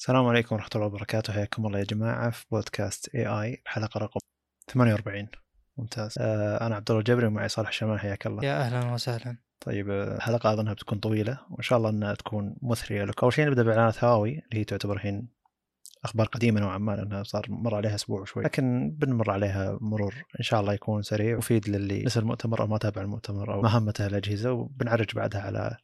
السلام عليكم ورحمة الله وبركاته. حياكم الله يا جماعة في بودكاست اي اي الحلقة رقم 48 ممتاز. آه أنا عبد الله الجبري ومعي صالح شمال. حياك الله. يا أهلا وسهلا. طيب آه، الحلقة أظنها بتكون طويلة وإن شاء الله أنها تكون مثرية لكم أول شيء نبدأ بإعلانات هواوي اللي هي تعتبر الحين أخبار قديمة نوعا ما لأنها صار مر عليها أسبوع وشوي. لكن بنمر عليها مرور إن شاء الله يكون سريع ومفيد للي نسى المؤتمر أو ما تابع المؤتمر أو ما همته الأجهزة وبنعرج بعدها على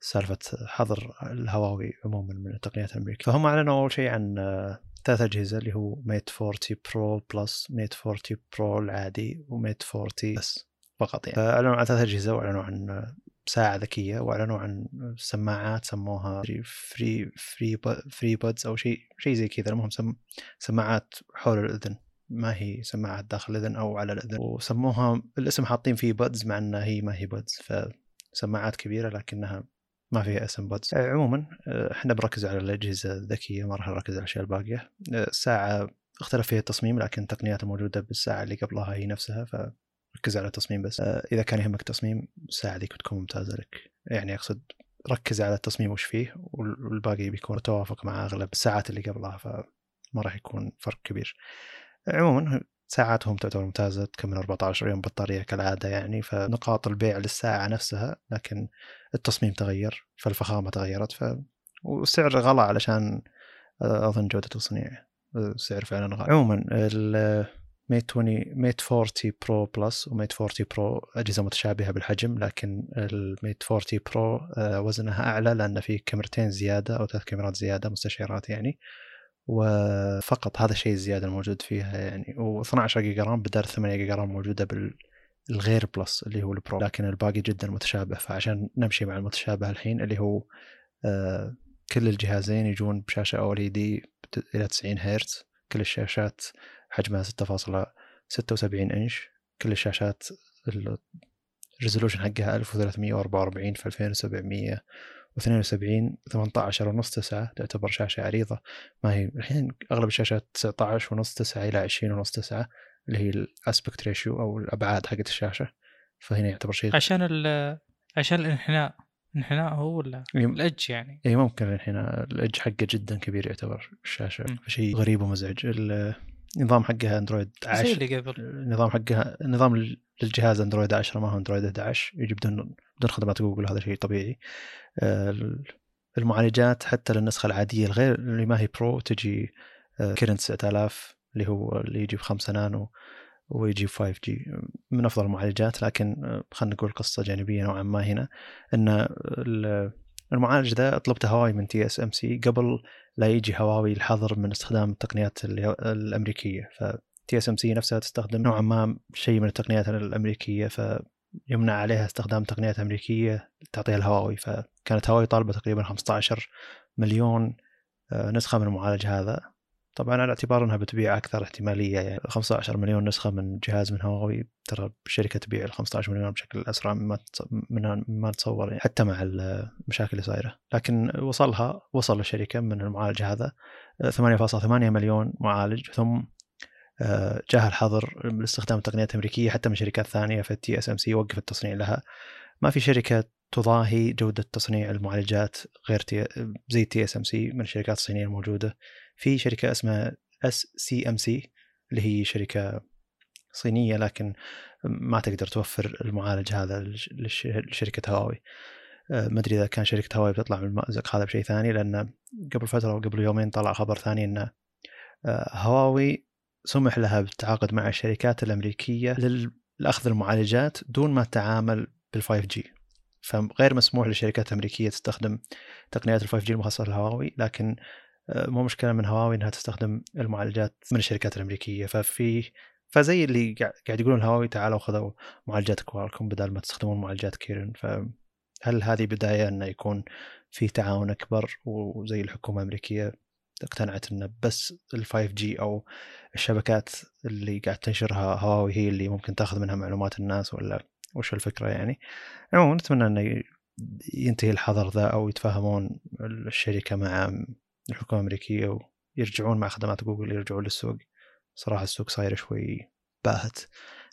سالفة حظر الهواوي عموما من التقنيات الأمريكية. فهم أعلنوا أول شيء عن آه، ثلاث أجهزة اللي هو Mate 40 Pro Plus Mate 40 Pro العادي و Mate 40 بس فقط يعني. فأعلنوا عن ثلاث أجهزة وأعلنوا عن آه، ساعة ذكية وأعلنوا عن سماعات سموها Free Free FreeBuds أو شيء شيء زي كذا. المهم سم سماعات حول الأذن. ما هي سماعات داخل الأذن أو على الأذن. وسموها الاسم حاطين فيه buds مع أنها هي ما هي buds فسماعات كبيرة لكنها ما فيها اسم بودز عموما آه، إحنا بنركز على الأجهزة الذكية ما راح نركز على الأشياء الباقية. آه، الساعة اختلف فيها التصميم لكن التقنيات الموجودة بالساعة اللي قبلها هي نفسها فركز على التصميم بس. آه، إذا كان يهمك تصميم الساعة ذيك بتكون ممتازة لك. يعني أقصد ركز على التصميم وش فيه والباقي بيكون متوافق مع أغلب الساعات اللي قبلها فما راح يكون فرق كبير. عموما ساعاتهم تعتبر ممتازة تكمل 14 يوم بطارية كالعادة يعني فنقاط البيع للساعة نفسها لكن التصميم تغير فالفخامة تغيرت ف والسعر غلى علشان آه، أظن جودة التصنيع السعر فعلا غالي عموما ال Mate 20 Mate 40 Pro Plus و Mate 40 Pro أجهزة متشابهة بالحجم لكن ال Mate 40 Pro آه، وزنها أعلى لأن فيه كاميرتين زيادة أو ثلاث كاميرات زيادة مستشعرات يعني. وفقط هذا الشيء الزيادة الموجود فيها يعني و12 giga RAM بدل 8 giga RAM موجودة بالغير Plus اللي هو ال Pro لكن الباقي جدا متشابه. فعشان نمشي مع المتشابه الحين اللي هو آه كل الجهازين يجون بشاشة OLED إلى 90 هرتز. كل الشاشات حجمها 6.76 إنش. كل الشاشات ال resolution حقها 1344 في 2700 و72 18 ونص 9 تعتبر شاشة عريضة. ما هي الحين أغلب الشاشات 19 ونص 9 إلى 20 ونص 9 اللي هي ال aspect ratio أو الأبعاد حقت الشاشة. فهنا يعتبر شيء عشان ال عشان الانحناء. الانحناء هو ولا ال edge يعني. اي ممكن الانحناء ال edge حقه جدا كبير يعتبر الشاشة. شيء غريب ومزعج. النظام حقها اندرويد 10 زي اللي قبل. النظام حقها النظام للجهاز اندرويد 10 ما هو اندرويد 11 يجي بدون بدون خدمات جوجل هذا شيء طبيعي. المعالجات حتى للنسخة العادية الغير اللي ما هي Pro تجي Kirin 9000 اللي هو اللي يجي ب 5 نانو ويجي 5G من أفضل المعالجات لكن خلينا نقول قصة جانبية نوعا ما هنا إن المعالج ذا طلبته هواوي من TSMC قبل لا يجي هواوي الحظر من استخدام التقنيات الأمريكية. ف TSMC نفسها تستخدم نوعا ما شيء من التقنيات الأمريكية فيمنع عليها استخدام تقنيات أمريكية تعطيها الهواوي. فكانت هواوي طالبة تقريبا 15 مليون آه، نسخة من المعالج هذا. طبعا على اعتبار إنها بتبيع أكثر احتمالية يعني 15 مليون نسخة من جهاز من هواوي ترى الشركة تبيع ال 15 مليون بشكل أسرع مما من ما نتصور يعني حتى مع المشاكل اللي صايرة. لكن وصلها وصل الشركة من المعالج هذا 8.8 مليون معالج ثم آه، جاء الحظر لاستخدام تقنيات امريكيه حتى من شركات ثانية في ال TSMC وقف التصنيع لها. ما في شركة تضاهي جودة تصنيع المعالجات غير تي زي TSMC من الشركات الصينية الموجودة. في شركة اسمها SMIC اللي هي شركة صينية لكن ما تقدر توفر المعالج هذا لشركة هواوي. آه، ما أدري إذا كان شركة هواوي بتطلع من المأزق هذا بشيء ثاني لأن قبل فترة أو قبل يومين طلع خبر ثاني إن آه، هواوي سمح لها بالتعاقد مع الشركات الأمريكية لاخذ المعالجات دون ما تتعامل بال 5G فغير مسموح للشركات الامريكيه تستخدم تقنيات ال 5G المخصصة لهواوي لكن مو مشكلة من هواوي إنها تستخدم المعالجات من الشركات الأمريكية. ففي فزي اللي قاعد يقولون هواوي تعالوا خذوا معالجات Qualcomm بدل ما تستخدمون معالجات Kirin. فهل هذه بداية إنه يكون في تعاون أكبر وزي الحكومة الأمريكية اقتنعت انه بس ال 5G أو الشبكات اللي قاعد تنشرها هواوي هي اللي ممكن تاخذ منها معلومات الناس ولا وش الفكرة يعني؟ عموما نتمنى إنه ينتهي الحظر ذا أو يتفاهمون الشركة مع الحكومة الأمريكية ويرجعون مع خدمات جوجل يرجعون للسوق. صراحة السوق صاير شوي باهت.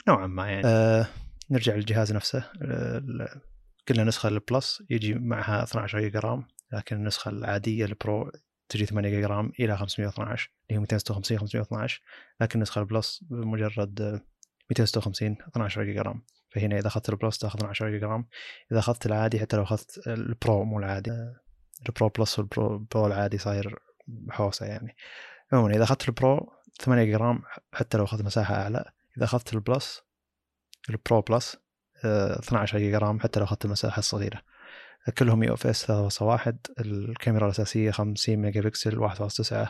نوعا ما يعني. آه. نرجع للجهاز نفسه. آه قلنا نسخة ال Plus يجي معها 12 giga RAM لكن النسخة العادية ال Pro تجي 8 giga RAM إلى 512 اللي هي 256 512 لكن النسخة ال Plus بمجرد 256 12 giga RAM فهنا إذا أخذت ال Plus تأخذ 10 giga RAM إذا أخذت العادي حتى لو أخذت ال Pro مو العادي. ال Pro Plus وال Pro Pro العادي صاير حوسة يعني. عموما إذا أخذت ال Pro 8 giga RAM حتى لو أخذت مساحة أعلى إذا أخذت ال Plus ال Pro Plus 12 giga RAM حتى لو أخذت المساحة الصغيرة. كلهم UFS 3.1 الكاميرا الأساسية 50 ميجا بكسل 1.9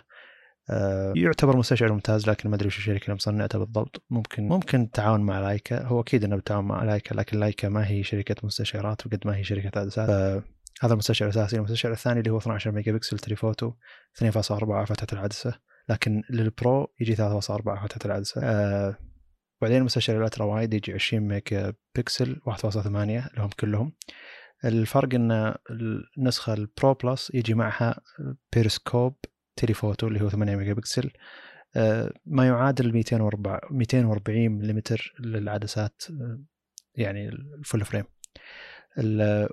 آه، يعتبر مستشعر ممتاز لكن ما أدري وش الشركة اللي مصنعته بالضبط. ممكن ممكن التعاون مع لايكا. هو أكيد إنه بالتعاون مع لايكا لكن لايكا ما هي شركة مستشعرات وقد ما هي شركة عدسات هذا المستشعر الأساسي. المستشعر الثاني اللي هو 12 megapixel telephoto 2.4 فتحة العدسة. لكن لل Pro يجي 3.4 فتحة العدسة. آه بعدين المستشعر ال ultra wide يجي 20 ميجا بكسل 1.8 لهم كلهم. الفرق إن النسخة ال Pro Plus يجي معها periscope telephoto اللي هو 8 ميجا بكسل. آه، ما يعادل 240 240 ملم للعدسات آه، يعني ال full frame.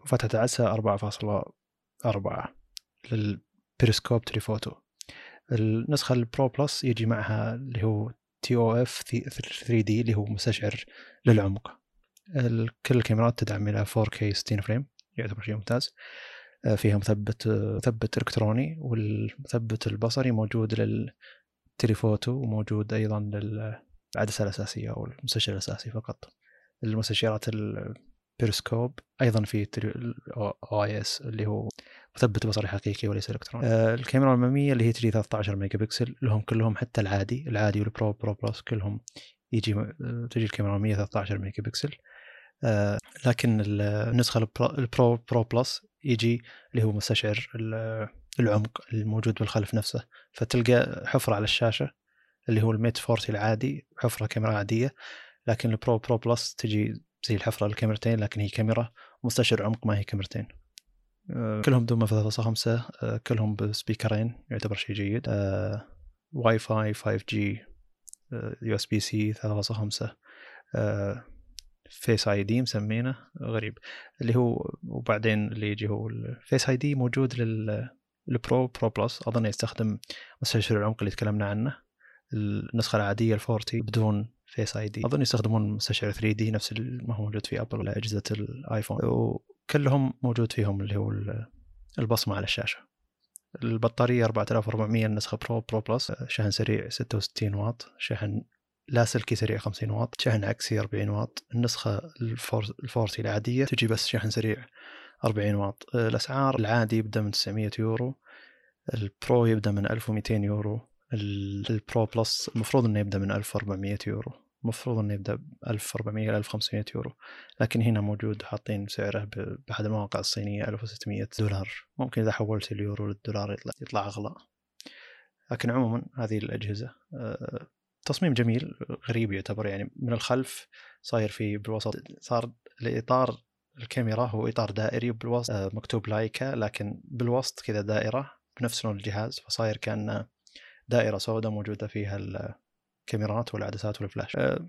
فتحة العدسة 4.4 لل periscope telephoto النسخة ال Pro Plus يجي معها اللي هو TOF 3D اللي هو مستشعر للعمق. كل الكاميرات تدعم إلى 4K 60 frame يعتبر شيء ممتاز. آه، فيها مثبت مثبت إلكتروني والمثبت البصري موجود لل telephoto وموجود أيضا للعدسة الأساسية أو المستشعر الأساسي فقط. المستشعرات البيرسكوب أيضا في OIS اللي هو مثبت بصري حقيقي وليس الكتروني آه، الكاميرا الاماميه اللي هي تجي 13 ميجا بكسل لهم كلهم حتى العادي العادي وال Pro Pro Plus كلهم يجي آه، تجي الكاميرا الاماميه 13 ميجا بكسل آه، لكن النسخه ال Pro Pro Plus يجي اللي هو مستشعر العمق الموجود بالخلف نفسه فتلقى حفره على الشاشه اللي هو ال Mate 40 العادي حفره كاميرا عاديه لكن ال Pro Pro Plus تجي زي الحفرة للكاميرتين لكن هي كاميرا مستشعر عمق ما هي كاميرتين. آه، كلهم دوما 3.5 كلهم بسبيكرين يعتبر شيء جيد. واي فاي 5 جي يو اس بي سي 3.5 فيس آي دي مسمينه غريب. اللي هو وبعدين اللي يجي هو ال Face ID موجود لل Pro Pro Plus. أظن يستخدم مستشعر العمق اللي تكلمنا عنه. النسخة العادية ال forty بدون Face ID أظن يستخدمون مستشعر 3D نفس ما هو موجود في ابل ولا أجهزة الايفون وكلهم موجود فيهم اللي هو البصمة على الشاشة. البطارية 4400 النسخة Pro Pro Plus شحن سريع 66 واط شحن لاسلكي سريع 50 واط شحن عكسي 40 واط النسخة ال forty العادية تجي بس شحن سريع 40 واط. الأسعار العادي يبدأ من 900 يورو ال Pro يبدأ من 1200 يورو ال Pro Plus المفروض إنه يبدأ من 1400 يورو المفروض إنه يبدأ ب 1400 إلى 1500 يورو لكن هنا موجود حاطين سعره بأحد المواقع الصينية 1600 دولار ممكن إذا حولت اليورو للدولار يطلع, يطلع أغلى. لكن عموما هذه الأجهزة تصميم جميل غريب يعتبر يعني من الخلف صاير في بالوسط صار الاطار الكاميرا هو إطار دائري وبالوسط آه، مكتوب لايكا لكن بالوسط كذا دائرة بنفس لون الجهاز فصاير كان دائرة سوداء موجودة فيها الكاميرات والعدسات والفلاش. آه،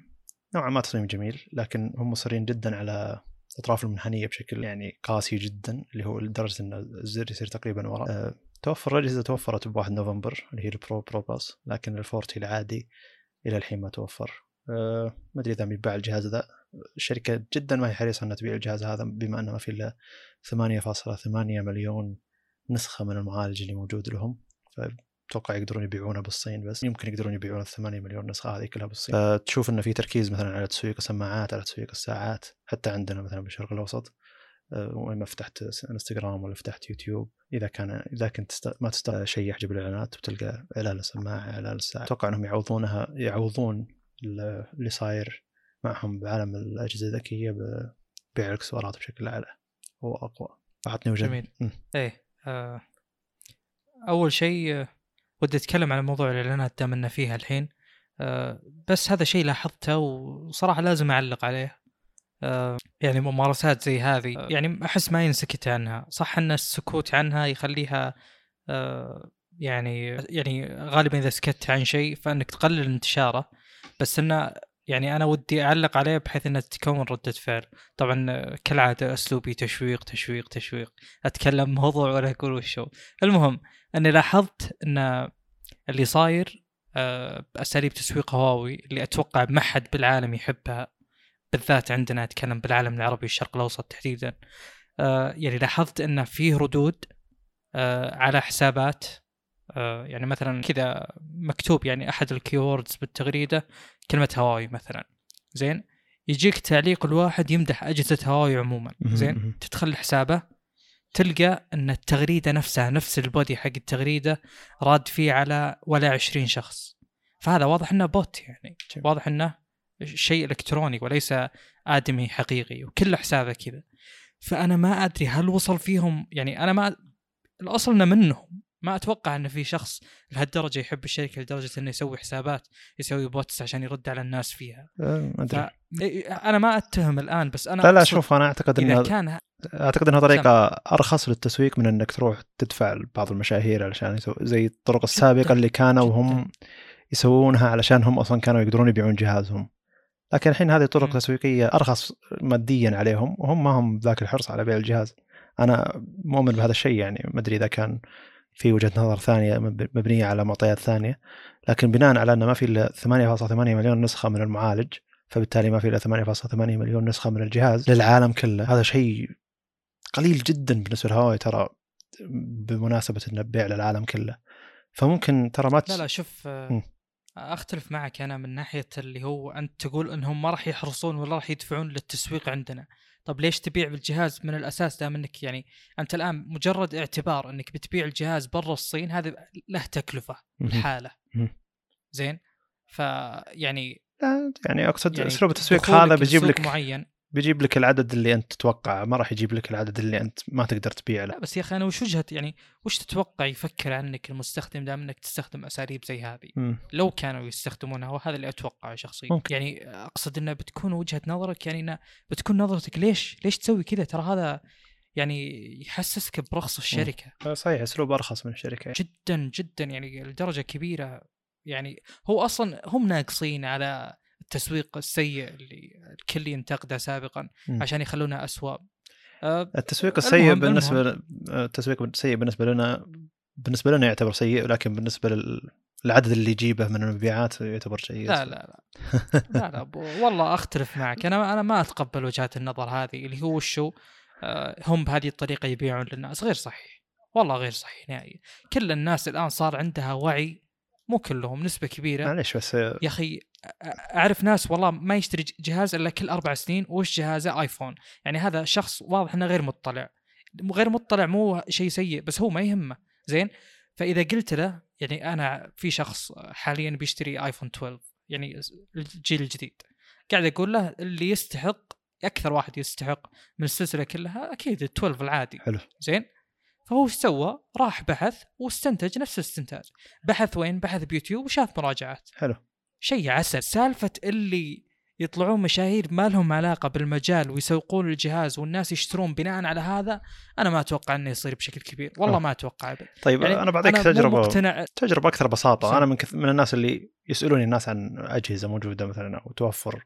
نوعا ما تصميم جميل لكن هم مصرين جدا على الأطراف المنحنية بشكل يعني قاسي جدا اللي هو لدرجة إن الزر يصير تقريبا وراء. آه، توفر الأجهزة توفرت ب 1 نوفمبر اللي هي ال Pro Pro Plus لكن ال forty العادي إلى الحين ما توفر. أه ما أدري إذا بيباع الجهاز ذا الشركة جدا ما هي حريصة إنها تبيع الجهاز هذا بما إنه ما في إلا 8.8 مليون نسخة من المعالج اللي موجود لهم. أتوقع يقدرون يبيعونه بالصين بس. يمكن يقدرون يبيعون الثمانية مليون نسخة هذه كلها بالصين. فتشوف إنه في تركيز مثلا على تسويق السماعات على تسويق الساعات. حتى عندنا مثلا بالشرق الأوسط آه، وين ما فتحت إنستغرام ولا فتحت يوتيوب إذا كان إذا كنت ما تست... شيء يحجب الإعلانات وتلقى إعلان السماعة إعلان الساعة. أتوقع إنهم يعوضونها يعوضون اللي صاير معهم بعالم الأجهزة الذكية ببيع الإكسسوارات بشكل أعلى هو أقوى. أعطني وجه. جميل. إيه آه أول شيء آه، ودي أتكلم عن موضوع الاعلانات دام فيها الحين. آه بس هذا شيء لاحظته وصراحة لازم أعلق عليه. آه، يعني ممارسات زي هذه آه. يعني أحس ما ينسكت عنها. صح أن السكوت عنها يخليها يعني يعني غالبا إذا سكت عن شيء فأنك تقلل انتشاره. بس انه يعني أنا ودي أعلق عليه بحيث أنها تكون ردة فعل. طبعا كالعادة أسلوبي تشويق تشويق تشويق. أتكلم موضوع ولا أقول وشو المهم أني لاحظت أن اللي صاير آه، باساليب تسويق هواوي اللي أتوقع ما حد بالعالم يحبها بالذات عندنا أتكلم بالعالم العربي والشرق الأوسط تحديدا آه، يعني لاحظت أن فيه ردود آه، على حسابات يعني مثلا كذا مكتوب يعني أحد الكيوردز بالتغريدة كلمة هواوي مثلا زين؟ يجيك تعليق الواحد يمدح أجهزة هواوي عموما زين؟ تدخل حسابه تلقى أن التغريدة نفسها نفس البودي حق التغريدة راد فيه على ولا 20 شخص. فهذا واضح إنه bot يعني. واضح إنه شيء إلكتروني وليس آدمي حقيقي وكل حسابه كذا. فأنا ما أدري هل وصل فيهم يعني أنا ما الأصل إنه منهم. ما أتوقع إن في شخص لهالدرجة يحب الشركة لدرجة إنه يسوي حسابات يسوي bots عشان يرد على الناس فيها. أه، ما أدري. أنا ما أتهم الآن بس أنا لا لا شوف أنا أعتقد انه كان أعتقد انها طريقة سمع. أرخص للتسويق من إنك تروح تدفع لبعض المشاهير علشان يسوي زي الطرق السابقة اللي كانوا وهم يسوونها علشان هم أصلا كانوا يقدرون يبيعون جهازهم. لكن الحين هذه طرق. تسويقية أرخص ماديا عليهم وهم ما هم ذاك الحرص على بيع الجهاز. أنا مؤمن بهذا الشيء يعني ما أدري إذا كان في وجهة نظر ثانية مبنية على معطيات ثانية لكن بناء على أنه ما في إلا 8.8 مليون نسخة من المعالج فبالتالي ما في إلا 8.8 مليون نسخة من الجهاز للعالم كله. هذا شيء قليل جدا بالنسبة لهواوي ترى بمناسبة إنه بيع للعالم كله. فممكن ترى ما لا لا شوف م. أختلف معك أنا من ناحية اللي هو أنت تقول إنهم ما راح يحرصون ولا راح يدفعون للتسويق عندنا. طب ليش تبيع بالجهاز من الأساس دام إنك يعني أنت الآن مجرد اعتبار إنك بتبيع الجهاز برا الصين هذا له تكلفة الحاله زين؟ فيعني يعني أقصد يعني أسلوب التسويق هذا بيجيب لك معين. بيجيب لك العدد اللي أنت تتوقعه ما راح يجيب لك العدد اللي أنت ما تقدر تبيع له لا بس يا أخي أنا وش وجهة يعني وش تتوقع يفكر عنك المستخدم دام إنك تستخدم أساليب زي هذه؟ م. لو كانوا يستخدمونها وهذا اللي أتوقعه شخصيا. ممكن. يعني أقصد إنه بتكون وجهة نظرك يعني إنه بتكون نظرتك ليش ليش تسوي كذا؟ ترى هذا يعني يحسسك برخص الشركة. صحيح أسلوب أرخص من الشركة. جدا جدا يعني لدرجة كبيرة. يعني هو أصلا هم ناقصين على التسويق السيء اللي الكل ينتقده سابقا. عشان يخلونها اسوء أه التسويق السيء بالنسبة المهم. التسويق السيء بالنسبة لنا بالنسبة لنا يعتبر سيء ولكن بالنسبة للعدد اللي يجيبه من المبيعات يعتبر شيء لا لا لا. لا لا والله أختلف معك. أنا أنا ما أتقبل وجهات النظر هذه اللي هو شو أه هم بهذه الطريقة يبيعون للناس. غير صحيح. والله غير صحيح نهائيا كل الناس الآن صار عندها وعي مو كلهم نسبة كبيرة. معليش بس يا أخي اعرف ناس والله ما يشتري جهاز الا كل أربع سنين وش جهازه ايفون يعني هذا شخص واضح انه غير مطلع غير مطلع مو شيء سيء بس هو ما يهمه زين فاذا قلت له يعني أنا في شخص حاليا بيشتري ايفون 12 يعني الجيل الجديد قاعد أقول له اللي يستحق أكثر واحد يستحق من السلسله كلها أكيد ال 12 العادي حلو زين فهو إيش سوى؟ راح بحث واستنتج نفس الاستنتاج بحث وين؟ بحث بيوتيوب وشاف مراجعات حلو شيء عسل. سالفة اللي يطلعون مشاهير ما لهم علاقة بالمجال ويسوقون الجهاز والناس يشترون بناء على هذا أنا ما أتوقع إنه يصير بشكل كبير. والله ما أتوقع ابدا طيب يعني أنا بعطيك تجربة مقتنع... تجربة أكثر بساطة. سم. أنا من كث... من الناس اللي يسألوني الناس عن أجهزة موجودة مثلا أو توفر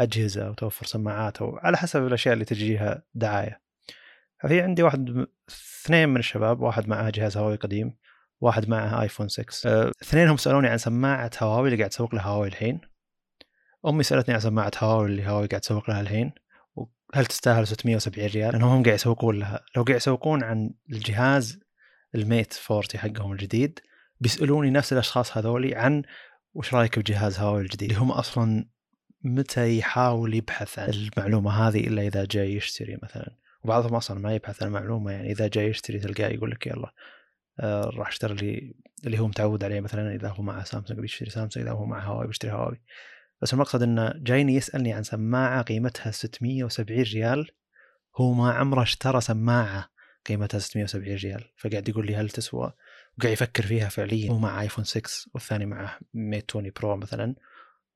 أجهزة أو توفر سماعات أو على حسب الأشياء اللي تجيها دعاية. ففي عندي واحد اثنين من الشباب واحد معه جهاز هواوي قديم. واحد معه آيفون 6 أه، اثنينهم سألوني عن سماعة هواوي اللي قاعد تسوق لها هواوي الحين. أمي سألتني عن سماعة هواوي اللي هواوي قاعد تسوق لها الحين. هل تستاهل 670 ريال؟ لأنهم هم قاعد يسوقون لها. لو قاعد يسوقون عن الجهاز الميت 40 حقهم الجديد بيسألوني نفس الأشخاص هذولي عن وش رأيك بجهاز هواوي الجديد؟ اللي هم أصلا متى يحاول يبحث عن المعلومة هذه إلا إذا جاي يشتري مثلا. وبعضهم أصلا ما يبحث عن المعلومة يعني إذا جاي يشتري تلقاه يقول لك يلا آه راح اشتري اللي اللي هو متعود عليه مثلا إذا هو معه سامسونج بيشتري سامسونج إذا هو معه هواوي بيشتري هواوي. بس المقصد إنه جايني يسألني عن سماعة قيمتها 670 ريال هو ما عمره اشترى سماعة قيمتها 670 ريال. فقاعد يقول لي هل تسوى؟ وقاعد يفكر فيها فعليا. هو مع ايفون 6 والثاني معه Mate 20 Pro مثلا.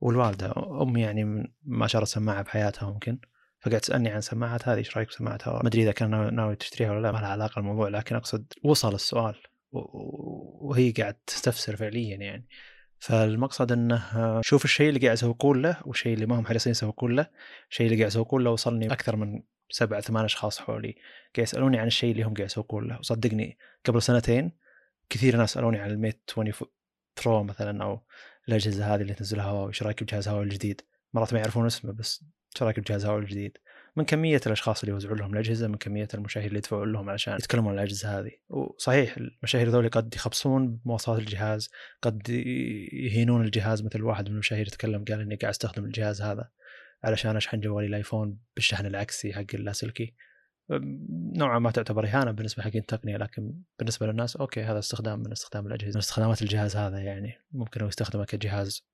والوالدة امي يعني ما شرت سماعة بحياتها ممكن. فقاعد تسألني عن سماعات هذه إيش رأيك بسماعات هواوي ما أدري إذا كان ناوي تشتريها ولا لا ما لها علاقة الموضوع لكن أقصد وصل السؤال وهي قاعد تستفسر فعليا يعني. فالمقصد إنه شوف الشيء اللي قاعد يسوقون له والشيء اللي ما هم حريصين يسوقون له. الشيء اللي قاعد يسوقون له وصلني أكثر من سبع ثمان أشخاص حولي قاعد يسألوني عن الشيء اللي هم قاعد يسوقون له. وصدقني قبل سنتين كثير ناس سألوني عن الميت 20 برو مثلا أو الأجهزة هذه اللي تنزلها هواوي إيش رأيك بجهاز هواوي الجديد؟ مرات ما يعرفون اسمه بس إيش رايك بجهاز هواوي الجديد من كمية الأشخاص اللي يوزعون لهم الأجهزة من كمية المشاهير اللي يدفعون لهم علشان يتكلمون عن الأجهزة هذه. وصحيح المشاهير ذولي قد يخبصون بمواصفات الجهاز قد يهينون الجهاز مثل واحد من المشاهير يتكلم قال إني قاعد أستخدم الجهاز هذا علشان أشحن جوالي الآيفون بالشحن العكسي حق اللاسلكي. نوعا ما تعتبر إهانة بالنسبة حق التقنية لكن بالنسبة للناس okay هذا استخدام من استخدام الأجهزة من استخدامات الجهاز هذا يعني ممكن هو يستخدمه كجهاز.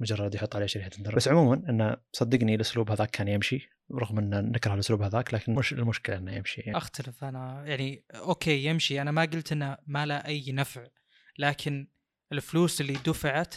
مجرد يحط عليه شريحة انترنت بس عموما إنه صدقني الأسلوب هذاك كان يمشي رغم ان نكره الأسلوب هذاك لكن مش المشكلة إنه يمشي يعني. أختلف أنا يعني okay يمشي أنا ما قلت إنه ما له أي نفع لكن الفلوس اللي دفعت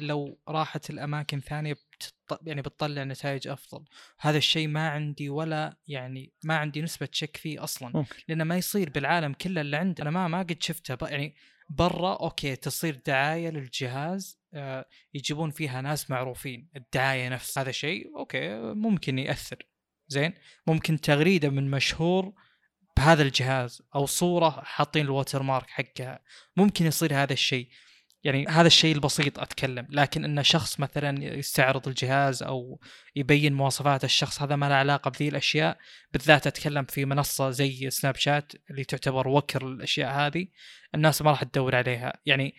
لو راحت الأماكن ثانية بتط... يعني بتطلع نتائج أفضل هذا الشيء ما عندي ولا يعني ما عندي نسبة شك فيه أصلا ممكن. لأنه ما يصير بالعالم كله اللي عندي أنا ما ما قد شفته. يعني برا okay تصير دعاية للجهاز آه يجيبون فيها ناس معروفين. الدعاية نفس هذا شيء okay ممكن يأثر. زين؟ ممكن تغريدة من مشهور بهذا الجهاز أو صورة حاطين الووتر مارك حقها. ممكن يصير هذا الشيء. يعني هذا الشيء البسيط أتكلم لكن إن شخص مثلا يستعرض الجهاز أو يبين مواصفات الشخص هذا ما له علاقة بذي الأشياء بالذات أتكلم في منصة زي سناب شات اللي تعتبر وكر الأشياء هذه الناس ما راح تدور عليها. يعني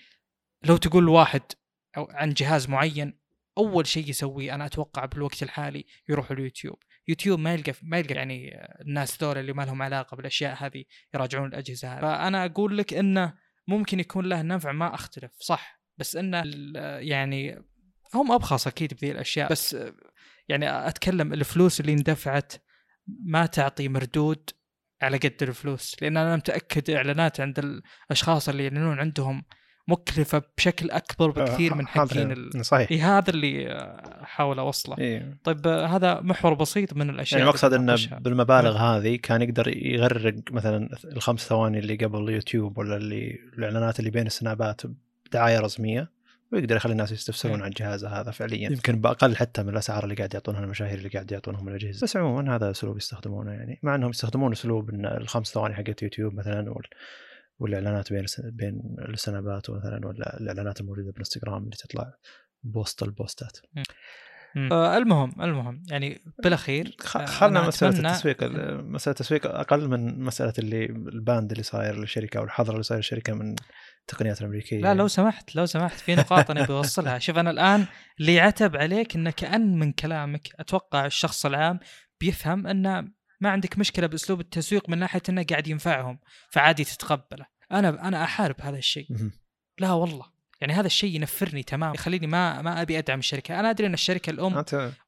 لو تقول واحد أو عن جهاز معين أول شيء يسويه أنا أتوقع بالوقت الحالي يروح اليوتيوب. يوتيوب ما يلقى ما يلقى يعني الناس ذول اللي ما لهم علاقة بالأشياء هذه يراجعون الأجهزة هذه. فأنا أقول لك إنه ممكن يكون له نفع ما أختلف. صح. بس انه يعني هم ابخص أكيد بذي الأشياء. بس يعني أتكلم الفلوس اللي اندفعت ما تعطي مردود على قد الفلوس. لأن أنا متأكد إعلانات عند الأشخاص اللي يعلنون عندهم مكلفة بشكل أكبر بكثير من حقين ال... صحيح. إيه هذا اللي احاول أوصله. إيه. طيب هذا محور بسيط من الأشياء يعني المقصد إنه. بالمبالغ هذه كان يقدر يغرق مثلا الخمس ثواني اللي قبل اليوتيوب ولا اللي الإعلانات اللي بين السنابات بدعاية رسمية ويقدر يخلي الناس يستفسرون مم. عن الجهاز هذا فعليا. يمكن بأقل حتى من الأسعار اللي قاعد يعطونها المشاهير اللي قاعد يعطونهم الأجهزة. بس عموما هذا أسلوب يستخدمونه يعني مع إنهم يستخدمون أسلوب إن الخمس ثواني حقت يوتيوب مثلا وال... والإعلانات بين بين السنابات مثلا ولا الاعلانات الموجودة بالإنستغرام اللي تطلع بوسط البوستات. آه المهم المهم يعني بالأخير آه، خلنا مسألة أتمنى- التسويق مسألة التسويق أقل من مسألة اللي الباند اللي صاير للشركة والحظر اللي صاير للشركة من التقنيات الأمريكية. لا لو سمحت لو سمحت في نقاط أنا بوصلها. شوف أنا الآن اللي يعتب عليك انه كان من كلامك أتوقع الشخص العام بيفهم أن ما عندك مشكلة بأسلوب التسويق من ناحية إنه قاعد ينفعهم فعادي تتقبله. أنا أنا أحارب هذا الشيء. لا والله. يعني هذا الشيء ينفرني تمام يخليني ما ما أبي أدعم الشركة. أنا أدري إن الشركة الأم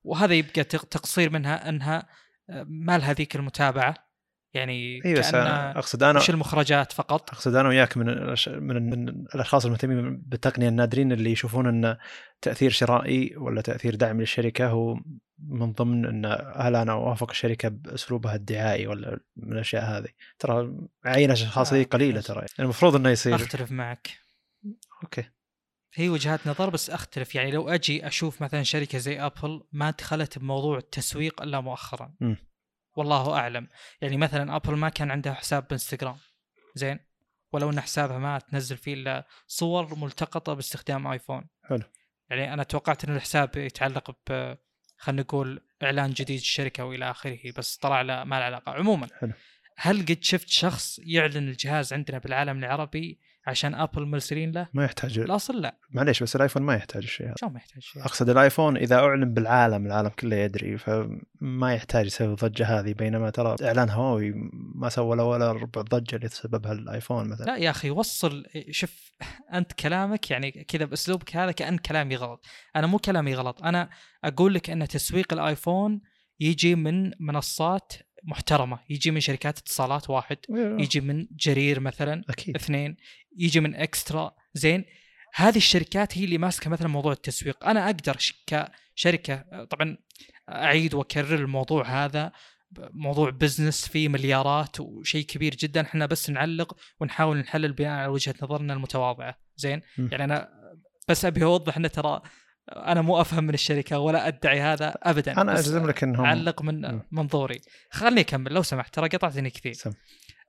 وهذا يبقى تق- تقصير منها إنها آه، ما لها ذيك المتابعة. يعني اي بس أنا أقصد أنا وش المخرجات فقط. أقصد أنا وياك من الأش... من, من الأشخاص المهتمين بالتقنية النادرين اللي يشوفون أن تأثير شرائي ولا تأثير دعم للشركة هو من ضمن أن هل أنا أوافق الشركة بأسلوبها الدعائي ولا من الأشياء هذه؟ ترى عينة أشخاص آه، قليلة ماشي. ترى. يعني المفروض إنه يصير. أختلف معك. okay. هي وجهات نظر بس أختلف. يعني لو أجي أشوف مثلا شركة زي ابل ما دخلت بموضوع التسويق إلا مؤخرا. مم. والله أعلم. يعني مثلا ابل ما كان عندها حساب بإنستغرام. زين؟ ولو إن حسابها ما تنزل فيه إلا صور ملتقطة باستخدام آيفون. حلو. يعني أنا توقعت إن الحساب يتعلق ب خلينا نقول إعلان جديد للشركه وإلى آخره بس طلع له ما له علاقة. عموما حلو. هل قد شفت شخص يعلن الجهاز عندنا بالعالم العربي عشان ابل مرسلين له؟ ما يحتاج. الاصل لا. معليش بس الآيفون ما يحتاج الشيء هذا. شلون ما يحتاج شيء أقصد الآيفون إذا أعلن بالعالم العالم كله يدري فما يحتاج يسوي ضجة هذه بينما ترى إعلان هواوي ما سوى ولا ولا ربع الضجه اللي تسببها الايفون مثلا. لا يا أخي وصل شوف أنت كلامك يعني كذا بأسلوبك هذا كأن كلامي غلط. أنا مو كلامي غلط أنا أقول لك إن تسويق الآيفون يجي من منصات محترمة. يجي من شركات اتصالات واحد يجي من جرير مثلا أكيد. اثنين يجي من إكسترا. زين هذه الشركات هي اللي ماسكة مثلا موضوع التسويق. أنا أقدر كشركة طبعا أعيد وأكرر الموضوع هذا موضوع بزنس فيه مليارات وشيء كبير جدا. إحنا بس نعلق ونحاول نحلل بناء على وجهة نظرنا المتواضعة. زين م. يعني أنا بس أبي أوضح إن ترى أنا مو أفهم من الشركة ولا أدعي هذا ابدا أنا أجزم لك انهم أعلق من م. منظوري خليني أكمل لو سمحت ترى قطعتني كثير سم.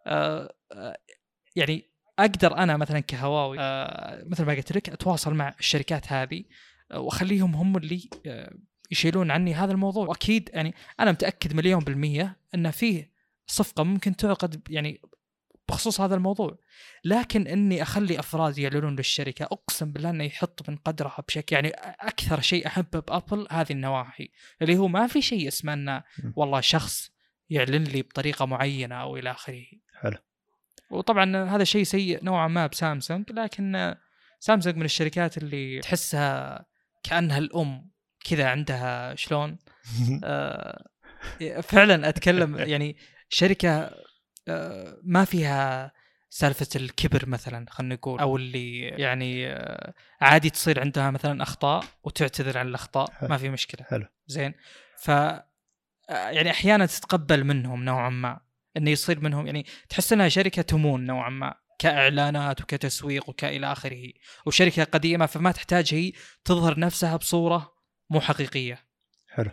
آه، آه، يعني أقدر أنا مثلا كهواوي آه مثل ما قلت لك أتواصل مع الشركات هذه آه، وأخليهم هم اللي آه يشيلون عني هذا الموضوع وأكيد يعني أنا متأكد مليون بالمية إن فيه صفقة ممكن تعقد يعني بخصوص هذا الموضوع. لكن إني أخلي أفراد يعلنون للشركة أقسم بالله إنه يحط من قدرها بشكل يعني أكثر شيء أحبه بأبل هذه النواحي. اللي هو ما في شيء اسمه إنه والله شخص يعلن لي بطريقة معينة أو إلى آخره. حلو. وطبعا هذا شيء سيء نوعا ما بسامسونج لكن سامسونج من الشركات اللي تحسها كأنها الأم كذا عندها شلون؟ آه فعلا أتكلم يعني شركة ما فيها سالفة الكبر مثلا خلينا نقول أو اللي يعني آه عادي تصير عندها مثلا أخطاء وتعتذر عن الأخطاء حلو. ما في مشكلة. حلو. زين. ف آه، يعني أحيانا تتقبل منهم نوعا ما انه يصير منهم يعني تحس إنها شركة تمون نوعا ما كإعلانات وكتسويق وكإلى آخره. وشركة قديمة فما تحتاج هي تظهر نفسها بصورة مو حقيقية. حلو.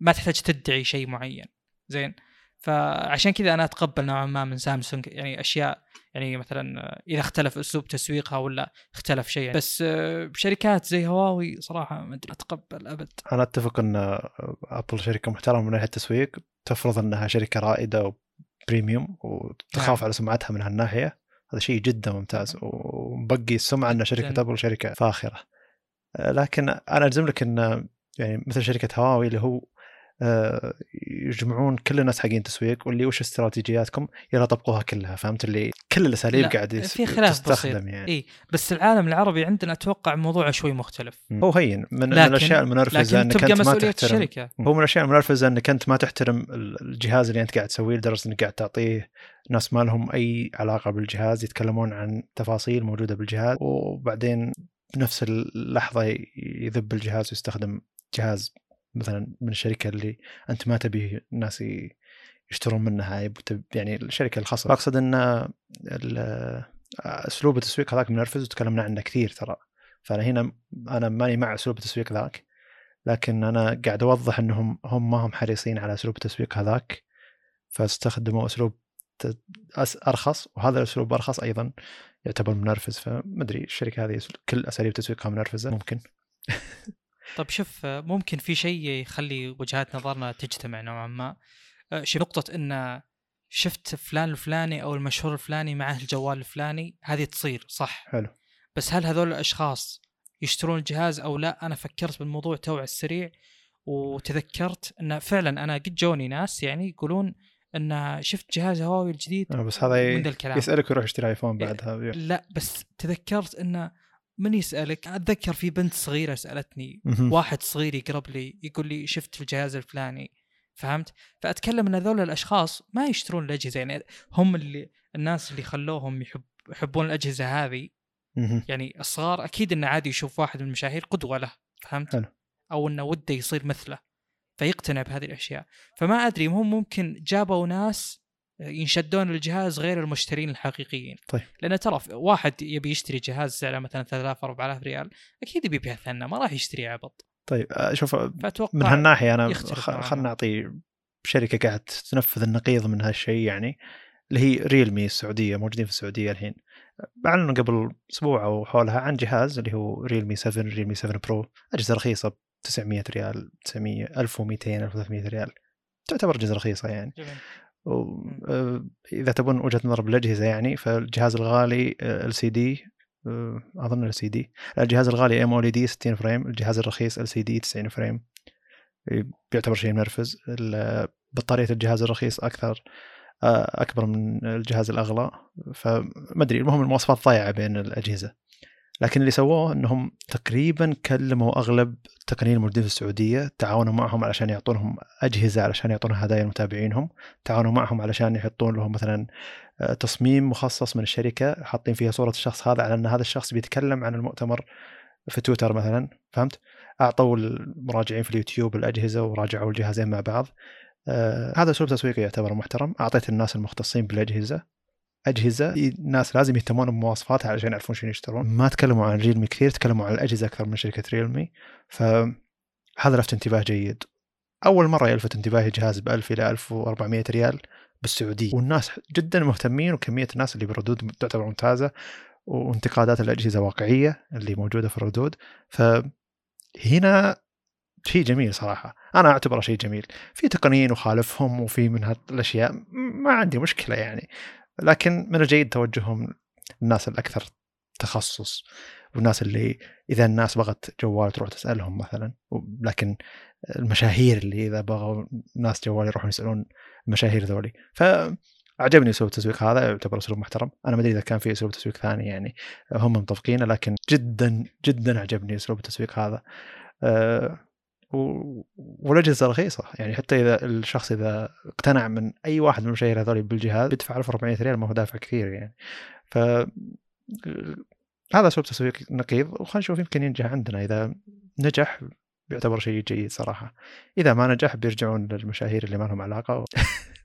ما تحتاج تدعي شيء معين. زين. فعشان كذا أنا أتقبل نوعا ما من سامسونج. يعني أشياء يعني مثلا إذا اختلف أسلوب تسويقها ولا اختلف شيء بس آه، شركات زي هواوي صراحة ما أدري أتقبل أبد. أنا أتفق إن ابل شركة محترمة من ناحية التسويق تفرض إنها شركة رائدة و premium وتخاف نعم. على سمعتها من هالناحية. هذا شيء جدا ممتاز ومبقي السمعة إن شركة. أبل شركة فاخرة. آه، لكن أنا ألزم لك إن يعني مثل شركة هواوي اللي هو آه، يجمعون كل الناس حقين تسويق واللي وش استراتيجياتكم؟ يلا طبقوها كلها فهمت؟ اللي كل الاساليب لا، قاعد يس- في خلاف بسيط. تستخدم يعني. اي بس العالم العربي عندنا أتوقع موضوع شوي مختلف. هو هين من, من لكن- الأشياء المنرفزة لكن إنك أنت ما تحترم. الشركة. هو من الأشياء المنرفزة إنك أنت ما تحترم الجهاز اللي أنت قاعد تسويه لدرجة إنك قاعد تعطيه ناس ما لهم أي علاقة بالجهاز يتكلمون عن تفاصيل موجودة بالجهاز وبعدين بنفس اللحظة يذب الجهاز ويستخدم جهاز مثلا من الشركة اللي أنت ما تبي الناس يشترون منها يعني الشركة الخاصة. أقصد إن أسلوب التسويق هذاك منرفز وتكلمنا عنه كثير ترى. فأنا هنا أنا ماني مع أسلوب التسويق ذاك لكن أنا قاعد أوضح إنهم هم ما هم حريصين على أسلوب التسويق هذاك فاستخدموا أسلوب أرخص وهذا الأسلوب أرخص أيضا يعتبر منرفز. فمدري الشركة هذه كل أساليب تسويقها منرفزة؟ ممكن. طيب شوف ممكن في شيء يخلي وجهات نظرنا تجتمع نوعا ما. آه، شوف نقطة إن شفت فلان الفلاني أو المشهور الفلاني معه الجوال الفلاني هذه تصير صح؟ حلو. بس هل هذول الأشخاص يشترون الجهاز أو لا؟ أنا فكرت بالموضوع تو على السريع وتذكرت إن فعلا أنا قد جوني ناس يعني يقولون إن شفت جهاز هواوي الجديد آه، بس هذا من الكلام. يسألك ويروح يشتري ايفون إيه، بعدها لا بس تذكرت انه من يسألك أتذكر في بنت صغيرة سألتني. واحد صغير يقرب لي يقول لي شفت الجهاز الفلاني فهمت؟ فأتكلم إن هذول الأشخاص ما يشترون الأجهزة يعني هم اللي الناس اللي خلوهم يحب يحبون الأجهزة هذه. يعني الصغار أكيد إنه عادي يشوف واحد من المشاهير قدوة له فهمت؟ حلو. أو إنه وده يصير مثله فيقتنع بهذه الأشياء فما أدري هم ممكن جابوا ناس ينشدون الجهاز غير المشترين الحقيقيين طيب. لأن ترى واحد يبي يشتري جهاز سعره مثلا 3000 4000 ريال أكيد يبي ثنى ما راح يشتري عبط طيب آه، شوف فأتوقع من هالناحية أنا خلنا. نعطي شركة قاعد تنفذ النقيض من هالشيء يعني اللي هي ريلمي السعودية موجودين في السعودية الحين أعلنوا قبل أسبوع أو حولها عن جهاز اللي هو ريلمي 7 ريلمي 7 برو أجهزة رخيصة ب 900 ريال 900 1200 1300 ريال تعتبر أجهزة رخيصة يعني جميل. آه، إذا تبون وجهة نظر بالأجهزة يعني فالجهاز الغالي ال سي دي أظن ال سي دي الجهاز الغالي ام اولي دي 60 frame الجهاز الرخيص LCD 90 frame. بيعتبر شيء منرفز. بطارية الجهاز الرخيص أكثر آه، أكبر من الجهاز الأغلى. فما أدري المهم المواصفات ضايعة بين الأجهزة. لكن اللي سووه إنهم تقريبا كلموا أغلب التقنيين الموجودين في السعودية تعاونوا معهم علشان يعطونهم أجهزة علشان يعطون هدايا لمتابعينهم تعاونوا معهم علشان يحطون لهم مثلا آه، تصميم مخصص من الشركة حاطين فيها صورة الشخص هذا على إن هذا الشخص بيتكلم عن المؤتمر في تويتر مثلا فهمت؟ أعطوا المراجعين في اليوتيوب الأجهزة وراجعوا الجهازين مع بعض آه هذا أسلوب تسويقي يعتبر محترم أعطيت الناس المختصين بالأجهزة أجهزة الناس لازم يهتمون بمواصفاتها علشان يعرفون شنو يشترون. ما تكلموا عن ريلمي كثير تكلموا عن الأجهزة أكثر من شركة ريلمي فهذا لفت انتباه جيد. أول مرة يلفت انتباهي جهاز ب 1000 إلى 1400 ريال بالسعودية. والناس جدا مهتمين وكمية الناس اللي بردود تعتبر ممتازة وانتقادات الأجهزة واقعية اللي موجودة في الردود. فهنا شيء جميل صراحة. أنا أعتبره شيء جميل. في تقنيين وخالفهم وفي من هالأشياء ما عندي مشكلة يعني. لكن من الجيد توجههم الناس الأكثر تخصص والناس اللي إذا الناس بغت جوال تروح تسألهم مثلا لكن المشاهير اللي إذا بغوا ناس جوال يروحون يسألون المشاهير ذولي. فعجبني أسلوب التسويق هذا يعتبر أسلوب محترم. أنا ما أدري إذا كان في أسلوب تسويق ثاني يعني هم متفقين لكن جدا جدا عجبني أسلوب التسويق هذا. أه والاجهزه رخيصة. يعني حتى إذا الشخص إذا اقتنع من أي واحد من المشاهير هذول بالجهاز بيدفع 1400 ريال ما هو دافع كثير يعني. ف هذا اسلوب تسويق نقيض؟ وخلينا نشوف يمكن ينجح عندنا. إذا نجح بيعتبر شيء جيد صراحة. إذا ما نجح بيرجعون للمشاهير اللي ما لهم علاقة و...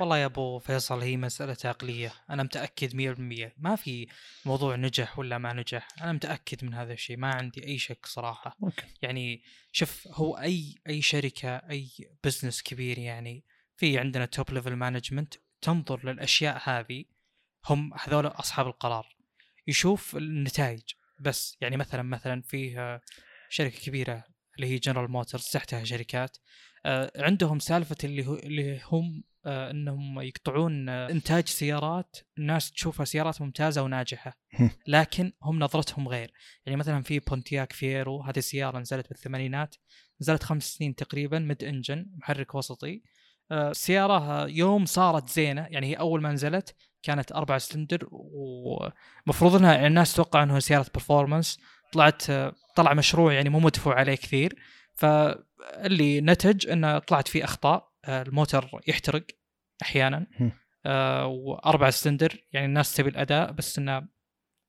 والله يا أبو فيصل هي مسألة عقلية. أنا متأكد 100% ما في موضوع نجح ولا ما نجح. أنا متأكد من هذا الشيء. ما عندي أي شك صراحة. ممكن. يعني شوف هو أي أي شركة أي business كبير يعني في عندنا top level management تنظر للأشياء هذه. هم هذول أصحاب القرار. يشوف النتائج. بس يعني مثلا مثلا فيه شركة كبيرة اللي هي جنرال موتورز تحتها شركات. آه، عندهم سالفة اللي هو اللي هم إنهم يقطعون إنتاج سيارات الناس تشوفها سيارات ممتازة وناجحة. لكن هم نظرتهم غير. يعني مثلا في بونتياك فيرو هذه السيارة نزلت بالثمانينات نزلت خمس سنين تقريبا mid engine محرك وسطي. السياره يوم صارت زينة يعني هي أول ما نزلت كانت أربعة سلندر ومفروض إنها يعني الناس تتوقع انه سيارة performance طلعت طلع مشروع يعني مو مدفوع عليه كثير. فاللي نتج إنه طلعت فيه أخطاء. الموتر يحترق أحيانا. آه وأربع سلندر يعني الناس تبي الأداء بس إنه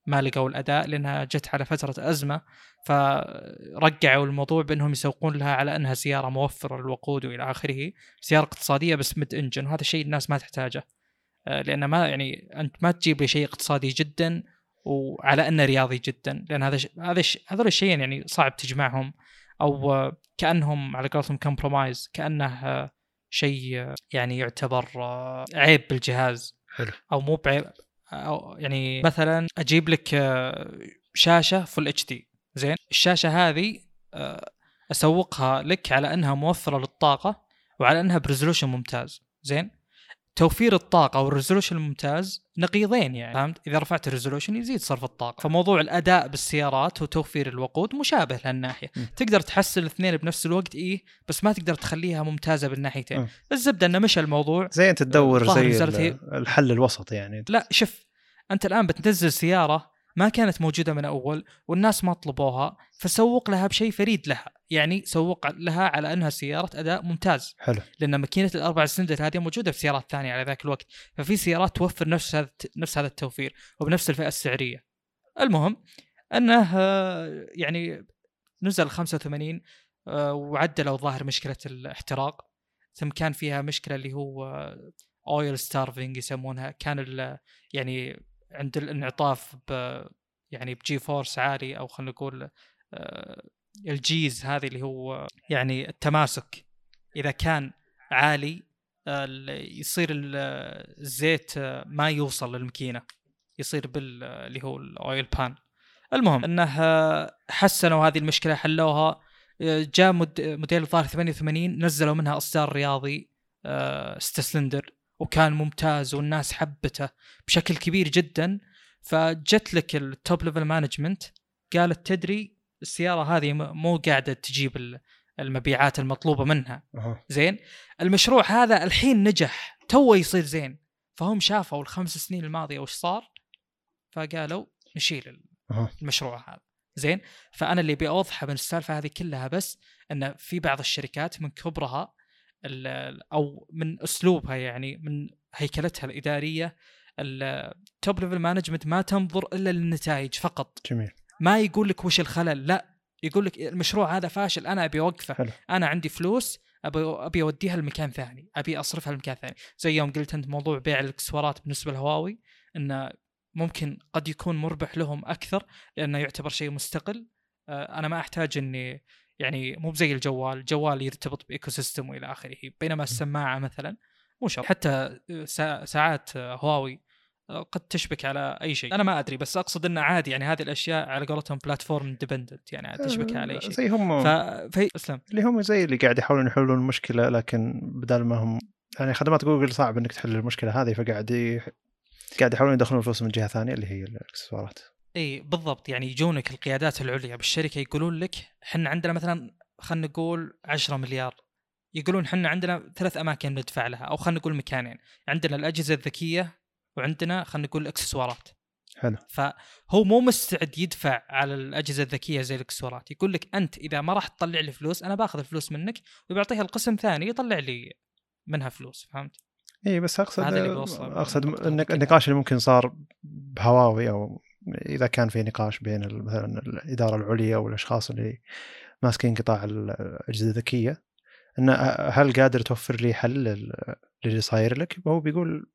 ما لقوا الأداء لأنها جت على فترة أزمة. فرجعوا الموضوع بأنهم يسوقون لها على أنها سيارة موفرة للوقود وإلى آخره. سيارة اقتصادية بس mid engine وهذا الشيء الناس ما تحتاجه. آه، لأن ما يعني أنت ما تجيب لي شيء اقتصادي جدا وعلى أنه رياضي جدا. لأن هذا هذا هذول الشيئين يعني صعب تجمعهم. أو كأنهم على قولتهم compromise كأنه شيء يعني يعتبر عيب بالجهاز. حلو. أو مو بعيب أو يعني مثلا أجيب لك شاشة full HD زين؟ الشاشة هذه أسوقها لك على أنها موفرة للطاقة وعلى أنها ب resolution ممتاز. زين؟ توفير الطاقة وال resolution الممتاز نقيضين يعني فهمت؟ إذا رفعت ال resolution يزيد صرف الطاقة. فموضوع الأداء بالسيارات وتوفير الوقود مشابه لهالناحية. م. تقدر تحسن الاثنين بنفس الوقت إيه بس ما تقدر تخليها ممتازة بالناحيتين. الزبدة إنه مشى الموضوع. زي أنت تدور زي الحل الوسط يعني. لا شوف أنت الآن بتنزل سيارة ما كانت موجودة من أول والناس ما طلبوها فسوق لها بشيء فريد لها. يعني سوق لها على أنها سيارة أداء ممتاز. حلو. لأن ماكينة الأربع سلندر هذه موجودة في سيارات ثانية على ذاك الوقت. ففي سيارات توفر نفس هذا نفس هذا التوفير وبنفس الفئة السعرية. المهم أنه يعني نزل 85 آه، وعدلوا ظاهر مشكلة الاحتراق. ثم كان فيها مشكلة اللي هو oil starving يسمونها. كان يعني عند الانعطاف ب يعني ب G-force عالي أو خلينا نقول آه، ال Gs هذه اللي هو يعني التماسك. إذا كان عالي يصير الزيت ما يوصل للماكينه يصير بال اللي هو ال oil pan. المهم إنه حسنوا هذه المشكلة حلوها. جاء موديل الظاهر 88 نزلوا منها إصدار رياضي 6 آه، سلندر وكان ممتاز والناس حبته بشكل كبير جدا. فجت لك ال top level management قالت تدري السيارة هذه مو قاعدة تجيب المبيعات المطلوبة منها. أه. زين؟ المشروع هذا الحين نجح تو يصير زين. فهم شافوا الخمس سنين الماضية وش صار؟ فقالوا نشيل. المشروع هذا. زين؟ فأنا اللي اوضحه من السالفة هذه كلها بس إن في بعض الشركات من كبرها أو من أسلوبها يعني من هيكلتها الإدارية ال top level management ما تنظر إلا للنتائج فقط. جميل. ما يقول لك وش الخلل لا. يقول لك المشروع هذا فاشل أنا أبي أوقفه. حلو. أنا عندي فلوس أبي أبي أوديها لمكان ثاني أبي أصرفها لمكان ثاني. زي يوم قلت أنت موضوع بيع الإكسسوارات بالنسبة لهواوي انه ممكن قد يكون مربح لهم أكثر لأنه يعتبر شيء مستقل. آه، أنا ما أحتاج إني يعني مو زي الجوال الجوال يرتبط ب ecosystem وإلى آخره بينما السماعة مثلا مو شرط. حتى سا- ساعات هواوي قد تشبك على أي شيء. أنا ما أدري بس أقصد إنه عادي يعني هذه الأشياء على قولتهم platform independent يعني تشبك على أي شيء. زي هم ف في أسلم. اللي هم زي اللي قاعد يحاولون يحلون المشكلة لكن بدل ما هم يعني خدمات جوجل صعب إنك تحل المشكلة هذه فقاعد ي... قاعد يحاولون يدخلون فلوس من جهة ثانية اللي هي الإكسسوارات. إي بالضبط. يعني يجونك القيادات العليا بالشركة يقولون لك إحنا عندنا مثلا خلينا نقول 10 مليار. يقولون إحنا عندنا ثلاث أماكن ندفع لها أو خلينا نقول مكانين. عندنا الأجهزة الذكية وعندنا خلينا نقول الاكسسوارات حلو. فهو مو مستعد يدفع على الأجهزة الذكية زي الإكسسوارات. يقول لك أنت إذا ما راح تطلع لي فلوس أنا باخذ الفلوس منك وبعطيها القسم ثاني يطلع لي منها فلوس. فهمت؟ إي بس أقصد هذا اللي بوصله. أقصد. النقاش اللي ممكن صار بهواوي أو إذا كان في نقاش بين مثلا الإدارة العليا والأشخاص اللي ماسكين قطاع الأجهزة الذكية انه هل قادر توفر لي حل لل- للي صاير لك؟ هو بيقول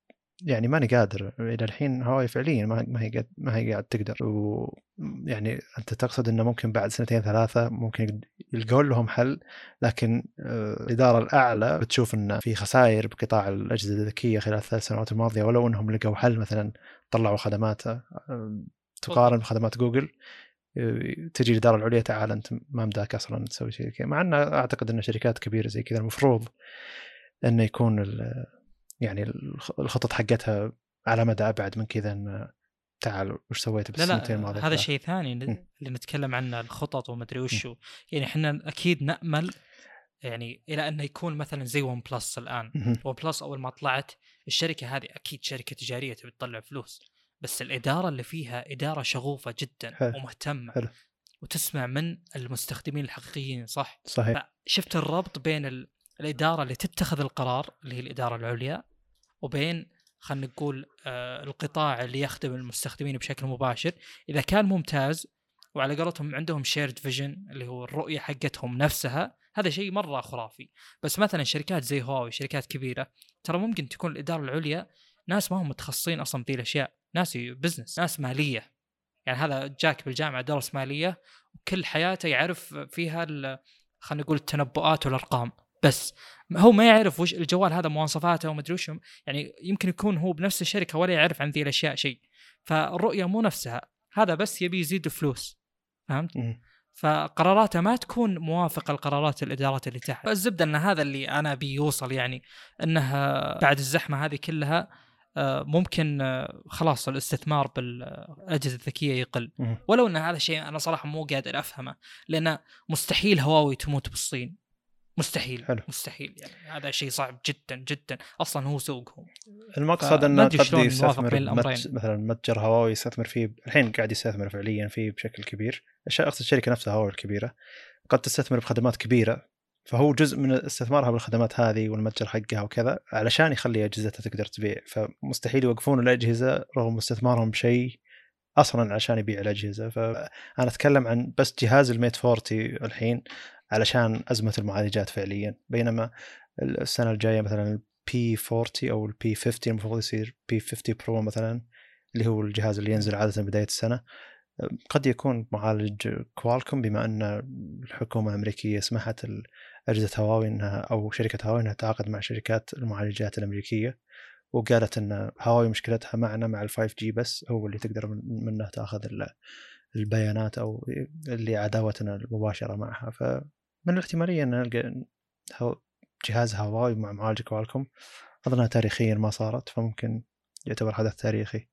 يعني ماني قادر إلى الحين هواوي فعليا ما ما هي قاعد ما هي قاعد تقدر ويعني أنت تقصد إنه ممكن بعد سنتين ثلاثة ممكن يلقون لهم حل لكن آه، الإدارة الأعلى بتشوف إن في خسائر بقطاع الأجهزة الذكية خلال الثلاث سنوات الماضية ولو إنهم لقوا حل مثلا طلعوا خدمات آه، تقارن بخدمات جوجل آه، تجي الاداره العليا تعال أنت ما مداك أصلا تسوي شيء كذا مع انه أعتقد إن شركات كبيرة زي كذا المفروض إنه يكون يعني الخ- الخطط حقتها على مدى أبعد من كذا إن تعال وش سويت بالسنتين الماضية هذا؟ شيء ثاني. اللي نتكلم عنه الخطط ومدري وشو يعني إحنا أكيد نأمل يعني إلى أنه يكون مثلا زي OnePlus الآن. OnePlus أول ما طلعت الشركة هذه أكيد شركة تجارية تبي تطلع فلوس بس الإدارة اللي فيها إدارة شغوفة جدا حلو. ومهتمة حلو. وتسمع من المستخدمين الحقيقيين صح صحيح شفت الربط بين ال... الإدارة اللي تتخذ القرار اللي هي الإدارة العليا وبين خلينا نقول آه القطاع اللي يخدم المستخدمين بشكل مباشر إذا كان ممتاز وعلى قولتهم عندهم shared vision اللي هو الرؤية حقتهم نفسها هذا شيء مرة خرافي. بس مثلا شركات زي هواوي شركات كبيرة ترى ممكن تكون الإدارة العليا ناس ما هم متخصصين أصلا بذي الأشياء ناس business ناس مالية. يعني هذا جاك بالجامعة درس مالية وكل حياته يعرف فيها خلينا نقول التنبؤات والأرقام. بس هو ما يعرف وش الجوال هذا مواصفاته ومدري وش يعني يمكن يكون هو بنفس الشركة ولا يعرف عن ذي الأشياء شيء. فالرؤية مو نفسها هذا بس يبي يزيد فلوس. فهمت؟ فقراراته ما تكون موافقة لقرارات الإدارات اللي تحت. الزبدة إن هذا اللي أنا بيوصل يعني انه بعد الزحمة هذه كلها آه، ممكن آه، خلاص الاستثمار بالأجهزة الذكية يقل. ولو إن هذا شيء أنا صراحة مو قادر أفهمه لأن مستحيل هواوي تموت بالصين. مستحيل حلو. مستحيل يعني. هذا شيء صعب جدا جدا. أصلا هو سوقهم. المقصد انه قد يستثمر. مثلا متجر هواوي يستثمر فيه الحين قاعد يستثمر فعليا فيه بشكل كبير. أقصد الشركة نفسها هواوي الكبيرة. قد تستثمر بخدمات كبيرة. فهو جزء من استثمارها بالخدمات هذه والمتجر حقها وكذا علشان يخلي أجهزتها تقدر تبيع. فمستحيل يوقفون الأجهزة رغم استثمارهم بشيء أصلا عشان يبيع الأجهزة. فأنا أتكلم عن بس جهاز ال Mate 40 الحين. علشان أزمة المعالجات فعليا. بينما السنة الجاية مثلا ال P 40 أو ال P 50 المفروض يصير P 50 Pro مثلا اللي هو الجهاز اللي ينزل عادة بداية السنة. قد يكون معالج Qualcomm بما أن الحكومة الأمريكية سمحت أجهزة هواوي إنها أو شركة هواوي إنها تتعاقد مع شركات المعالجات الأمريكية. وقالت إن هواوي مشكلتها معنا مع ال 5 G بس هو اللي تقدر من- منه تأخذ ال- البيانات أو اللي عداوتنا المباشرة معها. فمن الاحتمالية أن نلقى جهاز هواوي مع معالج Qualcomm اظنها تاريخيا ما صارت فممكن يعتبر حدث تاريخي.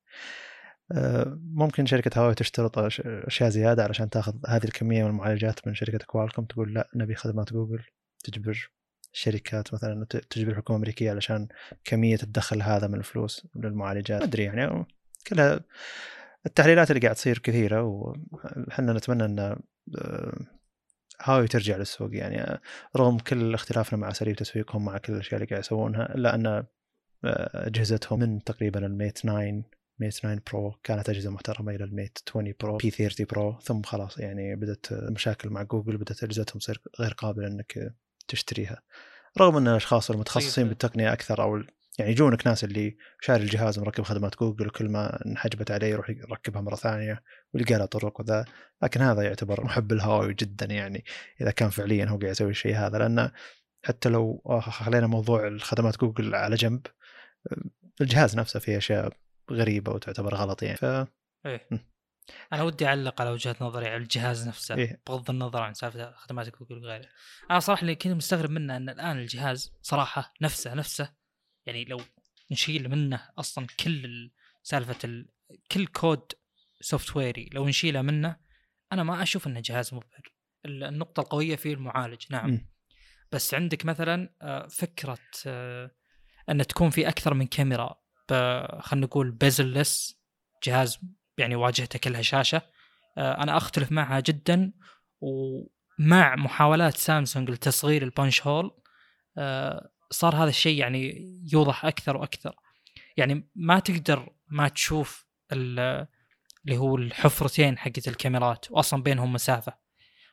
آه، ممكن شركة هواوي تشترط أش- أشياء زيادة علشان تاخذ هذه الكمية من المعالجات من شركة Qualcomm تقول لا نبي خدمات جوجل تجبر الشركات مثلا تجبر الحكومة الأمريكية علشان كمية الدخل هذا من الفلوس للمعالجات. ما أدري يعني كلها التحليلات اللي قاعد تصير كثيرة وحنا نتمنى أن آه، هواوي ترجع للسوق يعني رغم كل اختلافنا مع أساليب تسويقهم مع كل الأشياء اللي قاعد يسوونها إلا أن آه، أجهزتهم من تقريبا ال Mate 9 Mate 9 Pro كانت أجهزة محترمة إلى ال Mate 20 Pro P 30 Pro ثم خلاص يعني بدأت مشاكل مع جوجل بدأت أجهزتهم تصير غير قابلة إنك تشتريها رغم أن الأشخاص المتخصصين. بالتقنية أكثر أو يعني يجونك ناس اللي شاري الجهاز ومركب خدمات جوجل وكل ما انحجبت عليه يروح يركبها مرة ثانية ويلقى لها طرق وذا. لكن هذا يعتبر محب الهواوي جدا يعني إذا كان فعليا هو قاعد يسوي الشيء هذا. لأن حتى لو آه، خلينا موضوع الخدمات جوجل على جنب آه، الجهاز نفسه فيه أشياء غريبة وتعتبر غلط يعني. ف إيه. أنا ودي أعلق على وجهة نظري على الجهاز نفسه إيه. بغض النظر عن سالفة خدمات جوجل وغيره. أنا صراحة اللي كنت مستغرب منه إن الآن الجهاز صراحة نفسه نفسه يعني لو نشيل منه أصلا كل ال- سالفة ال... كل code software ي لو نشيله منه أنا ما أشوف إنه جهاز مبهر ال- النقطة القوية فيه المعالج نعم مم. بس عندك مثلا آه، فكرة آه، إن تكون في أكثر من كاميرا خلينا نقول bezel-less جهاز يعني واجهته كلها شاشة آه، أنا أختلف معها جدا ومع محاولات سامسونج لتصغير البانش هول صار هذا الشيء يعني يوضح أكثر وأكثر. يعني ما تقدر ما تشوف ال- اللي هو الحفرتين حقت الكاميرات واصلا بينهم مسافة.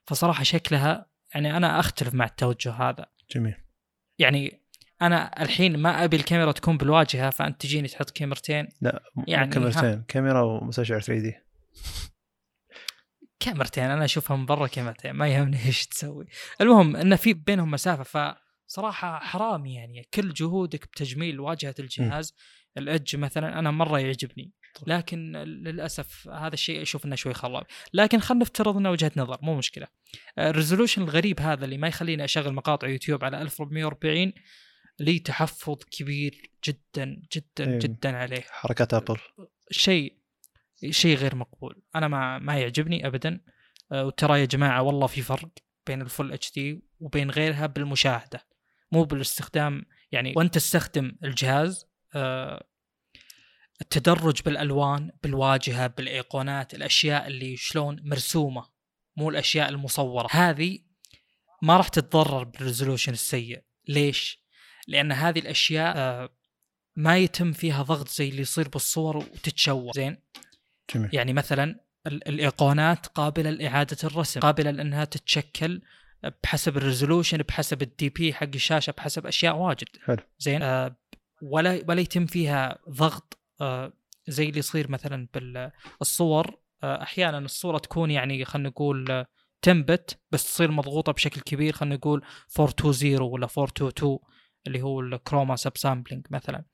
فصراحة شكلها يعني أنا أختلف مع التوجه هذا. جميل. يعني أنا الحين ما أبي الكاميرا تكون بالواجهة فأنت تجيني تحط كاميرتين؟ لا يعني كاميرتين كاميرا ومستشعر 3 D. كاميرتين أنا أشوفها من برا كاميرتين ما يهمني إيش تسوي. المهم انه في بينهم مسافة فصراحه حرام يعني كل جهودك بتجميل واجهة الجهاز ال edge مثلا أنا مرة يعجبني لكن للأسف هذا الشيء أشوف إنه شوي خراب. لكن خلينا نفترض إنه وجهة نظر مو مشكلة. ال resolution الغريب هذا اللي ما يخليني أشغل مقاطع يوتيوب على 1440 لي تحفظ كبير جدا جدا إيه. جدا عليه. حركات Apple شيء شيء غير مقبول. أنا ما ما يعجبني ابدا. أه، وترى يا جماعة والله في فرق بين ال full HD وبين غيرها بالمشاهدة. مو بالاستخدام يعني وأنت تستخدم الجهاز أه، التدرج بالألوان بالواجهة بالإيقونات الأشياء اللي شلون مرسومة مو الأشياء المصورة. هذه ما راح تتضرر بال resolution السيء. ليش؟ لأن هذه الأشياء أه، ما يتم فيها ضغط زي اللي يصير بالصور وتتشوه. زين؟ جميل. يعني مثلا ال- الإيقونات قابلة لإعادة الرسم قابلة لأنها تتشكل بحسب ال resolution بحسب ال DP حق الشاشة بحسب أشياء واجد. حلو. زين؟ آه ولا ولا يتم فيها ضغط آه زي اللي يصير مثلا بالصور آه أحيانا الصورة تكون يعني خلينا نقول آه، تنبث بس تصير مضغوطة بشكل كبير خلينا نقول 420 ولا 422 اللي هو ال chroma subsampling مثلا.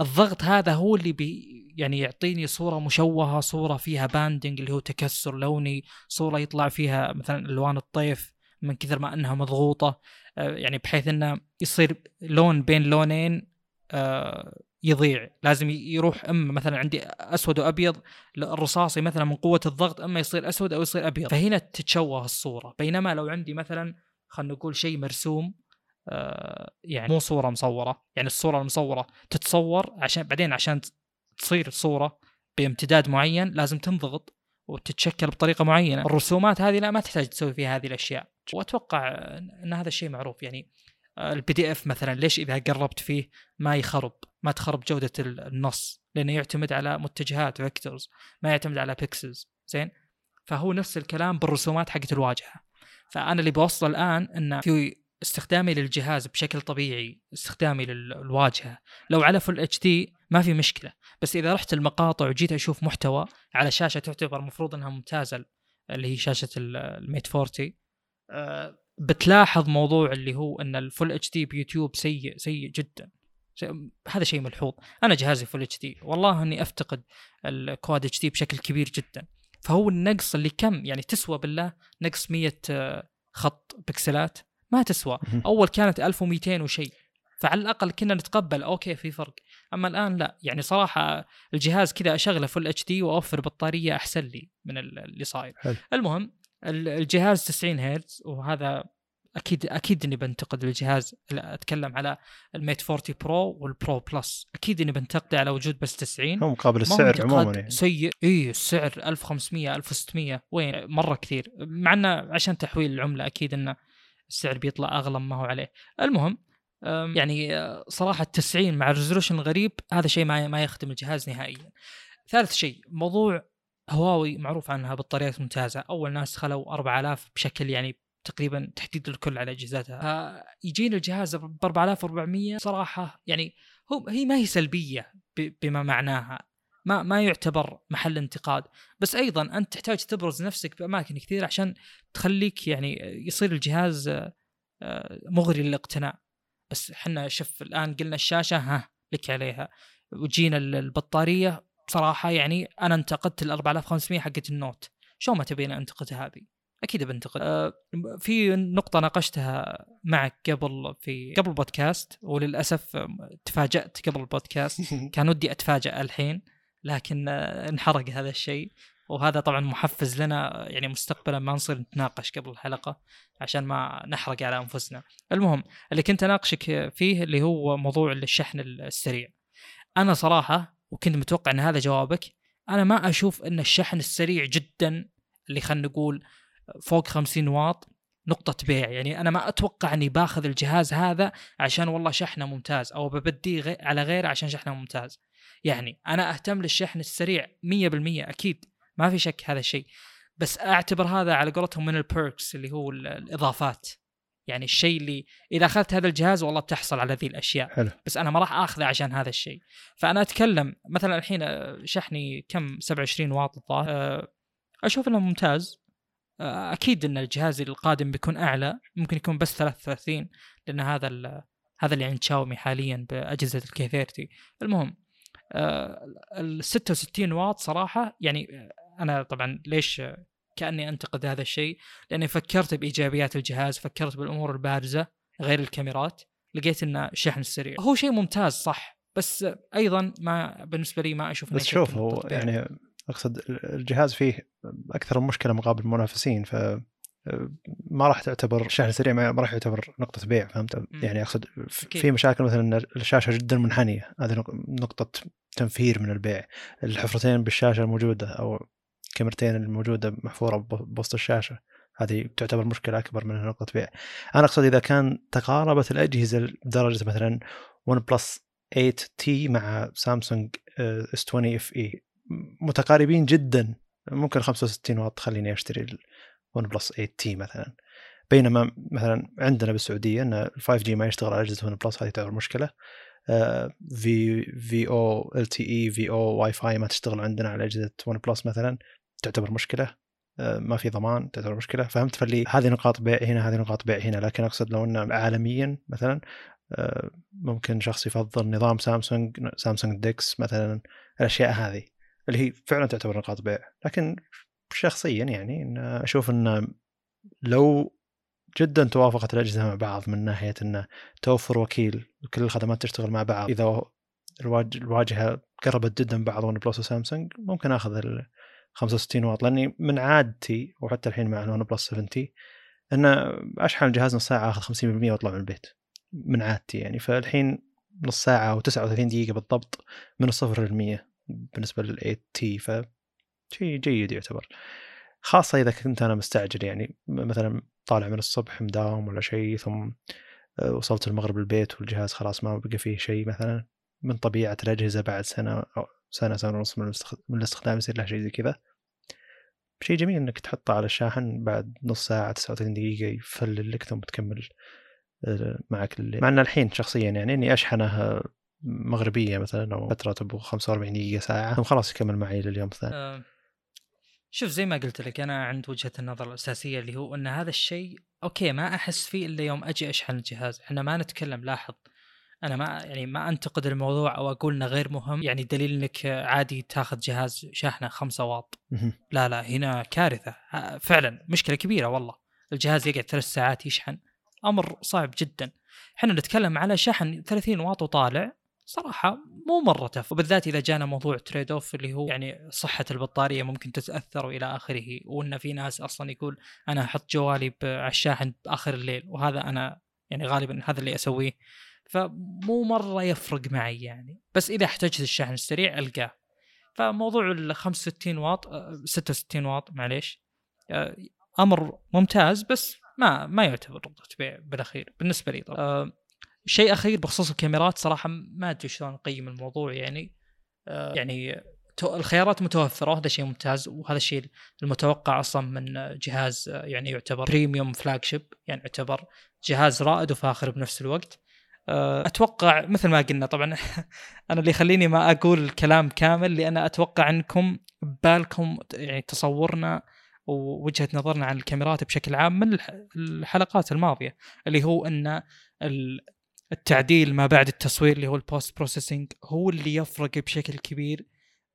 الضغط هذا هو اللي بي يعني يعطيني صورة مشوهة صورة فيها banding اللي هو تكسر لوني صورة يطلع فيها مثلا ألوان الطيف. من كثر ما إنها مضغوطة آه، يعني بحيث إنه يصير لون بين لونين آه، يضيع. لازم يروح أما مثلا عندي أسود وأبيض الرصاصي مثلا من قوة الضغط أما يصير أسود أو يصير أبيض. فهنا تتشوه الصورة. بينما لو عندي مثلا خلينا نقول شيء مرسوم آه، يعني مو صورة مصورة يعني الصورة المصورة تتصور عشان بعدين عشان تصير صورة بامتداد معين لازم تنضغط وتتشكل بطريقة معينة. الرسومات هذه لا ما تحتاج تسوي فيها هذه الأشياء. وأتوقع ان هذا الشيء معروف. يعني ال PDF مثلا ليش إذا قربت فيه ما يخرب ما تخرب جودة ال- النص؟ لأنه يعتمد على متجهات vectors ما يعتمد على pixels زين؟ فهو نفس الكلام بالرسومات حقت الواجهة. فأنا اللي بوصله الآن إن في استخدامي للجهاز بشكل طبيعي استخدامي للواجهة. لو على Full HD ما في مشكلة. بس إذا رحت المقاطع وجيت أشوف محتوى على شاشة تعتبر المفروض إنها ممتازة اللي هي شاشة ال- الميت 40 آه، بتلاحظ موضوع اللي هو إن الفل اتش دي بيوتيوب سيء سيء جدا. هذا شيء ملحوظ. أنا جهازي Full HD والله إني أفتقد ال Quad HD بشكل كبير جدا. فهو النقص اللي كم؟ يعني تسوى بالله نقص 100 آه، خط بكسلات. ما تسوى. أول كانت 1200 وشيء. فعلى الأقل كنا نتقبل. okay في فرق. أما الآن لا. يعني صراحة الجهاز كذا أشغله Full HD وأوفر بطارية أحسن لي من ال- اللي صاير. المهم ال- الجهاز 90 هرتز وهذا أكيد أكيد إني بنتقد الجهاز لا أتكلم على الميت 40 برو والبرو بلس. أكيد إني بنتقده على وجود بس 90 هو مقابل السعر عموما يعني. سيء. إي السعر 1500 1600 وين؟ مرة كثير. مع إنه عشان تحويل العملة أكيد إنه السعر بيطلع أغلى ما هو عليه. المهم يعني آه، صراحة التسعين مع ال resolution الغريب هذا شيء ما ما يخدم الجهاز نهائيا. ثالث شيء موضوع هواوي معروف عنها بطاريات ممتازة. أول ناس خلوا 4000 بشكل يعني تقريبا تحديد الكل على أجهزتها. فيجينا الجهاز ب 4400 صراحة يعني هو هي ما هي سلبية بما معناها. ما ما يعتبر محل انتقاد. بس أيضا أنت تحتاج تبرز نفسك بأماكن كثيرة عشان تخليك يعني يصير الجهاز آه، آه، مغري للاقتناء. بس إحنا شوف الآن قلنا الشاشة ها لك عليها. وجينا البطارية بصراحة يعني أنا انتقدت ال 4500 حقت النوت. شو ما تبين أنتقد هذه؟ أكيد بنتقد. أه في نقطة ناقشتها معك قبل في قبل البودكاست وللأسف تفاجأت قبل البودكاست. كان ودي أتفاجأ الحين لكن انحرق هذا الشيء. وهذا طبعا محفز لنا يعني مستقبلا ما نصير نتناقش قبل الحلقة عشان ما نحرق على أنفسنا. المهم اللي كنت أناقشك فيه اللي هو موضوع الشحن السريع. أنا صراحة وكنت متوقع إن هذا جوابك أنا ما أشوف إن الشحن السريع جدا اللي خلينا نقول فوق 50 واط نقطة بيع. يعني أنا ما أتوقع أني باخذ الجهاز هذا عشان والله شحنه ممتاز أو ببديه على غيره عشان شحنه ممتاز. يعني أنا أهتم للشحن السريع 100% أكيد ما في شك هذا الشيء. بس أعتبر هذا على قولتهم من ال perks اللي هو الإضافات. يعني الشيء اللي إذا أخذت هذا الجهاز والله بتحصل على ذي الأشياء. حلو. بس أنا ما راح آخذه عشان هذا الشيء. فأنا أتكلم مثلا الحين شحني كم؟ 27 واط الظاهر. أه، أشوف إنه ممتاز. أه، أكيد إن الجهاز القادم بيكون أعلى. ممكن يكون بس 33 لأن هذا هذا اللي عند شاومي حاليا بأجهزة ال K30 المهم ال 66 واط صراحة يعني أنا طبعا ليش كأني أنتقد هذا الشيء لأني فكرت بإيجابيات الجهاز فكرت بالأمور البارزة غير الكاميرات لقيت إنه شحن السريع هو شيء ممتاز صح بس أيضا ما بالنسبة لي ما أشوف بس شوف هو يعني أقصد الجهاز فيه أكثر من مشكلة مقابل المنافسين ف ما راح تعتبر شحن سريع ما راح يعتبر نقطة بيع فهمت؟ م. يعني أقصد في مشاكل مثلا إن الشاشة جدا منحنية هذه نقطة تنفير من البيع الحفرتين بالشاشة الموجودة أو الكاميرتين الموجودة محفورة بوسط الشاشة. هذه تعتبر مشكلة أكبر من نقطه بيع أنا أقصد إذا كان تقاربت الأجهزة لدرجة مثلا OnePlus 8T مع سامسونج S20 FE متقاربين جدا. ممكن 65 واط خليني أشتري OnePlus 8T مثلا. بينما مثلا عندنا بالسعودية إن ال 5G ما يشتغل على أجهزة OnePlus هذه تعتبر مشكلة. في في أو ال تي اي VoWiFi ما تشتغل عندنا على أجهزة OnePlus مثلا. تعتبر مشكلة آه، ما في ضمان تعتبر مشكلة. فهمت؟ فاللي هذه نقاط بيع هنا هذه نقاط بيع هنا. لكن أقصد لو إنه عالميا مثلا آه، ممكن شخص يفضل نظام سامسونج سامسونج DeX مثلا الأشياء هذه اللي هي فعلا تعتبر نقاط بيع. لكن شخصيا يعني إن أشوف إن لو جدا توافقت الأجهزة مع بعض من ناحية انه توفر وكيل وكل الخدمات تشتغل مع بعض إذا الواجهة قربت جدا بعض OnePlus وسامسونج ممكن آخذ 65 واط لأني من عادتي وحتى الحين مع ال OnePlus 7T إن اشحن الجهاز نص ساعة آخذ 50% وأطلع من البيت. من عادتي يعني. فالحين نص ساعة أو 39 دقيقة بالضبط من الصفر للمية بالنسبة لل 8T. ف شيء جيد يعتبر. خاصة إذا كنت أنا مستعجل يعني. مثلا طالع من الصبح مداوم ولا شيء ثم آه، وصلت المغرب البيت والجهاز خلاص ما بقى فيه شيء مثلا من طبيعة الأجهزة بعد سنة سنة سنة ونص من, من الاستخدام يصير له شيء زي كذا. شيء جميل إنك تحطه على الشاحن بعد نص ساعة 39 دقيقة يفلل لك ثم تكمل آه، معك الليل مع إن الحين شخصيا يعني إني اشحنه مغربية مثلا أو فترة تبغى 45 دقيقة ساعة ثم خلاص يكمل معي لليوم الثاني. أه شوف زي ما قلت لك أنا عند وجهة النظر الأساسية اللي هو إن هذا الشيء okay ما أحس فيه إلا يوم أجي أشحن الجهاز. إحنا ما نتكلم لاحظ أنا ما يعني ما أنتقد الموضوع أو أقول إنه غير مهم. يعني دليل إنك عادي تاخذ جهاز شاحنه 5 واط. لا لا هنا كارثة. فعلا مشكلة كبيرة والله. الجهاز يقعد ثلاث ساعات يشحن. أمر صعب جدا. إحنا نتكلم على شحن 30 واط وطالع. صراحة مو مرة tough. وبالذات إذا جانا موضوع trade-off اللي هو يعني صحة البطارية ممكن تتأثر وإلى آخره. وإن في ناس أصلا يقول أنا أحط جوالي على الشاحن بآخر الليل. وهذا أنا يعني غالبا هذا اللي أسويه. فمو مرة يفرق معي يعني. بس إذا احتجت الشحن السريع ألقاه. فموضوع ال 65 واط 66 آه، واط معليش. آه، أمر ممتاز بس ما ما يعتبر نقطه بيع بالأخير. بالنسبة لي طبعا. آه، شيء أخير بخصوص الكاميرات صراحة ما أدري شلون أقيم الموضوع يعني. يعني الخيارات متوفرة وهذا شيء ممتاز وهذا الشيء المتوقع أصلا من جهاز يعني يعتبر premium flagship يعني يعتبر جهاز رائد وفاخر بنفس الوقت. أتوقع مثل ما قلنا طبعا أنا اللي يخليني ما أقول الكلام كامل لأن أتوقع إنكم ببالكم يعني تصورنا ووجهة نظرنا عن الكاميرات بشكل عام من الح- الحلقات الماضية اللي هو إن ال- التعديل ما بعد التصوير اللي هو ال post-processing هو اللي يفرق بشكل كبير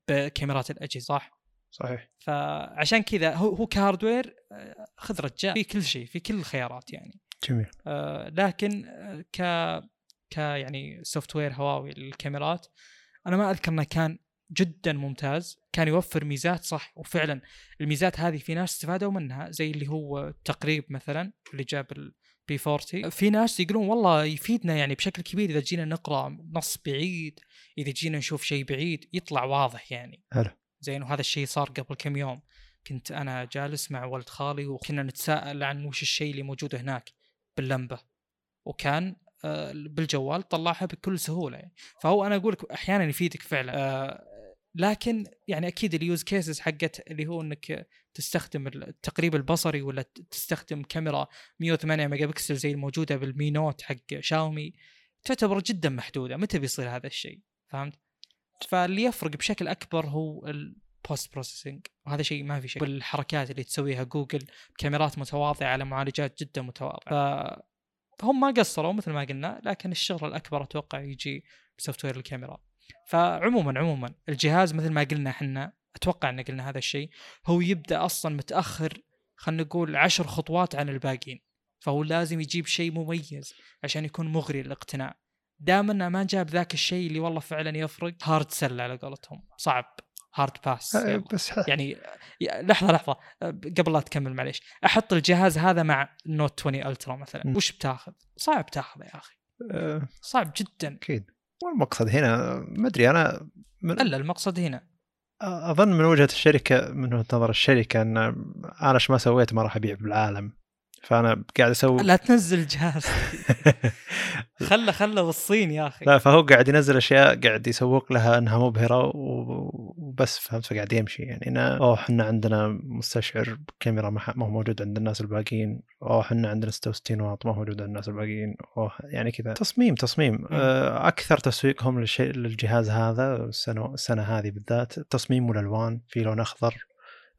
بكاميرات الأجهزة صح؟ صحيح. فعشان كذا هو هو ك hardware آه، خذ رجال في كل شيء في كل الخيارات يعني. جميل. آه، لكن آه، ك ك يعني software هواوي للكاميرات. أنا ما أذكر إنه كان جدا ممتاز كان يوفر ميزات صح وفعلا الميزات هذه في ناس استفادوا منها زي اللي هو التقريب مثلا اللي جاب ال P 40 في ناس يقولون والله يفيدنا يعني بشكل كبير إذا جينا نقرأ نص بعيد إذا جينا نشوف شيء بعيد يطلع واضح يعني. حلو. زين وهذا الشيء صار قبل كم يوم. كنت أنا جالس مع ولد خالي وكنا نتساءل عن وش الشيء اللي موجود هناك باللمبة. وكان بالجوال طلعها بكل سهولة يعني. فهو أنا أقول لك أحيانا يفيدك فعلا. آه، لكن يعني أكيد ال use cases حقت اللي هو إنك تستخدم التقريب البصري ولا تستخدم كاميرا 108 ميجا بكسل زي الموجودة بالمي نوت حق شاومي تعتبر جدا محدودة متى بيصير هذا الشيء؟ فهمت؟ فاللي يفرق بشكل أكبر هو ال post processing وهذا شيء ما في شيء. بالحركات اللي تسويها جوجل كاميرات متواضعة على معالجات جدا متواضعة. فهم ما قصروا مثل ما قلنا لكن الشغل الأكبر أتوقع يجي ب software الكاميرا. فعموما عموما الجهاز مثل ما قلنا إحنا أتوقع إن قلنا هذا الشيء هو يبدأ أصلا متأخر خلينا نقول عشر خطوات عن الباقيين. فهو لازم يجيب شيء مميز عشان يكون مغري للاقتناء دام إنه ما جاب ذاك الشيء اللي والله فعلا يفرق hard sell على قولتهم. صعب. hard pass آه، بس ح- يعني لحظة لحظة. أه، قبل لا تكمل معليش. أحط الجهاز هذا مع النوت 20 الترا مثلا. م. وش بتاخذ؟ صعب تاخذه يا أخي. آه، صعب جدا. أكيد. والمقصد هنا ما أدري أنا من إلا المقصد هنا. أظن من وجهة الشركة من وجهة نظر الشركة إن أنا إيش ما سويت ما راح أبيع بالعالم. فأنا قاعد أسوي لا تنزل جهاز. خله خله بالصين يا أخي. لا فهو قاعد ينزل أشياء قاعد يسوق لها إنها مبهرة وبس فهمت؟ فقاعد يمشي. يعني أنا أوه إحنا عندنا مستشعر كاميرا ما هو موجود عند الناس الباقيين. أوه إحنا عندنا 66 واط ما هو موجود عند الناس الباقيين. أوه يعني كذا. تصميم تصميم. آه، أكثر تسويقهم للشيء للجهاز هذا السنة السنة هذه بالذات التصميم والالوان في لون أخضر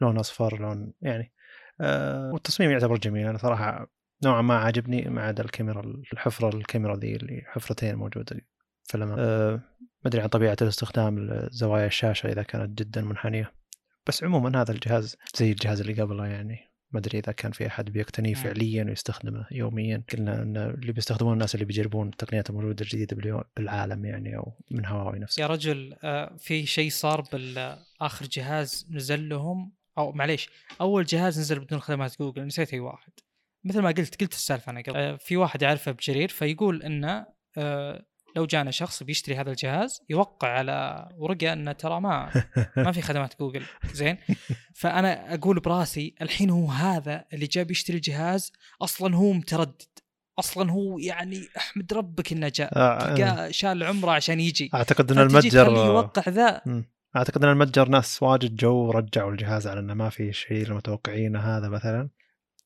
لون أصفر لون يعني والتصميم يعتبر جميل. أنا صراحة نوعا ما عاجبني ما عدا الكاميرا الحفرة الكاميرا ذي اللي حفرتين موجودة في الأمام. أه. ما أدري عن طبيعة الاستخدام زوايا الشاشة إذا كانت جدا منحنية. بس عموما هذا الجهاز زي الجهاز اللي قبله يعني. ما أدري إذا كان في أحد بيقتنيه مم. فعليا ويستخدمه يوميا. قلنا إن اللي بيستخدمون الناس اللي بيجربون التقنيات الموجوده الجديده بالعالم يعني أو من هواوي نفسها يا رجل آه، في شيء صار بالاخر جهاز نزل لهم أو معليش أول جهاز نزل بدون خدمات جوجل نسيت أي واحد. مثل ما قلت قلت السالفة أنا قبل. آه، في واحد اعرفه بجرير فيقول إنه آه، لو جانا شخص بيشتري هذا الجهاز يوقع على ورقة إنه ترى ما ما في خدمات جوجل. زين؟ فأنا أقول براسي الحين هو هذا اللي جاب يشتري الجهاز أصلا هو متردد. أصلا هو يعني أحمد ربك إنه جاء آه، شال عمره عشان يجي. أعتقد ان المتجر يوقع ذا. أعتقد أن المتجر ناس واجد جو ورجعوا الجهاز على إنه ما في شيء المتوقعينه هذا مثلا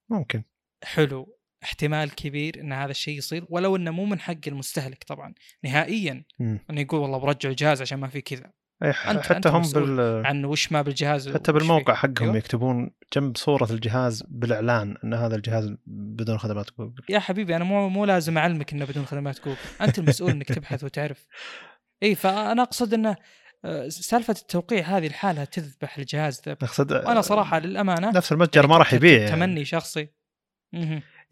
ممكن. حلو. احتمال كبير إن هذا الشيء يصير ولو إنه مو من حق المستهلك طبعا. نهائيا. إنه يقول والله برجع الجهاز عشان ما في كذا. أي أنت- أنت حتى هم بال عن وش ما بالجهاز حتى بالموقع. حقهم أيوه؟ يكتبون جنب صورة الجهاز بالإعلان أن هذا الجهاز بدون خدمات جوجل. يا حبيبي أنا مو مو لازم أعلمك إنه بدون خدمات جوجل. أنت المسؤول إنك تبحث وتعرف. اي فأنا أقصد إنه سالفة التوقيع هذه لحالها تذبح الجهاز ذا أقصد وأنا صراحة للأمانة نفس المتجر ما راح يبيع يعني. تمني شخصي.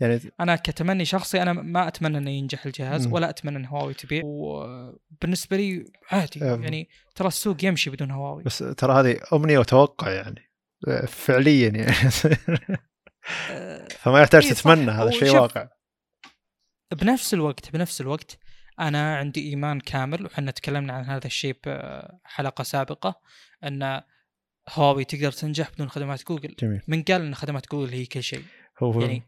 يعني أنا كتمني شخصي أنا ما أتمنى إنه ينجح الجهاز مم. ولا أتمنى إن هواوي تبيع وبالنسبة لي عادي أم. يعني ترى السوق يمشي بدون هواوي بس ترى هذه أمنية وتوقع يعني فعليا يعني أه، فما يحتاج إيه. تتمنى هذا شيء واقع بنفس الوقت بنفس الوقت أنا عندي إيمان كامل وحنا تكلمنا عن هذا الشيء بحلقه سابقة أن هواوي تقدر تنجح بدون خدمات جوجل. جميل. من قال إن خدمات جوجل هي كل شيء. هو يعني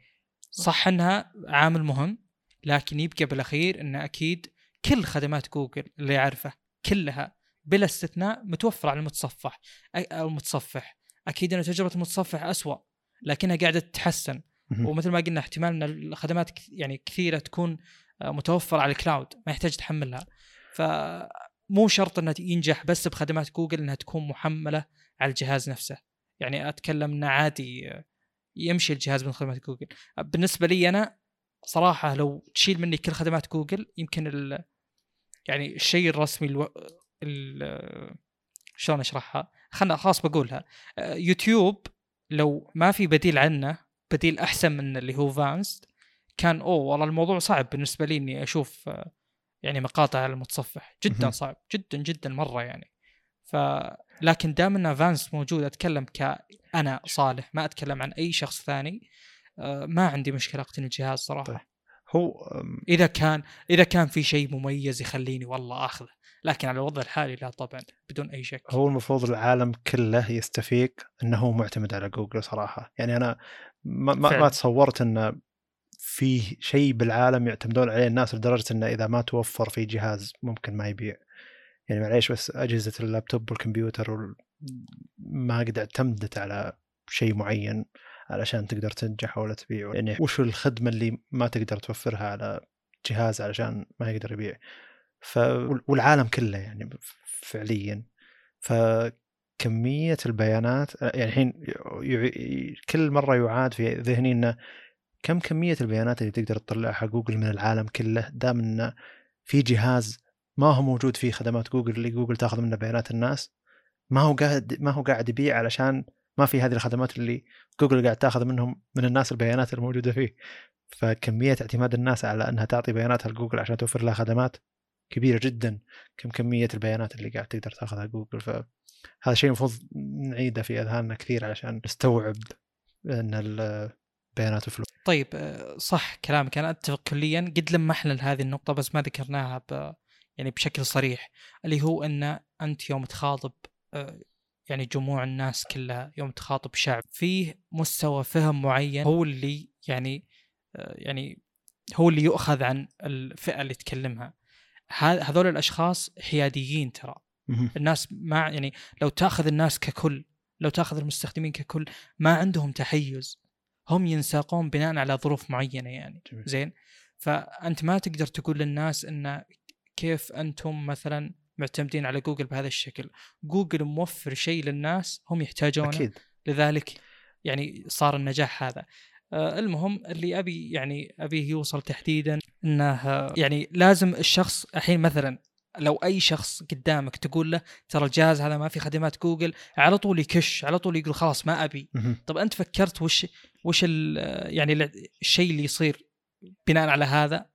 صح إنها عامل مهم لكن يبقى بالأخير إن أكيد كل خدمات جوجل اللي يعرفه كلها بلا استثناء متوفرة على المتصفح. أو المتصفح أكيد إن تجربة المتصفح أسوأ لكنها قاعدة تتحسن. ومثل ما قلنا احتمال إن الخدمات يعني كثيرة تكون آه، متوفره على ال cloud ما يحتاج تحملها. فمو شرط إنها ينجح بس بخدمات جوجل إنها تكون محملة على الجهاز نفسه. يعني أتكلم إنه عادي آه، يمشي الجهاز من خدمات جوجل. بالنسبة لي أنا صراحة لو تشيل مني كل خدمات جوجل يمكن ال يعني الشيء الرسمي ألو... ال... شلون أشرحها؟ خلنا خلاص بقولها. آه، يوتيوب لو ما في بديل عنه بديل أحسن من اللي هو Vanced كان أوه والله الموضوع صعب بالنسبة لي إني أشوف يعني مقاطع على المتصفح جدا. صعب جدا جدا مرة يعني ف لكن دام إن Vanced موجود أتكلم كأنا صالح ما أتكلم عن أي شخص ثاني آه، ما عندي مشكلة أقتني الجهاز صراحة طيب. هو إذا كان إذا كان في شيء مميز يخليني والله آخذه لكن على الوضع الحالي لا طبعا بدون أي شك هو المفروض العالم كله يستفيق إنه هو معتمد على جوجل صراحة يعني أنا ما, ما. ما تصورت انه في شيء بالعالم يعتمدون عليه الناس لدرجة إنه إذا ما توفر في جهاز ممكن ما يبيع. يعني معليش بس أجهزة اللابتوب والكمبيوتر وال... ما قد اعتمدت على شيء معين علشان تقدر تنجح ولا تبيع. يعني وش الخدمة اللي ما تقدر توفرها على جهاز علشان ما يقدر يبيع؟ ف والعالم كله يعني فعليا. فكمية البيانات يعني الحين كل مرة يعاد في ذهني إنه كم كمية البيانات اللي تقدر تطلعها جوجل من العالم كله دام انه في جهاز ما هو موجود فيه خدمات جوجل اللي جوجل تاخذ منه بيانات الناس؟ ما هو قاعد ما هو قاعد يبيع علشان ما في هذه الخدمات اللي جوجل قاعد تاخذ منهم من الناس البيانات الموجودة فيه. فكمية اعتماد الناس على إنها تعطي بياناتها لجوجل عشان توفر لها خدمات كبيرة جدا. كم كمية البيانات اللي قاعد تقدر تاخذها جوجل؟ فهذا شيء المفروض نعيده في أذهاننا كثير علشان نستوعب إن البيانات فلوس طيب آه، صح كلامك. أنا أتفق كليا قد لمحنا لهذه النقطة بس ما ذكرناها ب يعني بشكل صريح اللي هو أن أنت يوم تخاطب آه، يعني جموع الناس كلها يوم تخاطب شعب فيه مستوى فهم معين هو اللي يعني آه، يعني هو اللي يؤخذ عن الفئة اللي تكلمها. هذول الأشخاص حياديين ترى. الناس ما يعني لو تأخذ الناس ككل لو تأخذ المستخدمين ككل ما عندهم تحيز. هم ينساقون بناء على ظروف معينة يعني. جميل. زين؟ فأنت ما تقدر تقول للناس إن كيف أنتم مثلا معتمدين على جوجل بهذا الشكل. جوجل موفر شيء للناس هم يحتاجونه. أكيد. لذلك يعني صار النجاح هذا. آه، المهم اللي أبي يعني أبيه يوصل تحديدا إنه يعني لازم الشخص الحين مثلا لو أي شخص قدامك تقول له ترى الجهاز هذا ما في خدمات جوجل. على طول يكش على طول يقول خلاص ما أبي. طب أنت فكرت وش وش يعني الشيء اللي يصير بناء على هذا؟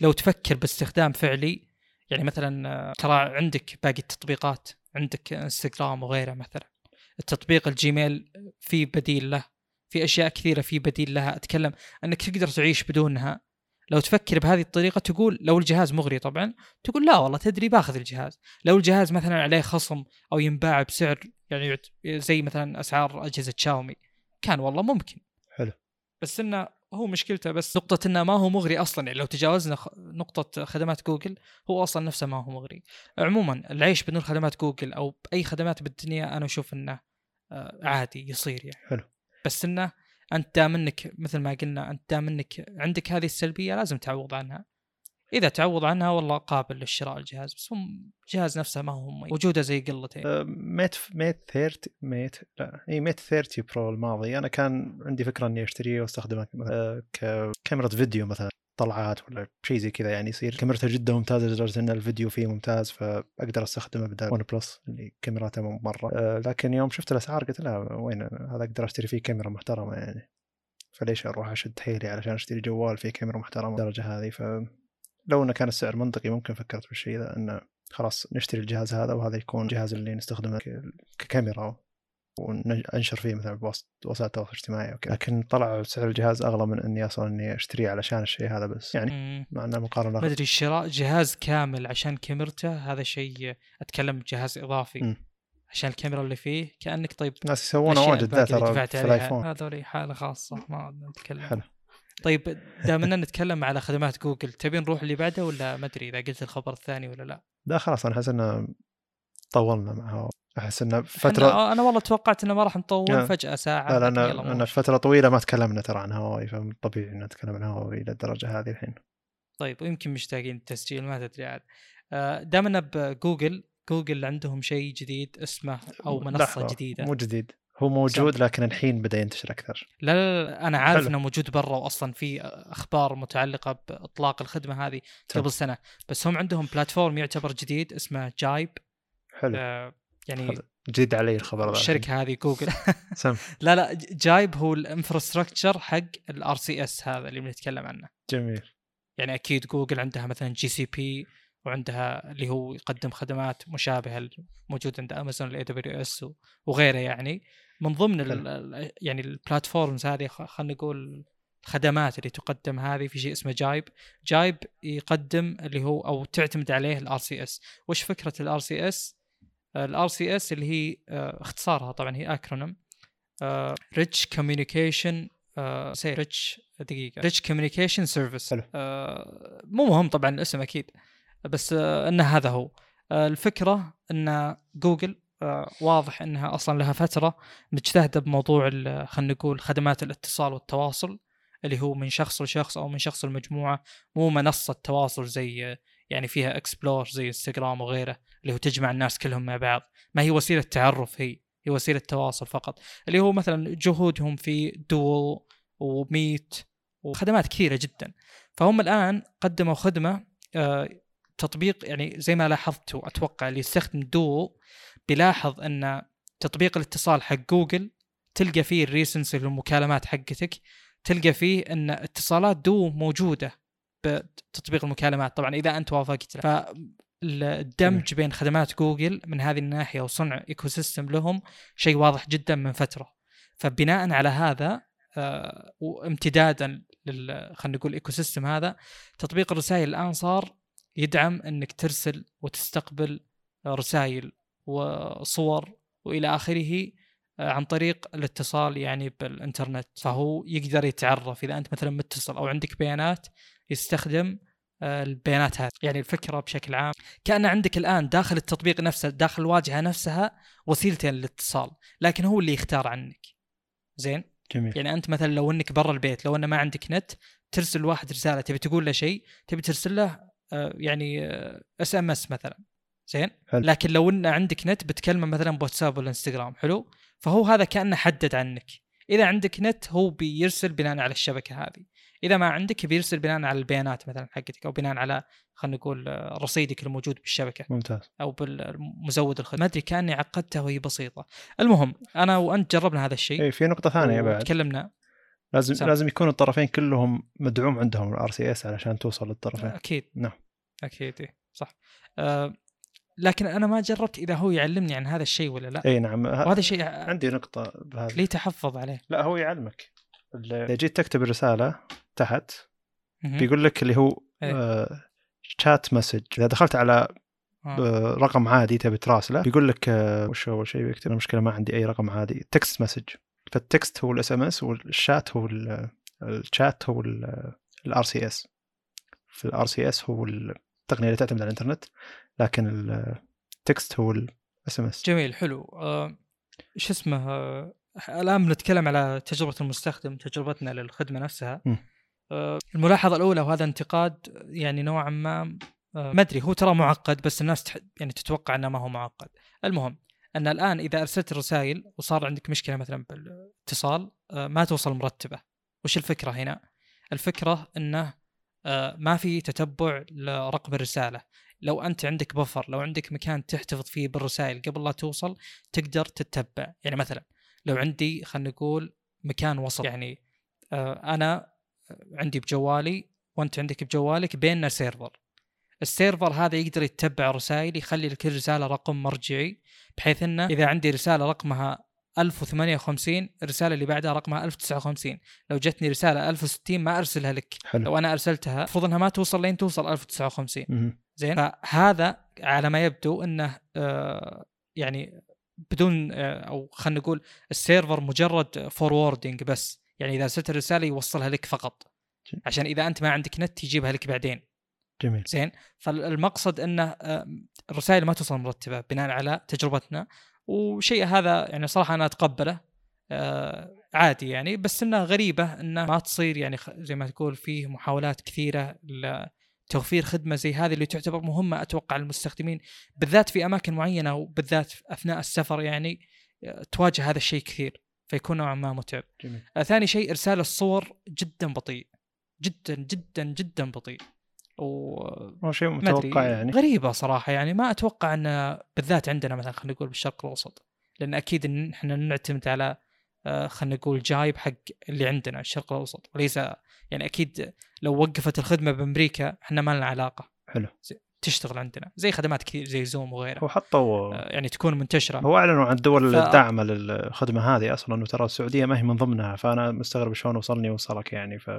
لو تفكر باستخدام فعلي يعني مثلا ترى عندك باقي التطبيقات عندك انستغرام وغيره مثلا. التطبيق الجيميل في بديل له في أشياء كثيرة في بديل لها. أتكلم أنك تقدر تعيش بدونها. لو تفكر بهذه الطريقة تقول لو الجهاز مغري طبعا تقول لا والله تدري باخذ الجهاز لو الجهاز مثلا عليه خصم أو ينباع بسعر يعني زي مثلا أسعار أجهزة شاومي كان والله ممكن حلو. بس إنه هو مشكلته بس نقطة إنه ما هو مغري أصلا يعني لو تجاوزنا نقطة خدمات جوجل هو أصلا نفسه ما هو مغري. عموما العيش بدون خدمات جوجل أو بأي خدمات بالدنيا أنا أشوف إنه آه، عادي يصير يعني. حلو. بس إنه أنت دام إنك مثل ما قلنا أنت دام إنك عندك هذه السلبية لازم تعوض عنها. إذا تعوض عنها والله قابل للشراء الجهاز بس هم الجهاز نفسه ما هو. وجوده زي قلتين. آه، ميت ميت 30 ميت لا إي ميت 30 برو الماضي أنا كان عندي فكرة إني أشتريه وأستخدمه آه، ككاميرا فيديو مثلا طلعات ولا شيء زي كذا يعني يصير كاميرته جدا ممتازة لدرجة إن الفيديو فيه ممتاز فأقدر أستخدمه بدل ون بلس اللي كاميراته مرة. آه، لكن يوم شفت الأسعار قلت لا وين هذا أقدر أشتري فيه كاميرا محترمة يعني؟ فليش أروح أشد حيلي علشان أشتري جوال فيه كاميرا محترمة الدرجه هذه؟ ف لو انه كان السعر منطقي ممكن فكرت بالشيء ذا إنه خلاص نشتري الجهاز هذا وهذا يكون الجهاز اللي نستخدمه ككاميرا. وننشر فيه مثلا بوسط وسائل التواصل الاجتماعي وكذا لكن طلع سعر الجهاز أغلى من إني أصلا إني أشتريه علشان الشيء هذا بس. يعني. مع إنه مقارنة ما أدري شراء جهاز كامل عشان كاميرته هذا شيء أتكلم جهاز إضافي. مم. عشان الكاميرا اللي فيه كأنك طيب الناس يسوونه واجد ذا ترى دفعت في الآيفون. هذول حالة خاصة ما نتكلم. حلو. طيب دام إننا نتكلم على خدمات جوجل تبي نروح اللي بعده ولا ما أدري إذا قلت الخبر الثاني ولا لا؟ لا خلاص أنا أحس إنه طولنا معها. أحس إنه فتره أنا والله توقعت إنه ما راح نطول لا. فجأة ساعة. لا لا أنا فترة طويلة ما تكلمنا ترى عن هواوي فطبيعي ان نتكلم عن هواوي للدرجة هذه الحين. طيب ويمكن مشتاقين التسجيل ما تدري عاد. آه، دام انه بجوجل جوجل عندهم شيء جديد اسمه أو منصة لحظة، جديدة. مو جديد هو موجود لكن الحين بدأ ينتشر أكثر. لا لا, لا أنا عارف حلو. إنه موجود برا واصلا في أخبار متعلقة بإطلاق الخدمة هذه تمام. قبل سنة. بس هم عندهم platform يعتبر جديد اسمه Jibe. حلو. آه يعني. جديد علي الخبر ذا الشركة هذه جوجل سم. لا لا Jibe هو ال infrastructure حق ال RCS هذا اللي بنتكلم عنه. جميل. يعني أكيد جوجل عندها مثلا GCP وعندها اللي هو يقدم خدمات مشابهة موجود عند امازون ال AWS وغيره يعني. من ضمن ال ال- يعني ال platforms هذه خلينا نقول الخدمات اللي تقدم هذه في شيء اسمه Jibe. Jibe يقدم اللي هو أو تعتمد عليه ال RCS. وش فكرة ال RCS؟ ال RCS اللي هي آه، اختصارها طبعا هي acronym rich communication سي rich دقيقة. rich communication service حلو. مو مهم طبعا الاسم أكيد بس آه، انه هذا هو. آه، الفكرة إن جوجل آه، واضح إنها أصلا لها فترة مجتهدة بموضوع ال- خلينا نقول خدمات الاتصال والتواصل اللي هو من شخص لشخص أو من شخص لمجموعة مو منصة تواصل زي يعني فيها explore زي انستغرام وغيره اللي هو تجمع الناس كلهم مع بعض. ما هي وسيلة تعرف هي هي وسيلة تواصل فقط. اللي هو مثلا جهودهم في Duo و Meet وخدمات كثيرة جدا. فهم الآن قدموا خدمة آه، تطبيق يعني زي ما لاحظتوا أتوقع اللي يستخدم دو بيلاحظ أن تطبيق الاتصال حق جوجل تلقى فيه ال recents المكالمات حقتك تلقى فيه أن اتصالات دو موجودة. بتطبيق المكالمات. طبعا إذا أنت وافقت. له فالدمج بين خدمات جوجل من هذه الناحية وصنع ecosystem لهم شيء واضح جدا من فترة. فبناء على هذا آه، وامتدادا لل خلينا نقول ecosystem هذا تطبيق الرسائل الآن صار يدعم إنك ترسل وتستقبل رسائل وصور وإلى آخره آه، عن طريق الاتصال يعني بالإنترنت. فهو يقدر يتعرف. إذا أنت مثلا متصل أو عندك بيانات يستخدم آه، البيانات هذه. يعني الفكرة بشكل عام كأن عندك الآن داخل التطبيق نفسه داخل الواجهة نفسها وسيلتين للاتصال لكن هو اللي يختار عنك. زين؟ جميل. يعني أنت مثلا لو إنك برا البيت لو إنه ما عندك نت ترسل واحد رسالة تبي تقول له شيء تبي ترسل له آه، يعني SMS مثلا. زين؟ حلو. لكن لو ان عندك نت بتكلمه مثلا بواتساب ولا إنستغرام. حلو؟ فهو هذا كأنه حدد عنك. إذا عندك نت هو بيرسل بناء على الشبكة هذه. إذا ما عندك بيرسل بناء على البيانات مثلا حقتك أو بناء على خلينا نقول رصيدك الموجود بالشبكة. ممتاز. أو بالمزود الخدمة. ما أدري كاني عقدتها وهي بسيطة. المهم أنا وأنت جربنا هذا الشيء. اي في نقطة ثانية بعد. تكلمنا لازم سام. لازم يكون الطرفين كلهم مدعوم عندهم ال RCS علشان توصل للطرفين. أكيد. نعم. أكيد إيه، صح. أه لكن أنا ما جربت إذا هو يعلمني عن هذا الشيء ولا لا. اي نعم. وهذا شيء عندي نقطة بهذا. لي تحفظ عليه؟ لا هو يعلمك. إذا جيت تكتب الرسالة تحت. بيقول لك اللي هو إيه. آه chat message إذا دخلت على آه. آه رقم عادي تبي تراسله بيقول لك آه وش أول شيء بيكتب؟ المشكلة ما عندي أي رقم عادي. text message فال text هو ال SMS والشات هو ال- الشات هو ال RCS في ال RCS هو التقنيه اللي تعتمد على الإنترنت. لكن ال text هو ال SMS جميل حلو. أه شو اسمه؟ الآن بنتكلم على تجربة المستخدم تجربتنا للخدمة نفسها. م. الملاحظة الأولى وهذا انتقاد يعني نوعا ما أه ما أدري هو ترى معقد بس الناس يعني تتوقع إنه ما هو معقد. المهم أن الآن إذا أرسلت الرسائل وصار عندك مشكلة مثلا بالاتصال أه ما توصل مرتبة. وش الفكرة هنا؟ الفكرة إنه أه ما في تتبع لرقم الرسالة. لو أنت عندك buffer لو عندك مكان تحتفظ فيه بالرسائل قبل لا توصل تقدر تتبع. يعني مثلا لو عندي خلينا نقول مكان وسط يعني آه أنا عندي بجوالي وانت عندك بجوالك بيننا server ال server هذا يقدر يتبع رسائل يخلي لكل رساله رقم مرجعي بحيث إنه إذا عندي رسالة رقمها 1058 الرسالة اللي بعدها رقمها 1059 لو جتني رسالة 1060 ما أرسلها لك. حلو. لو أنا أرسلتها المفروض إنها ما توصل لين توصل 1059 مهم. زين؟ فهذا على ما يبدو إنه آه يعني بدون آه أو خلينا نقول ال server مجرد forwarding بس. يعني إذا ارسلت الرسالة يوصلها لك فقط. عشان إذا أنت ما عندك نت يجيبها لك بعدين. جميل. زين؟ فالمقصد إنه الرسائل ما توصل مرتبة بناء على تجربتنا. وشيء هذا يعني صراحة أنا أتقبله آه، عادي يعني بس انها غريبة إنه ما تصير يعني زي ما تقول فيه محاولات كثيرة لتوفير خدمة زي هذه اللي تعتبر مهمة أتوقع للمستخدمين بالذات في أماكن معينة وبالذات أثناء السفر يعني آه، تواجه هذا الشيء كثير. فيكون نوعا ما متعب. جميل. آه، ثاني شيء إرسال الصور جدا بطيء. جدا جدا جدا بطيء. و شيء متوقع يعني. غريبة صراحة يعني. ما أتوقع إن بالذات عندنا مثلا خلينا نقول بالشرق الأوسط. لأن أكيد إن إحنا نعتمد على آه، خلينا نقول جايب حق اللي عندنا الشرق الأوسط. وليس يعني أكيد لو وقفت الخدمة بأمريكا إحنا ما لنا علاقة. حلو. تشتغل عندنا زي خدمات كثير زي زوم وغيرها هو حطوا آه، يعني تكون منتشرة هو أعلنوا عن الدول ف- الداعمه للخدمه هذه أصلا وترى السعودية ما هي من ضمنها فأنا مستغرب شلون وصلني وصلك يعني ف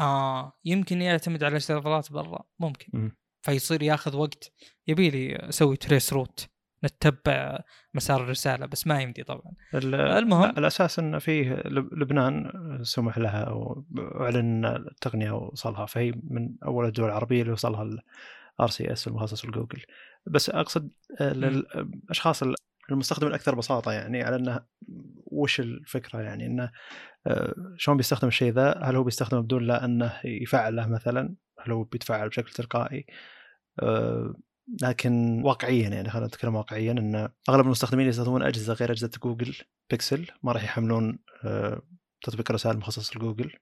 آه يمكن يعتمد على سيرفرات برا ممكن مم. فيصير ياخذ وقت يبي لي أسوي trace route نتبع مسار الرسالة بس ما يمدي طبعا ال- المهم. لا، الأساس إن فيه لب- لبنان سمح لها أو أعلن التقنيه وصلها فهي من أول الدول العربية اللي وصلها ال RCS المخصص لجوجل. بس أقصد للاشخاص المستخدم الأكثر بساطة يعني على إنه وش الفكرة يعني؟ إنه آه، شلون بيستخدم الشيء ذا؟ هل هو بيستخدمه بدون لا إنه يفعله مثلا؟ هل هو بيتفعل بشكل تلقائي؟ آه، لكن واقعيا يعني خلينا نتكلم واقعيا ان أغلب المستخدمين يستخدمون أجهزة غير أجهزة جوجل بيكسل ما راح يحملون آه، تطبيق الرسائل المخصص لجوجل.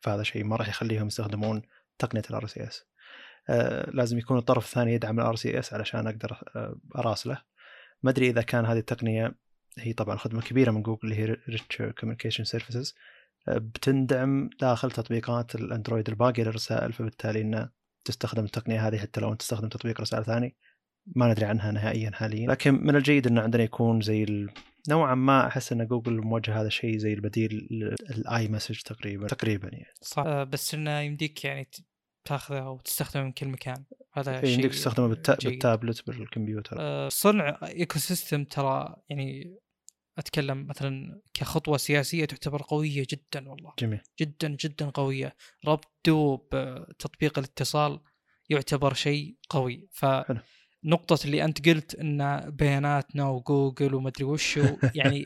فهذا شيء ما راح يخليهم يستخدمون تقنية ال RCS. لازم يكون الطرف الثاني يدعم ال RCS علشان أقدر آه، أراسله. ما أدري إذا كان هذه التقنية هي طبعا خدمه كبيره من جوجل اللي هي Rich Communication Services بتندعم داخل تطبيقات الأندرويد الباقية للرسائل فبالتالي إنه تستخدم التقنية هذه حتى لو أنت تستخدم تطبيق رسائل ثاني. ما ندري عنها نهائيا حاليا. لكن من الجيد ان عندنا يكون زي ال... نوعا ما أحس إن جوجل موجه هذا الشيء زي البديل لل iMessage تقريبا تقريبا يعني. صح. آه بس إنه يمديك يعني تاخذه وتستخدمه من كل مكان. هذا في شيء يمديك تستخدمه بالتا... جيد. بالتابلت بالكمبيوتر. آه، صنع ecosystem ترى يعني أتكلم مثلا كخطوة سياسية تعتبر قوية جدا والله. جميل. جدا جدا قوية. ربطه بتطبيق الاتصال يعتبر شيء قوي. حلو. فنقطة اللي أنت قلت أن بياناتنا وجوجل ومدري وشو يعني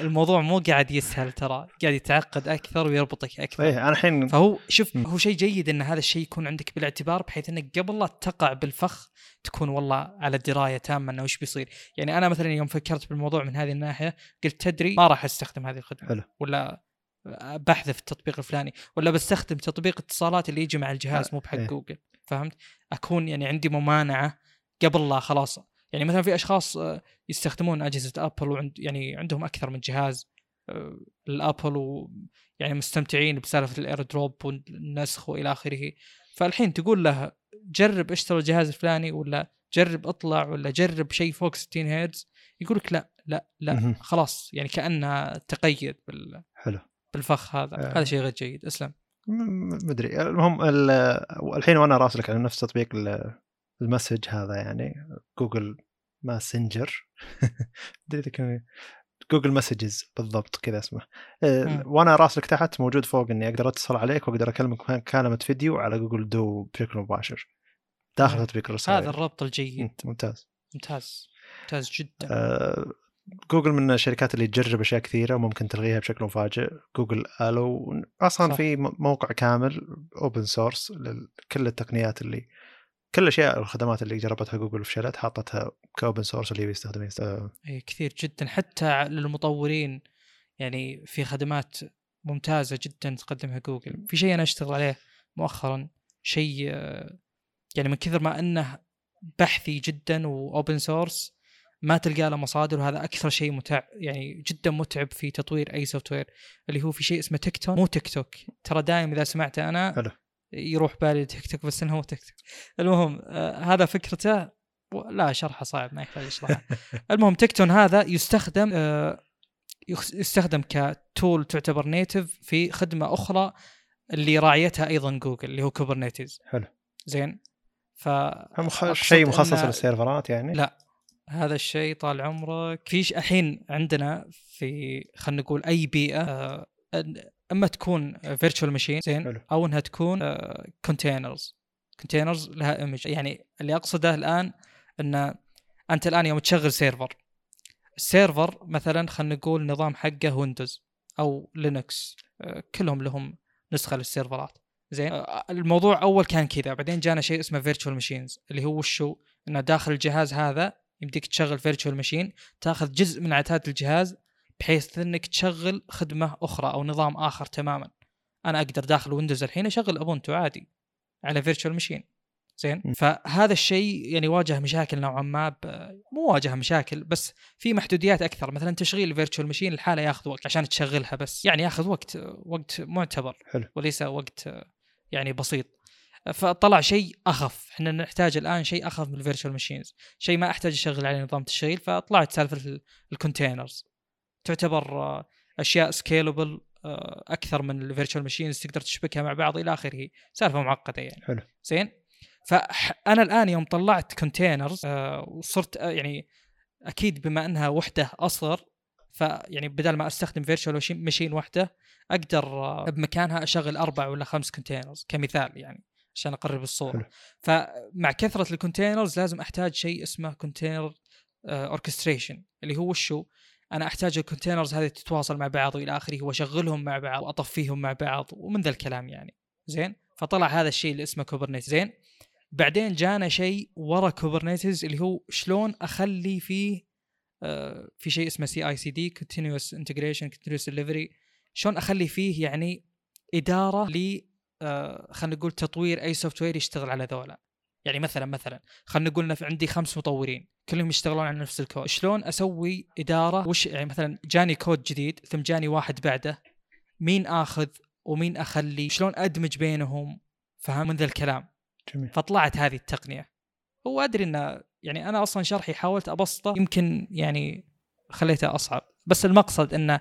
الموضوع مو قاعد يسهل ترى قاعد يتعقد أكثر ويربطك أكثر إيه أنا الحين فهو شوف. هو شيء جيد إن هذا الشيء يكون عندك بالاعتبار بحيث إنك قبل لا تقع بالفخ تكون والله على دراية تامة إنه وش بيصير، يعني أنا مثلا يوم فكرت بالموضوع من هذه الناحية قلت تدري ما راح أستخدم هذه الخدمة حلو. ولا بحذف التطبيق الفلاني ولا بستخدم تطبيق اتصالات اللي يجي مع الجهاز مو بحق إيه. جوجل فهمت؟ أكون يعني عندي ممانعة قبل لا خلاص يعني مثلا في أشخاص آه، يستخدمون أجهزة ابل وعند يعني عندهم أكثر من جهاز آه، الأبل ويعني مستمتعين بسالفة ال AirDrop والنسخ وإلى آخره. فالحين تقول له جرب اشتري الجهاز الفلاني ولا جرب اطلع ولا جرب شيء فوق 60 هرتز يقول لك لا لا لا. خلاص يعني كأنه تقيد بال- حلو. بالفخ هذا. آه. هذا شيء غير جيد. اسلم. مدري. المهم ال- الحين وأنا راسلك على نفس تطبيق ال message هذا يعني Google Messenger. كان Google Messages بالضبط كذا اسمه. آه،. وأنا راسلك تحت موجود فوق إني أقدر أتصل عليك وأقدر أكلمك مكالمه فيديو على Google Duo بشكل مباشر. داخل. تطبيق الرسائل هذا الربط الجيد. مم، ممتاز. ممتاز. ممتاز جدا. آه، جوجل من الشركات اللي تجرب أشياء كثيرة وممكن تلغيها بشكل مفاجئ. Google Allo. أصلا صح. في موقع كامل open source لكل التقنيات اللي كل الاشياء الخدمات اللي جربتها جوجل وفشلت حاطتها ك open source اللي بيستخدم يست- آه، اي كثير جدا. حتى للمطورين يعني في خدمات ممتازة جدا تقدمها جوجل. في شيء أنا أشتغل عليه مؤخرا شيء آه، يعني من كثر ما إنه بحثي جدا و open source ما تلقى له مصادر وهذا أكثر شيء متع يعني جدا متعب في تطوير أي software اللي هو في شيء اسمه Tekton. مو تيك توك. ترى دائما إذا سمعته أنا. يروح بالي تيك توك بس إنه هو Tekton. المهم آه هذا فكرته. لا شرحه صعب ما يحتاج اشرحه المهم Tekton هذا يستخدم آه، يستخدم ك tool تعتبر native في خدمة أخرى اللي راعيتها أيضا جوجل اللي هو Kubernetes حلو. زين؟ ف شيء مخصص إن للسيرفرات يعني؟ لا. هذا الشيء طال عمرك. فيش الحين عندنا في خلينا نقول أي بيئة آه، أما تكون virtual machine زين؟ حلو. أو إنها تكون containers containers لها image يعني اللي أقصده الآن ان أنت الآن يوم تشغل server ال server مثلا خلينا نقول نظام حقه ويندوز أو لينكس آه، كلهم لهم نسخة للسيرفرات. زين؟ آه، الموضوع أول كان كذا بعدين جانا شيء اسمه virtual machines اللي هو وشو؟ إنه داخل الجهاز هذا يمديك تشغل virtual machine تاخذ جزء من عتاد الجهاز بحيث إنك تشغل خدمة أخرى أو نظام آخر تماما. أنا أقدر داخل ويندوز الحين أشغل Ubuntu عادي على virtual machine زين. فهذا الشيء يعني واجه مشاكل نوعا ما ب... مو واجه مشاكل بس في محدوديات أكثر. مثلا تشغيل ال virtual machine لحاله ياخذ وقت عشان تشغلها بس. يعني ياخذ وقت وقت معتبر. حلو. وليس وقت يعني بسيط. فطلع شيء أخف. إحنا نحتاج الآن شيء أخف من ال virtual machines شيء ما أحتاج أشغل عليه نظام تشغيل فطلعت سالفة ال containers تعتبر آه، أشياء scalable أكثر من ال virtual machines تقدر تشبكها مع بعض إلى آخره. سالفة معقدة يعني. حلو. زين؟ فانا الآن يوم طلعت containers وصرت آه، يعني أكيد بما أنها وحدة أصغر فيعني بدل ما أستخدم virtual machine واحدة أقدر آه، بمكانها أشغل أربع ولا خمس containers كمثال يعني عشان أقرب الصورة. حلو. فمع كثرة ال containers لازم أحتاج شيء اسمه container orchestration اللي هو وشو أنا أحتاج ال containers هذه تتواصل مع بعض والى آخره وأشغلهم مع بعض واطفيهم مع بعض ومن ذا الكلام يعني. زين؟ فطلع هذا الشيء اللي اسمه Kubernetes زين؟ بعدين جانا شيء ورا Kubernetes اللي هو شلون أخلي فيه آه، في شيء اسمه CI/CD continuous integration continuous delivery شلون أخلي فيه يعني إدارة ل آه، خلينا نقول تطوير أي software يشتغل على ذولا. يعني مثلا مثلا خلينا نقول عندي خمس مطورين. كلهم يشتغلون على نفس الكود. شلون أسوي إدارة؟ وش يعني مثلا جاني كود جديد ثم جاني واحد بعده مين آخذ ومين أخلي؟ شلون أدمج بينهم؟ فهم من ذا الكلام. جميل. فطلعت هذه التقنية. هو أدري إنه يعني أنا أصلا شرحي حاولت أبسطه يمكن يعني خليته أصعب. بس المقصد انه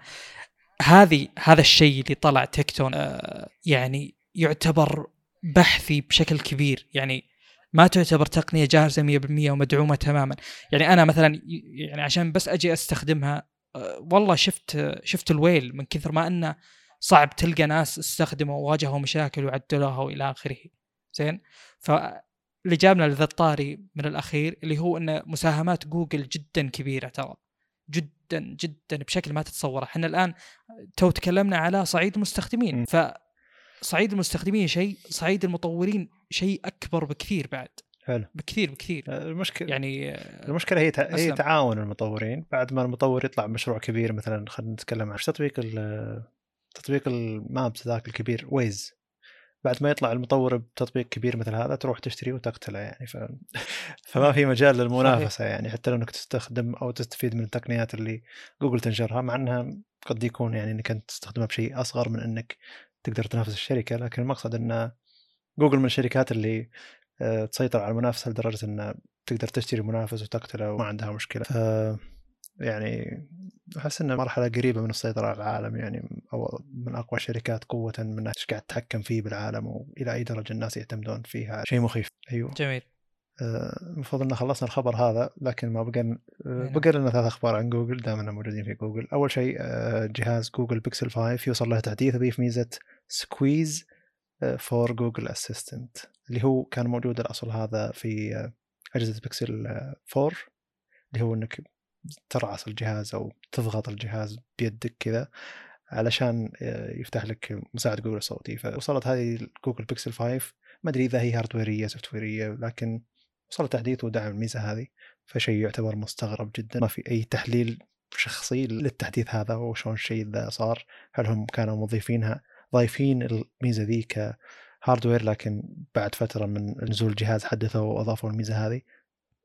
هذه هذا الشيء اللي طلع تكتون آه يعني يعتبر بحثي بشكل كبير. يعني ما تعتبر تقنية جاهزة 100% ومدعومة تماما. يعني أنا مثلا يعني عشان بس أجي أستخدمها آه، والله شفت شفت الويل من كثر ما إنه صعب تلقى ناس استخدموا وواجهوا مشاكل وعدلوها وإلى آخره. زين؟ فاللي جابنا لذا الطاري من الأخير اللي هو ان مساهمات جوجل جدا كبيرة ترى. جدا جدا بشكل ما تتصوره. إحنا الآن تو تكلمنا على صعيد المستخدمين. ف صعيد المستخدمين شيء صعيد المطورين شيء أكبر بكثير بعد. حلو. بكثير بكثير. آه، المشكلة يعني المشكلة هي تع... هي. تعاون المطورين. بعد ما المطور يطلع بمشروع كبير مثلا خلينا نتكلم عن تطبيق ال- تطبيق ال maps ذاك الكبير Waze بعد ما يطلع المطور بتطبيق كبير مثل هذا تروح تشتري وتقتله يعني. ف... فما في مجال للمنافسة يعني. حتى لو إنك تستخدم أو تستفيد من التقنيات اللي جوجل تنشرها مع إنها قد يكون يعني إنك أنت تستخدمها بشيء أصغر من إنك تقدر تنافس الشركة. لكن المقصد ان جوجل من الشركات اللي آه، تسيطر على المنافسة لدرجة إن تقدر تشتري منافس وتقتله وما عندها مشكلة. ف يعني أحس انه مرحلة قريبة من السيطرة على العالم يعني أو من أقوى الشركات قوة من انها قاعد تتحكم فيه بالعالم وإلى أي درجة الناس يعتمدون فيها. شيء مخيف. أيوه. جميل. آه، المفروض إن خلصنا الخبر هذا لكن ما بقى آه، نعم. بقى لنا ثلاث أخبار عن جوجل دائما موجودين في جوجل. أول شيء جهاز جوجل بيكسل 5 يوصل له تحديث يضيف ميزه squeeze. for Google Assistant اللي هو كان موجود الأصل هذا في أجهزة بيكسل آه، 4 اللي هو إنك ترعص الجهاز أو تضغط الجهاز بيدك كذا علشان آه، يفتح لك مساعد جوجل الصوتي. فوصلت هذه جوجل بيكسل 5 ما أدري إذا هي hardwareية softwareية لكن وصلت تحديث ودعم الميزة هذه. فشيء يعتبر مستغرب جدا. ما في أي تحليل شخصي للتحديث هذا وشلون الشيء ذا صار. هل هم كانوا مضيفينها ضايفين الميزة ذي ك hardware لكن بعد فترة من نزول الجهاز حدثوا وأضافوا الميزة هذه.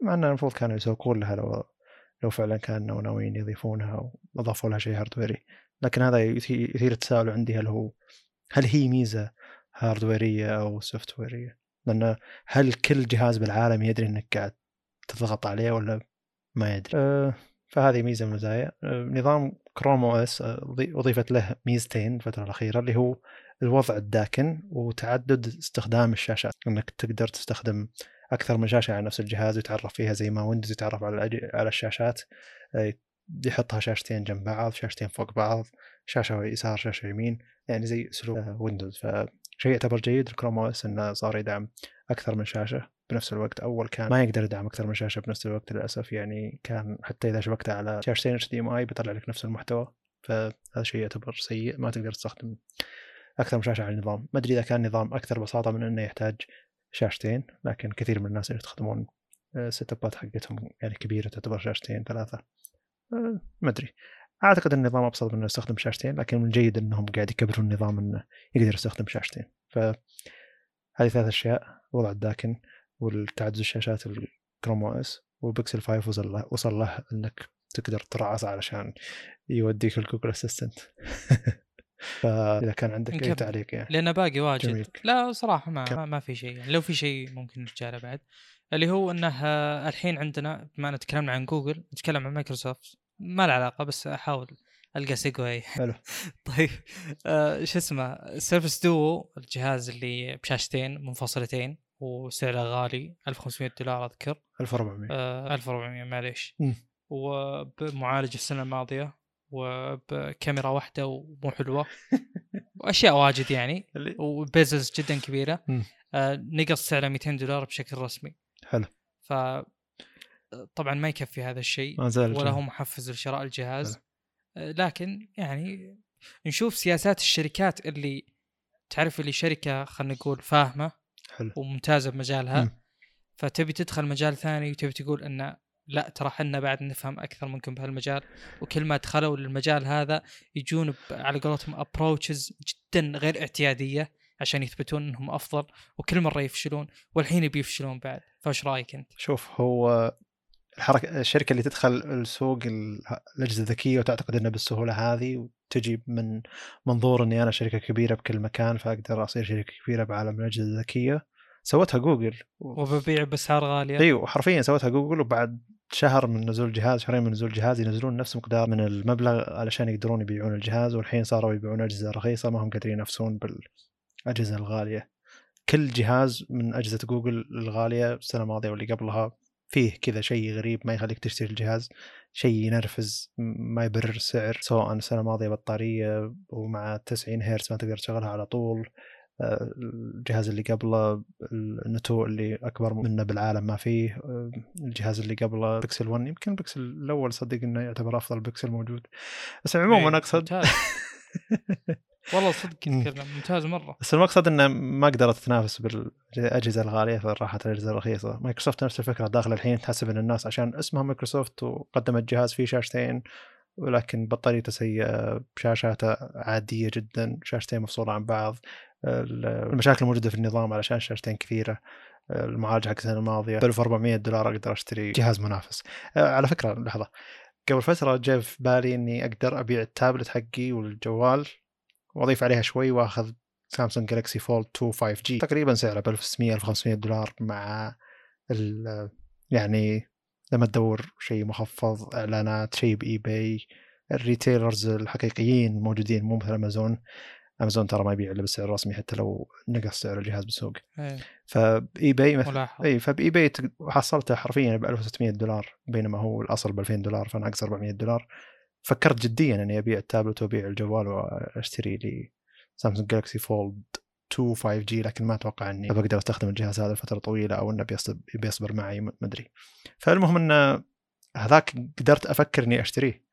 مع إنه المفروض كانوا يسوقون لها لو لو فعلا كانوا ناويين يضيفونها وأضافوا لها شيء hardwareي لكن هذا يثي- يثير التساؤل عندي هل هو هل هي ميزة hardwareية أو softwareية لأن هل كل جهاز بالعالم يدري إنك قاعد تضغط عليه ولا ما يدري؟ أه فهذه ميزة من المزايا أه نظام Chrome OS أضيفت له ميزتين الفترة الأخيرة اللي هو الوضع الداكن وتعدد استخدام الشاشات. إنك تقدر تستخدم أكثر من شاشة على نفس الجهاز ويتعرف فيها زي ما Windows يتعرف على على الشاشات. أه، يحطها شاشتين جنب بعض شاشتين فوق بعض شاشة يسار شاشة يمين يعني زي أسلوب أه، Windows. فشيء يعتبر جيد ال Chrome OS إنه صار يدعم أكثر من شاشة. بنفس الوقت أول كان ما يقدر يدعم أكثر من شاشة بنفس الوقت للأسف يعني كان حتى إذا شبكته على شاشتين HDMI بيطلع لك نفس المحتوى فهذا شيء يعتبر سيء ما تقدر تستخدم أكثر من شاشة على النظام. ما أدري إذا كان نظام أكثر بساطة من إنه يحتاج شاشتين لكن كثير من الناس يستخدمون ال setupات حقتهم يعني كبيرة تعتبر شاشتين ثلاثة آه، ما أدري. أعتقد النظام أبسط من إنه يستخدم شاشتين لكن من الجيد إنهم قاعد يكبرون النظام إنه يقدر يستخدم شاشتين. ف هذه ثلاث أشياء وضع الداكن. والتعدد الشاشات ال Chrome OS وبكسل 5 وصل له وصل له إنك تقدر ترعص علشان يوديك ال Google Assistant فإذا كان عندك أي. تعليق يعني لأنه باقي واجد. جميل. لا صراحة ما كم. ما, ما في شيء يعني. لو في شيء ممكن نرجع له بعد. اللي هو إنه آه، الحين عندنا بما إن تكلمنا عن جوجل نتكلم عن مايكروسوفت ما له علاقة بس أحاول ألقى segue حلو. طيب آه شو اسمه؟ Surface Duo الجهاز اللي بشاشتين منفصلتين. وسعره غالي 1500 دولار أذكر 1400 آه 1400 معليش. وبمعالج السنة الماضية وبكاميرا واحدة ومو حلوة وأشياء واجد يعني وبيزلز جدا كبيرة. آه نقص سعره 200 دولار بشكل رسمي حلو ف طبعا ما يكفي هذا الشيء ولا. هو محفز لشراء الجهاز حلو. آه، لكن يعني نشوف سياسات الشركات اللي تعرف اللي شركة خلينا نقول فاهمة حلو. وممتازة بمجالها مم. فتبي تدخل مجال ثاني وتبي تقول انه لا ترى حنا بعد نفهم أكثر منكم بهالمجال وكل ما دخلوا للمجال هذا يجون على قولتهم approaches جدا غير اعتيادية عشان يثبتون إنهم أفضل. وكل مرة يفشلون والحين يبي يفشلون بعد. فإيش رأيك أنت؟ شوف هو الحركة الشركة اللي تدخل السوق ال- الأجهزة الذكية وتعتقد إنها بالسهولة هذه وتجي من منظور إني أنا شركة كبيرة بكل مكان فأقدر أصير شركة كبيرة بعالم الأجهزة الذكية. سوتها جوجل وببيع بأسعار غالية. إيوه حرفيا سوتها جوجل وبعد شهر من نزول الجهاز شهرين من نزول الجهاز ينزلون نفس مقدار من المبلغ علشان يقدرون يبيعون الجهاز والحين صاروا يبيعون أجهزة رخيصة ما هم قادرين ينافسون بالأجهزة الغالية. كل جهاز من أجهزة جوجل الغالية السنة الماضية واللي قبلها فيه كذا شيء غريب ما يخليك تشتري الجهاز شيء ينرفز ما يبرر السعر سواء السنة الماضية بطارية ومع 90 هرتز ما تقدر تشغلها على طول آه، الجهاز اللي قبله النتو اللي أكبر منه بالعالم ما فيه آه، الجهاز اللي قبله بيكسل 1 يمكن البيكسل الأول صدق إنه يعتبر أفضل بيكسل موجود بس عموما إيه، أقصد. والله صدق ممتاز مرة. بس المقصد إنه ما قدرت تنافس بالأجهزة الغالية فراحت الأجهزة الرخيصة. مايكروسوفت نفس الفكرة. داخل الحين تحسب إن الناس عشان اسمها مايكروسوفت وقدمت جهاز فيه شاشتين ولكن بطاريته سيئة بشاشاته عادية جدا شاشتين مفصولة عن بعض المشاكل الموجوده في النظام علشان شاشتين كثيرة المعالج حق السنة الماضية. ب 1400 دولار أقدر أشتري جهاز منافس. آه، على فكرة لحظة. قبل فترة جاء في بالي إني أقدر أبيع التابلت حقي والجوال. وأضيف عليها شوي وأخذ Samsung Galaxy Fold 2 5G تقريبا سعره ب 1600 1500 دولار مع ال- يعني لما تدور شيء مخفض إعلانات شيء eBay eBay ال retailers الحقيقيين موجودين مو مثل امازون امازون ترى ما يبيع إلا بالسعر الرسمي حتى لو نقص سعر الجهاز بالسوق. ف eBay مثلا اي ف eBay حصلته حرفيا ب 1600 دولار بينما هو الأصل ب 2000 دولار فناقص 400 دولار. فكرت جديا إني أبيع التابلت وأبيع الجوال وأشتري لي Samsung Galaxy Fold 2 5G لكن ما أتوقع إني بقدر أستخدم الجهاز هذا لفترة طويلة أو إنه بيصبر, بيصبر معي ما أدري فالمهم إن هذاك قدرت أفكر إني أشتريه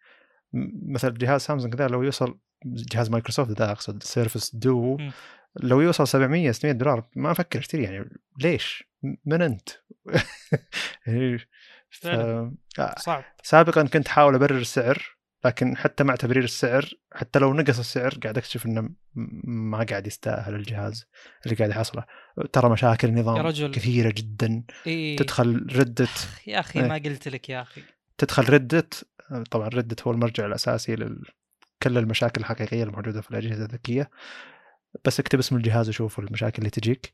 مثل جهاز سامسونج ذا لو يوصل جهاز مايكروسوفت ذا أقصد سيرفس ديو. لو يوصل 700 600 دولار ما أفكر أشتريه يعني ليش؟ من أنت؟ يعني ف... فعلاً. آه، صعب سابقا كنت أحاول أبرر السعر لكن حتى مع تبرير السعر حتى لو نقص السعر قاعد أكتشف إنه ما قاعد يستاهل الجهاز اللي قاعد يحصله. ترى مشاكل يا النظام رجل. كثيرة جدا. إيه. تدخل ردة يا أخي إيه. ما قلت لك يا أخي. تدخل ردت طبعا ردت هو المرجع الأساسي لل كل المشاكل الحقيقية الموجودة في الأجهزة الذكية. بس اكتب اسم الجهاز وشوف المشاكل اللي تجيك.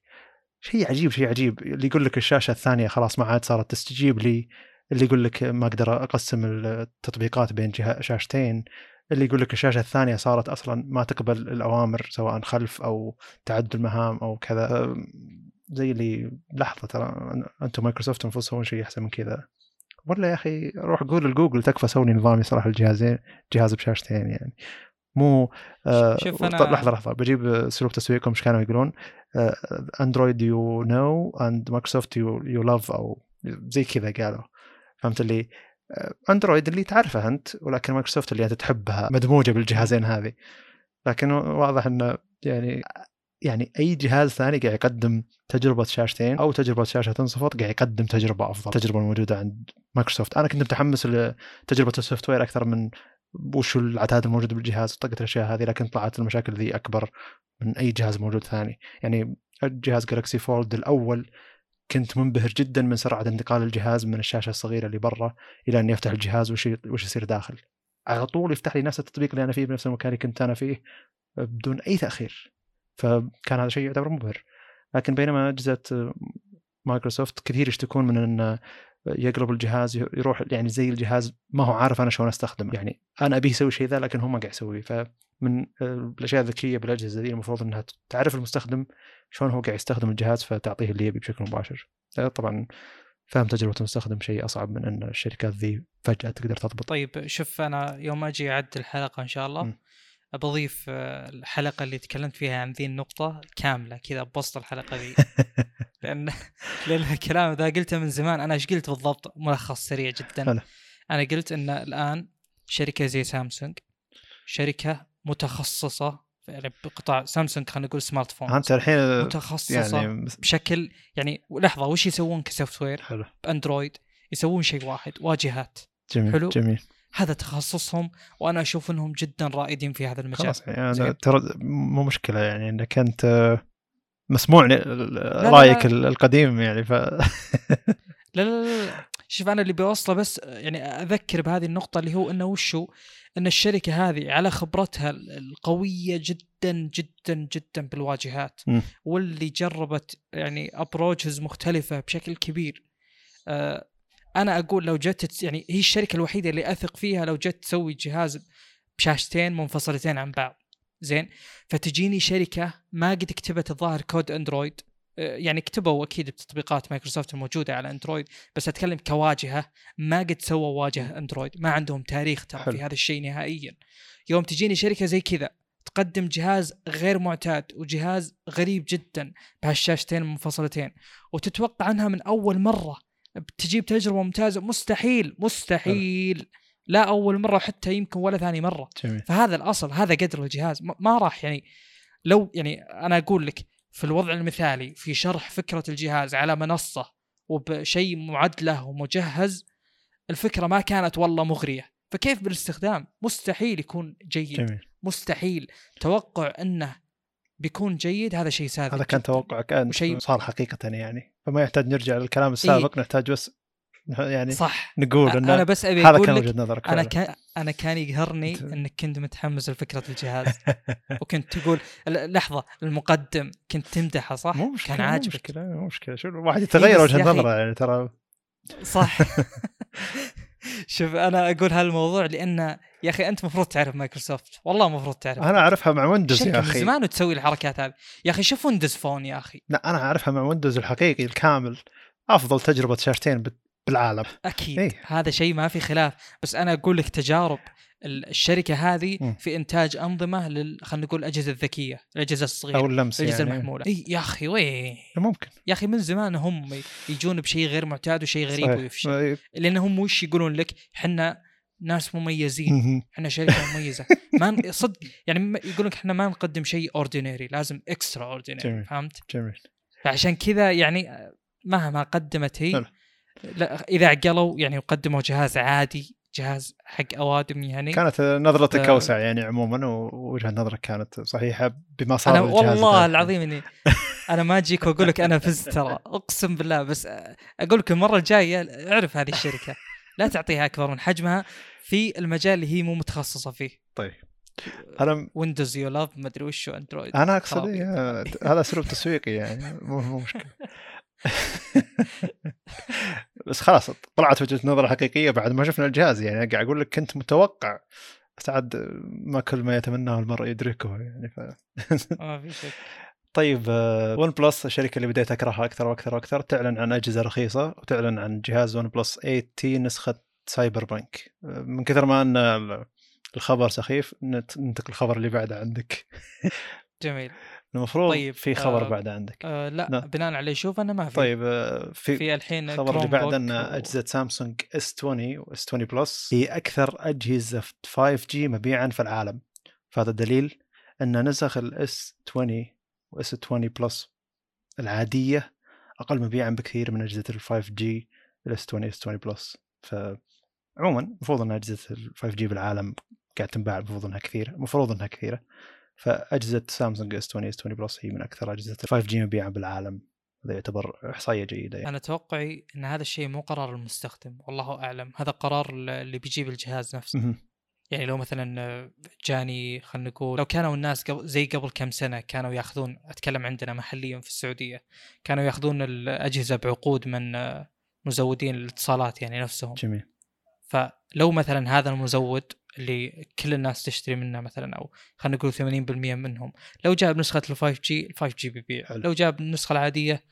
شيء عجيب شيء عجيب. اللي يقول لك الشاشة الثانية خلاص ما عاد صارت تستجيب لي. اللي يقول لك ما أقدر أقسم التطبيقات بين شاشتين اللي يقول لك الشاشة الثانية صارت أصلا ما تقبل الأوامر سواء خلف أو تعدد المهام أو كذا. زي اللي لحظة ترى أنتم مايكروسوفت المفروض تسوون شيء أحسن من كذا. ولا يا أخي روح قول لجوجل تكفى سوني نظام يصلح الجهازين جهاز بشاشتين يعني. مو آه شوف أنا- لحظة لحظة بجيب اسلوب تسويقهم إيش كانوا يقولون؟ أندرويد you know and مايكروسوفت you you love أو زي كذا قالوا. فهمت اللي آه، أندرويد اللي تعرفه أنت ولكن مايكروسوفت اللي انت تحبها مدموجة بالجهازين هذه. لكن واضح إنه يعني يعني أي جهاز ثاني قاعد يقدم تجربة شاشتين أو تجربة شاشة تنصفط قاعد يقدم تجربة أفضل. التجربه الموجوده عند مايكروسوفت. أنا كنت متحمس لتجربة ال software أكثر من وش العتاد الموجوده بالجهاز وطقه الأشياء هذه لكن طلعت المشاكل ذي أكبر من أي جهاز موجود ثاني. يعني الجهاز جالكسي فولد الأول كنت منبهر جدا من سرعة انتقال الجهاز من الشاشة الصغيرة اللي برا إلى اني افتح الجهاز وش وش يصير داخل. على طول يفتح لي نفس التطبيق اللي أنا فيه بنفس المكان اللي كنت أنا فيه بدون أي تأخير. فكان هذا شيء يعتبر مبهر. لكن بينما اجهزه مايكروسوفت كثير يشتكون من أن يقلب الجهاز يروح يعني زي الجهاز ما هو عارف أنا شلون أستخدمه. يعني أنا أبيه يسوي شيء ذا لكن هو ما قاعد يسويه. فمن الأشياء الذكية بالأجهزة ذي المفروض إنها تعرف المستخدم شلون هو قاعد يستخدم الجهاز فتعطيه اللي يبي بشكل مباشر. طبعا فهم تجربة المستخدم شيء أصعب من إن الشركات ذي فجأة تقدر تضبط. طيب شوف أنا يوم أجي اعد الحلقة إن شاء الله م. بضيف آه، الحلقة اللي تكلمت فيها عن ذي النقطة كاملة كذا بسط الحلقة ذي. لأن لأن الكلام ذا قلته من زمان. أنا إيش قلت بالضبط؟ ملخص سريع جدا. هلا. أنا قلت إن الآن شركة زي سامسونج شركة متخصصة يعني بقطاع سامسونج خلينا نقول smartphone انت الحين متخصصة يعني بشكل يعني لحظة وش يسوون ك software؟ حلو. باندرويد يسوون شيء واحد واجهات. جميل حلو؟ جميل. هذا تخصصهم وأنا أشوف إنهم جدا رائدين في هذا المجال. خلاص يعني ترى مو مشكلة يعني إنك أنت مسموع رأيك لا. لا. القديم يعني ف لا, لا لا لا. شوف أنا اللي بوصله بس يعني أذكر بهذه النقطة اللي هو إنه وشو؟ إن الشركة هذه على خبرتها القوية جدا جدا جدا بالواجهات. م. واللي جربت يعني ابروجز مختلفة بشكل كبير. آه أنا أقول لو جت يعني هي الشركة الوحيدة اللي أثق فيها لو جت تسوي جهاز بشاشتين منفصلتين عن بعض. زين؟ فتجيني شركة ما قد كتبت الظاهر كود أندرويد. يعني كتبوا أكيد بتطبيقات مايكروسوفت الموجودة على أندرويد بس أتكلم كواجهة ما قد سووا واجهة أندرويد. ما عندهم تاريخ ترى في هذا الشيء نهائيا. يوم تجيني شركة زي كذا تقدم جهاز غير معتاد وجهاز غريب جدا بهالشاشتين المنفصلتين وتتوقع عنها من أول مرة بتجيب تجربة ممتازة. مستحيل مستحيل. لا أول مرة حتى يمكن ولا ثاني مرة. جميل. فهذا الأصل هذا قدر الجهاز. ما راح يعني لو يعني أنا أقول لك في الوضع المثالي في شرح فكرة الجهاز على منصة وبشيء معد له ومجهز الفكرة ما كانت والله مغرية. فكيف بالاستخدام؟ مستحيل يكون جيد. جميل. مستحيل. توقع إنه بيكون جيد هذا شيء ساذج. هذا كان توقعك أنت. وشي... صار حقيقة يعني. فما يحتاج نرجع للكلام السابق إيه؟ نحتاج بس يعني صح. نقول انه أنا بس أبي هذا كان وجهة نظرك أنا كان أنا كان يقهرني إنك كنت متحمس لفكرة الجهاز. وكنت تقول لحظة المقدم كنت تمدحه صح؟ مو مشكلة كان عاجبك. مو مشكلة. مو مشكله شو الواحد يتغير إيه وجهة نظره يعني ترى. صح. شوف أنا أقول هالموضوع لأن يا أخي أنت المفروض تعرف مايكروسوفت. والله المفروض تعرف. أنا أعرفها مع ويندوز يا أخي من زمان وتسوي الحركات هذه. يا أخي شوف ويندوز فون يا أخي. لا أنا أعرفها مع ويندوز الحقيقي الكامل. أفضل تجربة شاشتين بالعالم. أكيد. إيه؟ هذا شيء ما في خلاف. بس أنا أقول لك تجارب الشركة هذه م. في إنتاج أنظمة لل خلينا نقول الأجهزة الذكية الأجهزة الصغيرة أو اللمس الأجهزة يعني. المحمولة. إي يا أخي وين؟ ممكن. يا أخي من زمان هم يجون بشيء غير معتاد وشيء غريب ويفشل. لأنهم وش يقولون لك؟ إحنا ناس مميزين. إحنا شركة مميزة. ما صدق يعني يقول لك إحنا ما نقدم شيء ordinary لازم extraordinary فهمت؟ جميل. فعشان كذا يعني مهما قدمت هي لا إذا عقلوا يعني وقدموا جهاز عادي جهاز حق أوادم يعني. كانت نظرتك ف... أوسع يعني عموما ووجهة نظرك كانت صحيحة بما صار أنا والله العظيم إني أنا ما أجيك وأقول لك أنا فزت ترى أقسم بالله بس أقول لك المرة الجاية اعرف هذه الشركة. لا تعطيها أكبر من حجمها في المجال اللي هي مو متخصصة فيه. طيب. أنا ويندوز you love ما أدري وش اندرويد أنا أقصد إيه هذا أسلوب تسويقي يعني مو مشكلة. بس خلاص طلعت وجهة نظر حقيقية بعد ما شفنا الجهاز. يعني قاعد أقول لك كنت متوقع بس عاد ما كل ما يتمناه المرء يدركه يعني ف ما في شك. طيب ون بلس الشركة اللي بديت أكرهها أكثر وأكثر وأكثر تعلن عن أجهزة رخيصة وتعلن عن جهاز ون بلس 8 تي نسخة سايبر بانك من كثر ما أن الخبر سخيف ننتقل الخبر اللي بعده عندك. جميل. المفروض طيب في خبر آه بعد عندك. آه لا, لا بناء على شوف أنا ما في. طيب آه في في الحين الخبر اللي بعد أن و... أجهزة سامسونج اس 20 و اس 20 بلس هي أكثر أجهزة 5G مبيعا في العالم. فهذا دليل أن نسخ الاس 20 واس 20 بلس العادية أقل مبيعا بكثير من أجهزة ال 5G الاس 20 اس 20 بلس ف عموما المفروض إن أجهزة ال 5G بالعالم قاعد تنباع المفروض إنها كثيره المفروض إنها كثيرة فأجهزة سامسونج اس 20 اس 20 بلس هي من أكثر أجهزة ال 5G مبيعا بالعالم هذا يعتبر إحصائية جيدة يعني. أنا توقعي إن هذا الشيء مو قرار المستخدم والله أعلم هذا قرار اللي بيجيب الجهاز نفسه. يعني لو مثلا جاني خلينا نقول لو كانوا الناس قبل زي قبل كم سنة كانوا يأخذون أتكلم عندنا محليا في السعودية كانوا يأخذون الأجهزة بعقود من مزودين الاتصالات يعني نفسهم جميل فلو مثلا هذا المزود اللي كل الناس تشتري منه مثلا أو خلينا نقول 80% منهم لو جاب نسخة ال 5 جي ال 5 جي بيبيع حلو. لو جاب النسخة العادية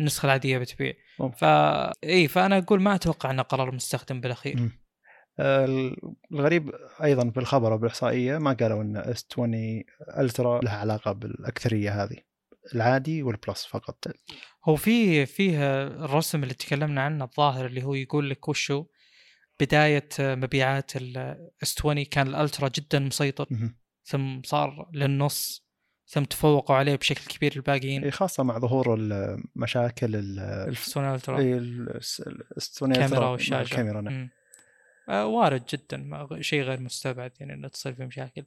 النسخة العادية بتبيع. فا اي فأنا أقول ما أتوقع إنه قرار المستخدم بالأخير مم. الغريب أيضا بالخبر بالاحصائيه ما قالوا إن S 20 Ultra لها علاقة بالأكثرية هذه العادي وال Plus فقط. هو في فيه الرسم اللي تكلمنا عنه الظاهر اللي هو يقول لك وشو؟ بداية مبيعات ال S 20 كان ال Ultra جدا مسيطر. ثم صار للنص ثم تفوقوا عليه بشكل كبير الباقيين. خاصة مع ظهور المشاكل ال- الف- سوني الترا الس- الاس 20 كاميرا ألترا مع والشاشة. الكاميرا نعم. وارد جدا شيء غير مستبعد يعني إنه تصير في مشاكل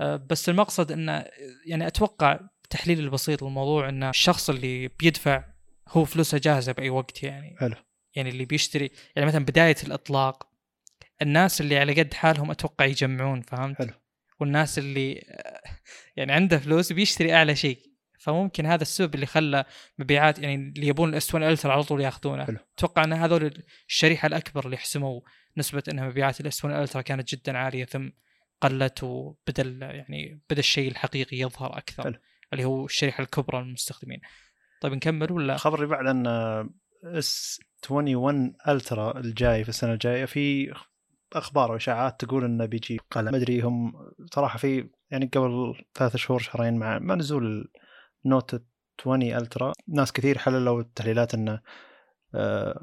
آه، بس المقصد إنه يعني أتوقع تحليل البسيط للموضوع ان الشخص اللي بيدفع هو فلوسه جاهزة بأي وقت يعني حلو يعني اللي بيشتري يعني مثلا بداية الإطلاق الناس اللي على قد حالهم أتوقع يجمعون فهمت؟ حلو. والناس اللي يعني عنده فلوس بيشتري أعلى شيء فممكن هذا السبب اللي خلى مبيعات يعني اللي يبون ال S 20 Ultra على طول ياخذونه. أتوقع إن هذول الشريحة الأكبر اللي حسموا نسبة ان مبيعات ال S 20 Ultra كانت جدا عالية ثم قلت وبدا يعني بدأ الشيء الحقيقي يظهر أكثر حلو. اللي هو الشريحة الكبرى من المستخدمين طيب نكمل ولا الخبر اللي بعد إن S 21 Ultra الجاي في السنة الجاية في أخبار وإشاعات تقول انه بيجي قلم ما أدري هم صراحة في يعني قبل ثلاث شهور شهرين مع مع نزول Note 20 Ultra ناس كثير حللوا التحليلات إنه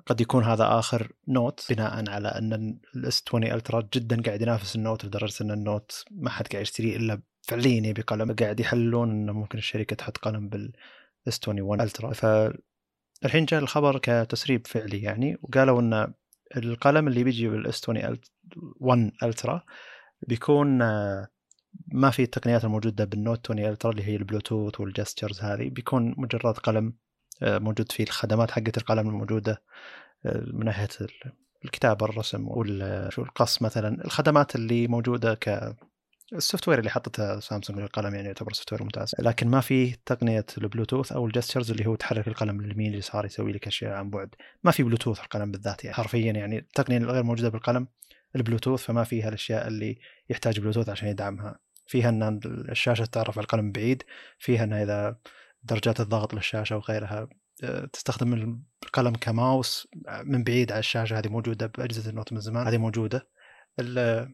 قد يكون هذا آخر Note بناء على أن ال S 20 Ultra جدا قاعد ينافس ال Note لدرجة أن ال Note ما حد قاعد يشتريه إلا فعليا يبي قلم. قاعد يحللون انه ممكن الشركة تحط قلم بال S 21 Ultra فالحين جاء الخبر كتسريب فعلي يعني وقالوا إن القلم اللي بيجي بال S 21 Ultra بيكون آه، ما في التقنيات الموجودة بال Note 20 Ultra اللي هي البلوتوث وال gestures هذه بيكون مجرد قلم آه، موجود فيه الخدمات حقت القلم الموجودة آه، من ناحية ال- الكتابة الرسم وال- شو القص مثلا. الخدمات اللي موجودة ك ال software اللي حطته سامسونج للقلم يعني يعتبر software ممتاز. لكن ما في تقنية البلوتوث أو ال gestures اللي هو تحرك القلم لليمين اليسار يسوي لك أشياء عن بعد. ما في بلوتوث القلم بالذات يعني. حرفيا يعني التقنية الغير موجودة بالقلم البلوتوث فما فيها الأشياء اللي يحتاج بلوتوث عشان يدعمها. فيها إن الشاشة تعرف على القلم بعيد فيها إن إذا درجات الضغط للشاشة وغيرها. آه، تستخدم القلم كماوس من بعيد على الشاشة هذه موجودة بأجهزة ال Note من زمان هذه موجودة. ال-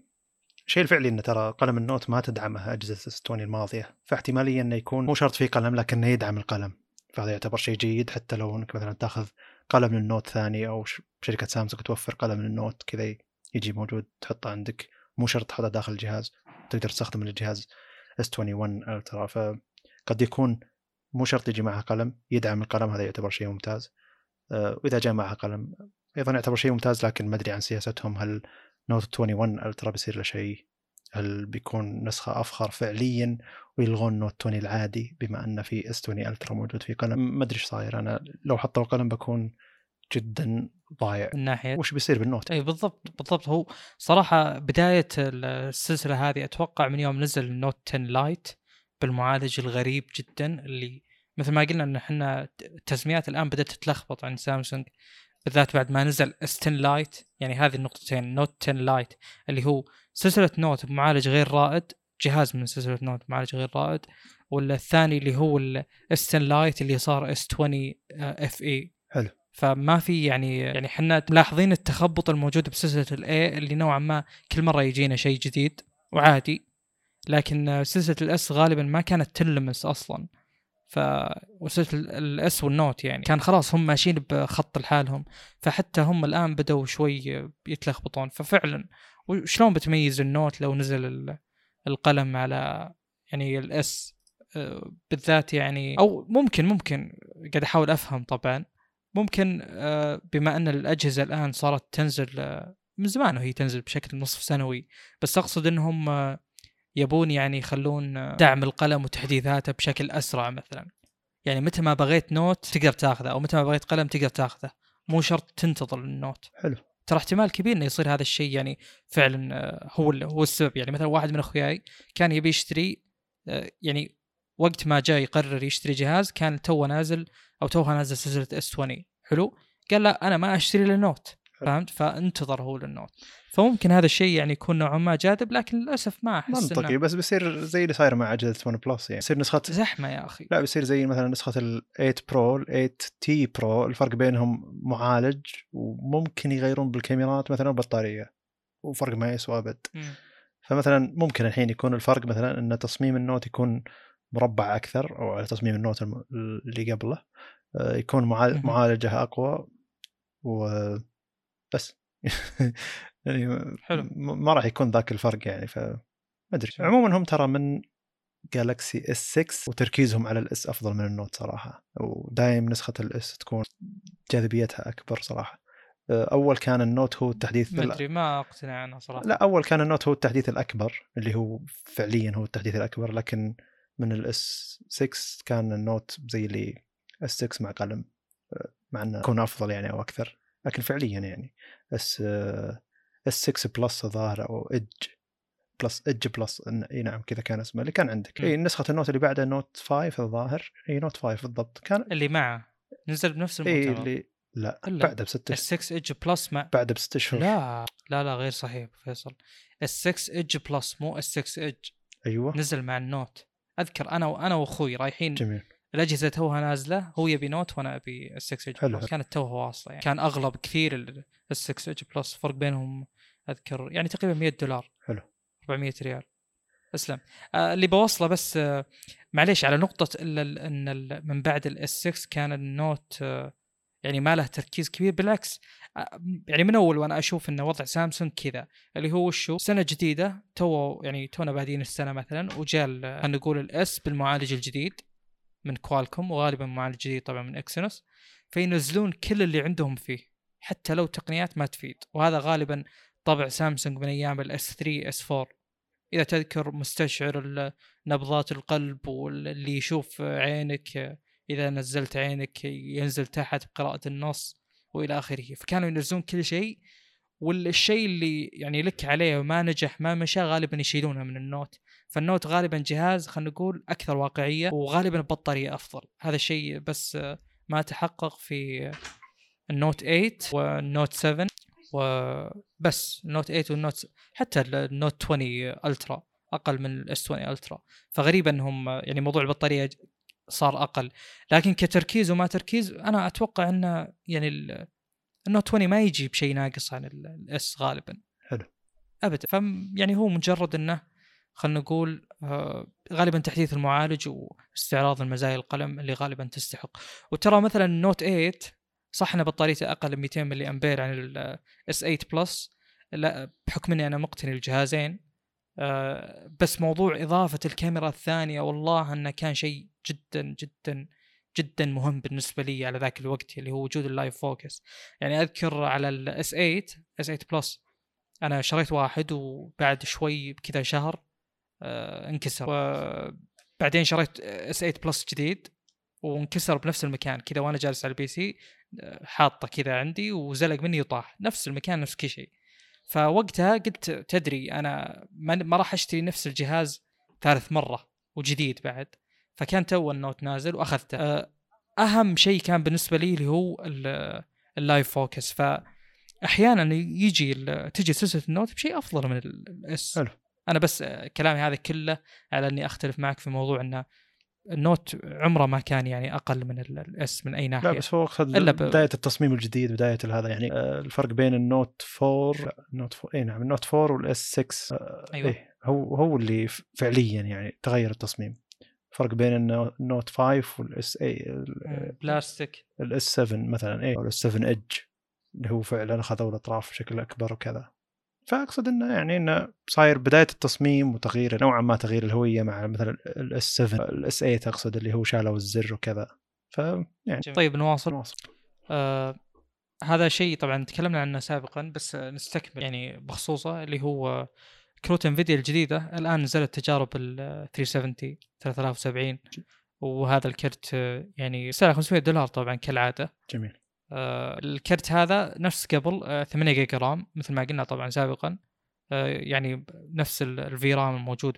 الشيء الفعلي إنه ترى قلم ال Note ما تدعمه أجهزة S 20 الماضية. فاحتمالية إنه يكون مو شرط فيه قلم لكنه يدعم القلم. فهذا يعتبر شيء جيد حتى لو إنك مثلا تأخذ قلم لل Note ثاني أو شركة سامسونج توفر قلم لل Note كذا يجي موجود تحطه عندك. مو شرط تحطه داخل الجهاز تقدر تستخدم الجهاز S 21 Ultra فقد يكون مو شرط يجي معها قلم يدعم القلم هذا يعتبر شيء ممتاز. آه، واذا جاء معها قلم أيضا يعتبر شيء ممتاز لكن ما أدري عن سياستهم. هل Note 21 Ultra بيصير له شيء؟ هل بيكون نسخة أفخر فعليا ويلغون Note 20 العادي بما أن في S 20 Ultra موجود في قلم؟ ما أدري إيش صاير. أنا لو حطوا القلم بكون جدا ضايع. من ناحية وش بيصير بال Note اي بالضبط بالضبط. هو صراحة بداية السلسلة هذه أتوقع من يوم نزل ال Note 10 Lite بالمعالج الغريب جدا اللي مثل ما قلنا إن إحنا التسميات الآن بدأت تتلخبط عند سامسونج بالذات بعد ما نزل S 10 Lite يعني هذه النقطتين Note 10 Lite اللي هو سلسلة Note بمعالج غير رائد جهاز من سلسلة Note بمعالج غير رائد ولا الثاني اللي هو ال S 10 Lite اللي صار S 20 FE حلو. فما في يعني يعني إحنا ملاحظين التخبط الموجود بسلسلة ال A اللي نوعا ما كل مرة يجينا شيء جديد وعادي لكن سلسلة ال S غالبا ما كانت تلمس أصلا. ف وسلسلة ال S وال Note يعني كان خلاص هم ماشيين بخط لحالهم. فحتى هم الآن بدأوا شوي يتلخبطون. ففعلا وشلون بتميز النوت لو نزل ال- القلم على يعني الأس؟ آه، بالذات يعني أو ممكن ممكن قاعد أحاول أفهم طبعا. ممكن آه، بما أن الأجهزة الآن صارت تنزل آه، من زمان وهي تنزل بشكل نصف سنوي. بس أقصد إنهم يبون يعني يخلون دعم القلم وتحديثاته بشكل أسرع مثلا. يعني متى ما بغيت Note تقدر تاخذه أو متى ما بغيت قلم تقدر تاخذه. مو شرط تنتظر ال Note. حلو. ترى احتمال كبير إنه يصير هذا الشيء يعني فعلا آه، هو هو السبب. يعني مثلا واحد من أخوياي كان يبي يشتري آه، يعني وقت ما جاء يقرر يشتري جهاز كان توه نازل أو توها نازل سلسلة S 20 حلو؟ قال لا أنا ما أشتري لل Note. فهمت؟ فانتظر هو لل Note. فممكن هذا الشيء يعني يكون نوعا ما جاذب لكن للأسف ما أحس منطقي بس بيصير زي اللي صاير مع اجهزه OnePlus يعني. يصير نسخة زحمة يا أخي. لا بيصير زي مثلا نسخة ال 8 Pro ال 8T Pro الفرق بينهم معالج وممكن يغيرون بالكاميرات مثلا والبطاريه وفرق ما يسوى أبد. فمثلا ممكن الحين يكون الفرق مثلا إن تصميم ال Note يكون مربع أكثر أو على تصميم ال Note اللي قبله آه، يكون. معالجه أقوى وبس يعني حلو. ما راح يكون ذاك الفرق يعني ف ما أدري. عموما هم ترى من Galaxy S 6 وتركيزهم على ال S أفضل من ال Note صراحة ودايم نسخة ال S تكون جاذبيتها أكبر صراحة. أول كان ال Note هو التحديث ما أدري ما أقتنع أنا صراحة. لا أول كان ال Note هو التحديث الأكبر اللي هو فعليا هو التحديث الأكبر لكن من ال S 6 كان ال Note زي اللي S 6 مع قلم مع إنه يكون أفضل يعني أو أكثر. لكن فعليا يعني S S 6 Plus الظاهر أو Edge Plus Edge Plus إي نعم كذا كان اسمه اللي كان عندك. إي نسخة ال Note اللي بعدها Note 5 الظاهر إي Note 5 بالضبط. كان اللي معه. نزل بنفس إي المؤتمر. اللي لا. بعده بست ال 6 Edge Plus مع بعده بست اشهر لا لا لا غير صحيح فيصل. ال 6 Edge Plus مو ال 6 Edge أيوه. نزل مع ال Note. أذكر أنا وأنا وأخوي رايحين جميل. الأجهزة توها نازلة هو يبي Note وأنا أبي ال 6 Edge. Plus. كانت توها واصلة يعني. كان اغلى بكثير ال 6 Edge Plus فرق بينهم أذكر يعني تقريبا 100 دولار. حلو. 400 ريال. أسلم. آه اللي بوصله بس آه معليش على نقطة إن من بعد ال S 6 كان ال Note آه يعني ما له تركيز كبير بالعكس آه، يعني من أول وأنا أشوف ان وضع سامسونج كذا اللي هو وشو؟ سنة جديدة تو يعني تونا بادين السنة مثلا وجاء خلينا نقول ال S بالمعالج الجديد. من Qualcomm وغالبا معالج جديد طبعا من Exynos فينزلون كل اللي عندهم فيه حتى لو تقنيات ما تفيد. وهذا غالبا طبع سامسونج من أيام ال S 3 S 4 إذا تذكر مستشعر نبضات القلب واللي يشوف عينك إذا نزلت عينك ينزل تحت بقراءة النص وإلى آخره. فكانوا ينزلون كل شيء والشيء اللي يعني لك عليه وما نجح ما مشى غالبا يشيلونه من ال Note. ف ال Note غالبا جهاز خلينا نقول أكثر واقعية وغالبا البطاريه أفضل. هذا الشيء بس ما تحقق في النوت 8 والنوت 7 وبس النوت 8 والنوت حتى النوت 20 الترا أقل من ال S 20 Ultra فغريب انهم يعني موضوع البطارية صار أقل. لكن كتركيز وما تركيز أنا أتوقع ان يعني ال- ال Note 20 ما يجي بشيء ناقص عن ال- ال S غالبا. حلو. ابدا. ف يعني هو مجرد إنه خلينا نقول آه، غالبا تحديث المعالج واستعراض المزايا القلم اللي غالبا تستحق. وترى مثلا ال Note 8 صح إن بطاريته أقل من 200 ملي أمبير عن ال S 8 Plus لا بحكم إني أنا مقتني الجهازين آه، بس موضوع إضافة الكاميرا الثانية والله إنه كان شيء جدا جدا جدا مهم بالنسبة لي على ذاك الوقت اللي هو وجود ال Live Focus. يعني أذكر على ال S 8 S 8 Plus أنا شريت واحد وبعد شوي كذا شهر انكسر. وبعدين شريت S 8 Plus جديد وانكسر بنفس المكان. كذا وأنا جالس على ال PC آه، حاطه كذا عندي وزلق مني وطاح. نفس المكان نفس كل شيء. فوقتها قلت تدري أنا ما راح أشتري نفس الجهاز ثالث مرة وجديد بعد. فكان تو ال Note نازل وأخذته. آه، أهم شيء كان بالنسبة لي اللي هو ال- ال Live Focus. فاحيانا يجي تجي سلسلة ال Note بشيء أفضل من ال- ال S حلو. أنا بس كلامي هذا كله على إني أختلف معك في موضوع إن ال Note عمره ما كان يعني أقل من ال- ال S من أي ناحية. لا بس هو اقصد إلا ب- بداية التصميم الجديد بداية هذا يعني آه، الفرق بين ال Note 4 لا، ال Note 4 اي نعم ال Note 4 وال S 6 آه، أيوة. إيه هو هو اللي فعليا يعني تغير التصميم. فرق بين ال No- ال Note 5 وال S اي بلاستيك. ال S 7 مثلا اي وال S 7 Edge اللي هو فعلا أخذوا الأطراف بشكل أكبر وكذا. فأقصد إنه يعني إنه صاير بداية التصميم وتغيير نوعا ما تغيير الهوية مع مثلا ال S 7 ال S 8 أقصد اللي هو شالوا الزر وكذا. ف يعني طيب نواصل. نواصل. آه هذا شيء طبعا تكلمنا عنه سابقا بس نستكمل يعني بخصوصه اللي هو كروت Nvidia الجديدة. الآن نزلت تجارب ال 370 3070 وهذا الكرت يعني سعره 500 دولار طبعا كالعادة. جميل. الكرت هذا نفس قبل آه 8 جيجا RAM مثل ما قلنا طبعا سابقا. آه يعني نفس ال VRAM الموجود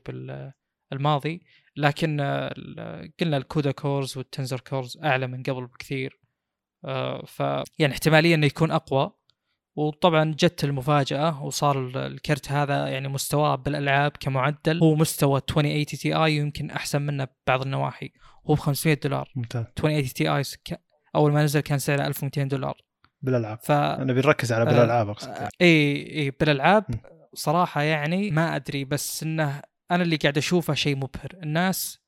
بالماضي لكن آه قلنا ال CUDA cores وال Tensor cores أعلى من قبل بكثير. آه ف يعني احتمالية إنه يكون أقوى. وطبعا جت المفاجأة وصار الكرت هذا يعني مستواه بالألعاب كمعدل هو مستوى 2080 Ti يمكن أحسن منه ببعض النواحي. هو ب 500 دولار. ممتاز. 2080 Ti أول ما نزل كان سعره 1200 دولار. بالألعاب. ف أنا بنركز على بالألعاب أقصد. آه إي إي بالألعاب. صراحة يعني ما أدري بس إنه أنا اللي قاعد أشوفه شيء مبهر. الناس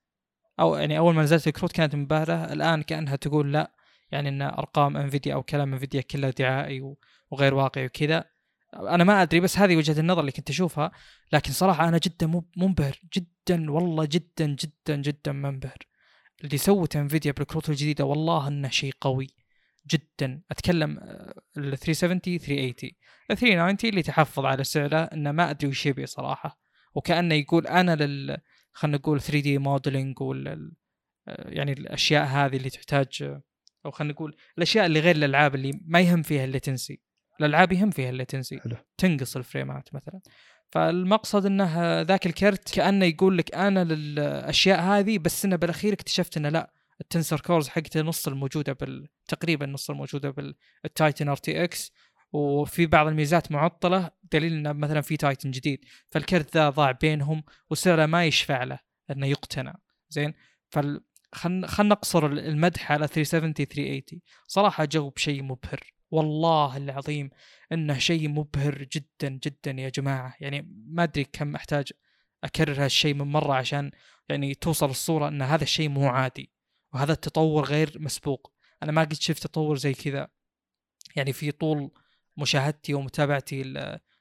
أو يعني أول ما نزلت الكروت كانت مبهرة الآن كأنها تقول لا يعني إن أرقام Nvidia أو كلام Nvidia كله دعائي وغير واقعي وكذا. أنا ما أدري بس هذه وجهة النظر اللي كنت أشوفها. لكن صراحة أنا جدا منبهر جدا والله جدا جدا جدا منبهر. اللي سوته Nvidia بالكروت الجديدة والله إنه شيء قوي جدا. أتكلم آه، ال 370 380 ال 390 اللي تحفظ على سعره إنه ما أدري وش يبي صراحة. وكأنه يقول أنا لل خلينا نقول 3 D modeling وال آه، يعني الأشياء هذه اللي تحتاج آه، أو خلينا نقول الأشياء اللي غير الألعاب اللي ما يهم فيها ال latency الألعاب يهم فيها ال latency حلو. تنقص ال frameات مثلا. فالمقصد إنه ذاك الكرت كأنه يقول لك أنا للأشياء هذه بس إنه بالأخير اكتشفت إنه لا ال Tensor cores حقته نص الموجودة بال تقريبا نص الموجودة بال Titan RTX. وفي بعض الميزات معطلة دليل إنه مثلا في Titan جديد. فالكرت ذا ضاع بينهم وسعره ما يشفع له إنه يقتنى زين؟ فال خلينا خل نقصر المدح على 370 380 صراحة جو بشيء مبهر. والله العظيم إنه شيء مبهر جدا جدا يا جماعة. يعني ما أدري كم أحتاج أكرر هالشيء من مرة عشان يعني توصل الصورة إن هذا الشيء مو عادي وهذا التطور غير مسبوق. أنا ما قد شفت تطور زي كذا. يعني في طول مشاهدتي ومتابعتي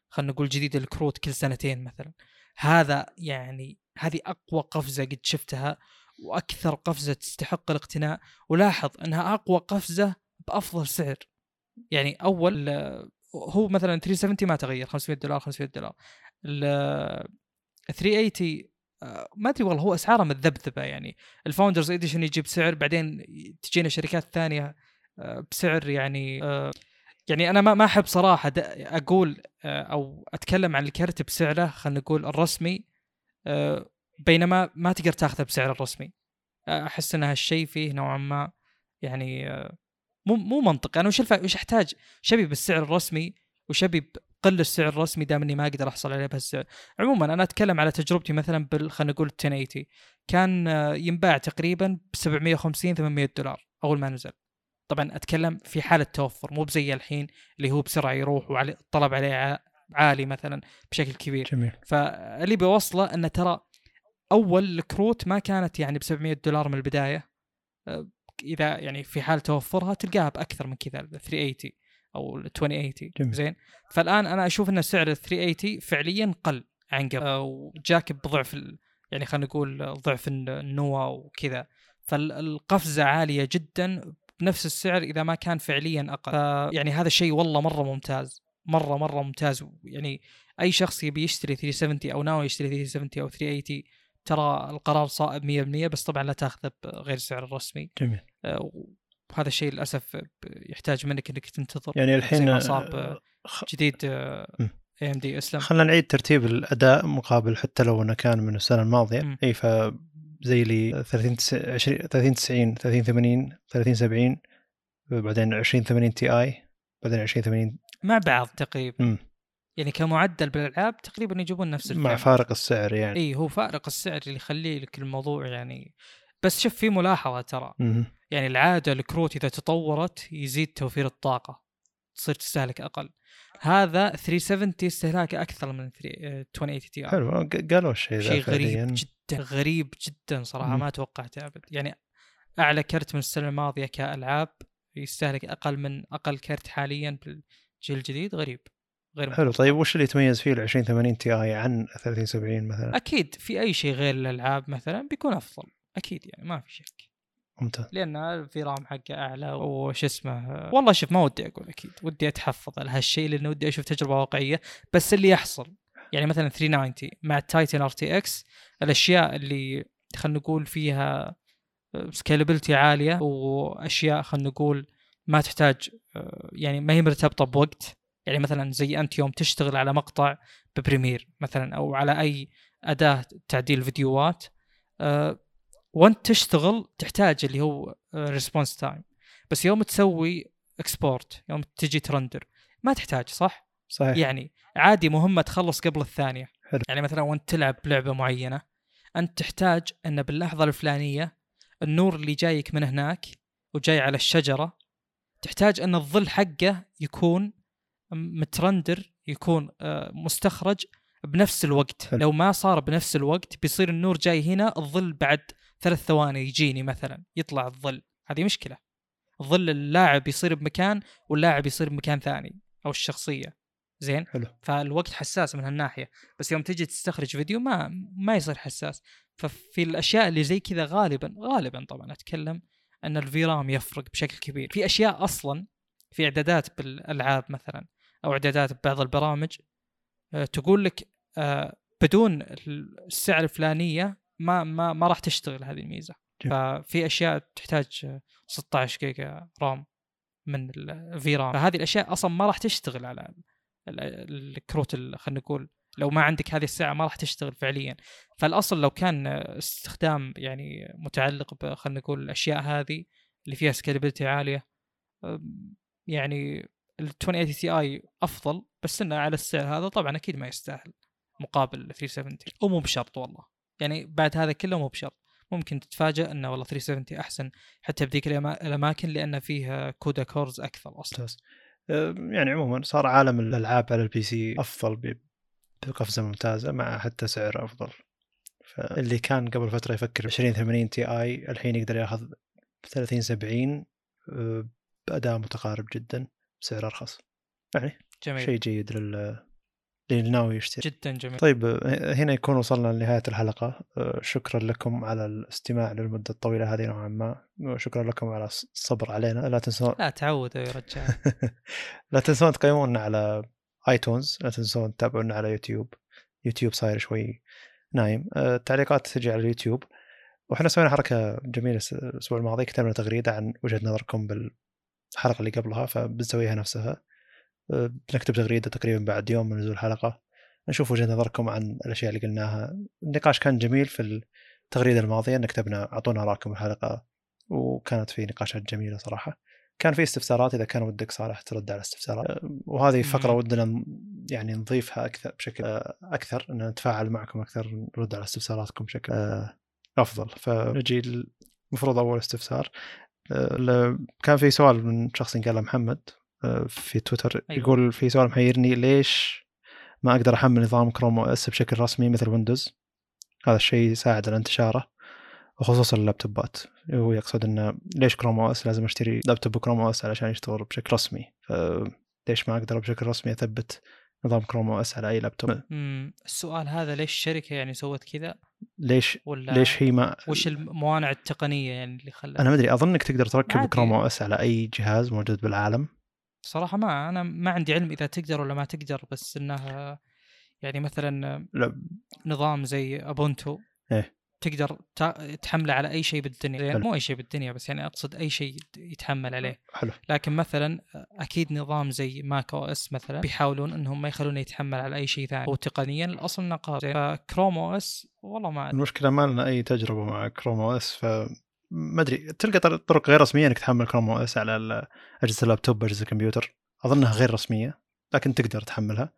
خلينا نقول جديد الكروت كل سنتين مثلا. هذا يعني هذه أقوى قفزة قد شفتها وأكثر قفزة تستحق الاقتناء. ولاحظ إنها أقوى قفزة بأفضل سعر. يعني أول هو مثلا 370 ما تغير 500 دولار 500 دولار. ال 380 آه، ما أدري والله هو أسعاره متذبذبه يعني. ال Founders Edition يجيب سعر بعدين تجينا شركات ثانية آه، بسعر يعني آه، يعني أنا ما ما أحب صراحة أقول أو أتكلم عن الكرت بسعره خلينا نقول الرسمي بينما ما تقدر تاخذه بسعر الرسمي. أحس إن هالشيء فيه نوعا ما يعني مو مو منطقي أنا وش الف... وش أحتاج؟ شبي بالسعر الرسمي وشبي بقل السعر الرسمي دام إني ما أقدر أحصل عليه بهالسعر. عموما أنا أتكلم على تجربتي مثلا بال خلينا نقول 1080 كان ينباع تقريبا ب 750 800 دولار أول ما نزل. طبعا أتكلم في حالة توفر مو بزي الحين اللي هو بسرعة يروح وعلي الطلب عليه عالي مثلا بشكل كبير. جميل. فاللي بوصله انه ترى أول الكروت ما كانت يعني ب 700 دولار من البداية. إذا يعني في حال توفرها تلقاها بأكثر من كذا ال 380 أو ال 2080 جميل. زين. فالآن أنا أشوف إن سعر ال 380 فعليا قل عن قبل. أه، وجاك بضعف ال- يعني خلينا نقول ضعف الن- النواه وكذا. فالقفزه عالية جدا بنفس السعر إذا ما كان فعليا أقل. يعني هذا الشيء والله مرة ممتاز. مرة مرة ممتاز. يعني أي شخص يبي يشتري 370 أو ناوي يشتري 370 أو 380 ترى القرار صائب 100% بس طبعا لا تأخذه بغير السعر الرسمي. جميل. آه، وهذا الشيء للأسف يحتاج منك إنك تنتظر يعني الحين ما صار ب- خ- جديد. اي ام دي اسلم خلينا نعيد ترتيب الأداء مقابل حتى لو إنه كان من السنة الماضية. إي ف زي لي 30 تس- 20 30 90 30 80 30 70 بعدين 20 80 تي اي بعدين 20 80 مع بعض تقريبا. يعني كمعدل بالألعاب تقريبا يجيبون نفس مع الفريم فارق السعر يعني إي هو فارق السعر اللي يخليه لك الموضوع يعني بس شوف في ملاحظة ترى مم. يعني العادة الكروت إذا تطورت يزيد توفير الطاقة تصير تستهلك أقل هذا 370 استهلاكه أكثر من 3 آه، 2080 Ti حلو ق- قالوا الشيء ذا شيء. غريب جدا غريب جدا صراحة مم. ما توقعته أبد يعني أعلى كرت من السنة الماضية كألعاب يستهلك أقل من أقل كرت حاليا بالجيل الجديد غريب غير حلو طيب وش اللي يتميز فيه ال 2080 Ti عن 3070 مثلا؟ أكيد في أي شيء غير الألعاب مثلا بيكون أفضل أكيد يعني ما في شك. ممتاز. لأن ال VRAM حقه أعلى وش اسمه والله شوف ما ودي أقول أكيد ودي أتحفظ على هالشيء لأنه ودي أشوف تجربة واقعية بس اللي يحصل يعني مثلا 390 مع ال Titan RTX الأشياء اللي خلينا نقول فيها scalability عالية وأشياء خلينا نقول ما تحتاج يعني ما هي مرتبطة بوقت يعني مثلا زي أنت يوم تشتغل على مقطع ب Premiere مثلا أو على أي أداة تعديل فيديوهات وانت تشتغل تحتاج اللي هو response time بس يوم تسوي export يوم تجي ت render ما تحتاج صح؟ صحيح يعني عادي مهمة تخلص قبل الثانية حلو. يعني مثلا وانت تلعب لعبة معينة انت تحتاج إن باللحظة الفلانية النور اللي جايك من هناك وجاي على الشجرة تحتاج إن الظل حقه يكون مترندر يكون مستخرج بنفس الوقت. حلو. لو ما صار بنفس الوقت بيصير النور جاي هنا الظل بعد ثلاث ثواني يجيني مثلا يطلع الظل. هذه مشكلة. ظل اللاعب يصير بمكان واللاعب يصير بمكان ثاني أو الشخصية. زين؟ حلو. فالوقت حساس من هالناحية. بس يوم تجي تستخرج فيديو ما ما يصير حساس. ففي الأشياء اللي زي كذا غالبا غالبا طبعا أتكلم أن الفي رام يفرق بشكل كبير. في أشياء أصلا في إعدادات بالألعاب مثلا أو إعدادات ببعض البرامج تقول لك أه بدون السعر الفلانية ما ما ما راح تشتغل هذه الميزة. جميل. ففي أشياء تحتاج 16 جيجا رام من الفي رام فهذه الأشياء أصلا ما راح تشتغل على الكروت خلينا نقول لو ما عندك هذه الساعة ما راح تشتغل فعليا. فالأصل لو كان استخدام يعني متعلق خلينا نقول الأشياء هذه اللي فيها scalability عالية يعني ال 2080 Ti أفضل بس إنه على السعر هذا طبعا أكيد ما يستاهل مقابل 370 ومو بشرط والله. يعني بعد هذا كله مو بشرط. ممكن تتفاجئ إنه والله 370 أحسن حتى بذيك الأماكن لأن فيها CUDA cores أكثر أصلا. يعني عموما صار عالم الألعاب على ال PC افضل بقفزه ممتازة مع حتى سعر أفضل. فاللي كان قبل فترة يفكر ب 2080 تي اي الحين يقدر ياخذ 30 70 بأداء متقارب جدا. بسعر أرخص. يعني جميل. شيء جيد لل اللي ناوي يشتري. جدا جميل. طيب هنا يكون وصلنا لنهاية الحلقة. شكرا لكم على الاستماع للمدة الطويلة هذه نوعا ما. وشكرا لكم على الصبر علينا. لا تنسون لا تعودوا يا رجال. لا تنسون تقيمونا على آيتونز. لا تنسون تتابعونا على يوتيوب. يوتيوب صاير شوي نايم. التعليقات تجي على اليوتيوب. وإحنا سوينا حركة جميلة الأسبوع الماضي. كتبنا تغريدة عن وجهة نظركم بالحلقة اللي قبلها فبنسويها نفسها. بنكتب تغريدة تقريبا بعد يوم من نزول الحلقة. نشوف وجهه نظركم عن الأشياء اللي قلناها. النقاش كان جميل في التغريدة الماضية إنك كتبنا أعطونا رأيكم الحلقة وكانت في نقاشات جميلة صراحة. كان في استفسارات إذا كان ودك صالح ترد على استفسارات. وهذه فقرة ودنا يعني نضيفها أكثر بشكل أكثر إن نتفاعل معكم أكثر نرد على استفساراتكم بشكل أفضل. فنجي المفروض أول استفسار كان في سؤال من شخص قال محمد في تويتر أيوة. يقول في سؤال محيرني ليش ما أقدر أحمل نظام Chrome OS بشكل رسمي مثل Windows؟ هذا الشيء يساعد على انتشاره وخصوصا اللابتوبات. هو يقصد إنه ليش Chrome OS لازم أشتري لابتوب Chrome OS علشان يشتغل بشكل رسمي؟ ليش ما أقدر بشكل رسمي أثبت نظام Chrome OS على أي لابتوب امم السؤال هذا ليش الشركة يعني سوت كذا؟ ليش ولا ليش هي ما وش الموانع التقنية يعني اللي خلت أنا ما أدري. اظنك تقدر تركب Chrome OS على أي جهاز موجود بالعالم. صراحة ما أنا ما عندي علم إذا تقدر ولا ما تقدر بس انه يعني مثلا لا. نظام زي Ubuntu إيه؟ تقدر تحمله على أي شيء بالدنيا. يعني مو أي شيء بالدنيا بس يعني أقصد أي شيء يتحمل عليه. حلو. لكن مثلا أكيد نظام زي Mac OS مثلا بيحاولون إنهم ما يخلونه يتحمل على أي شيء ثاني. وتقنيا الأصل إنه قادر ف Chrome OS والله ما أدري. المشكلة ما لنا أي تجربة مع Chrome OS ف ما أدري. تلقى طرق غير رسمية إنك تحمل Chrome OS على أجهزة اللابتوب أجهزة الكمبيوتر. أظنها غير رسمية لكن تقدر تحملها.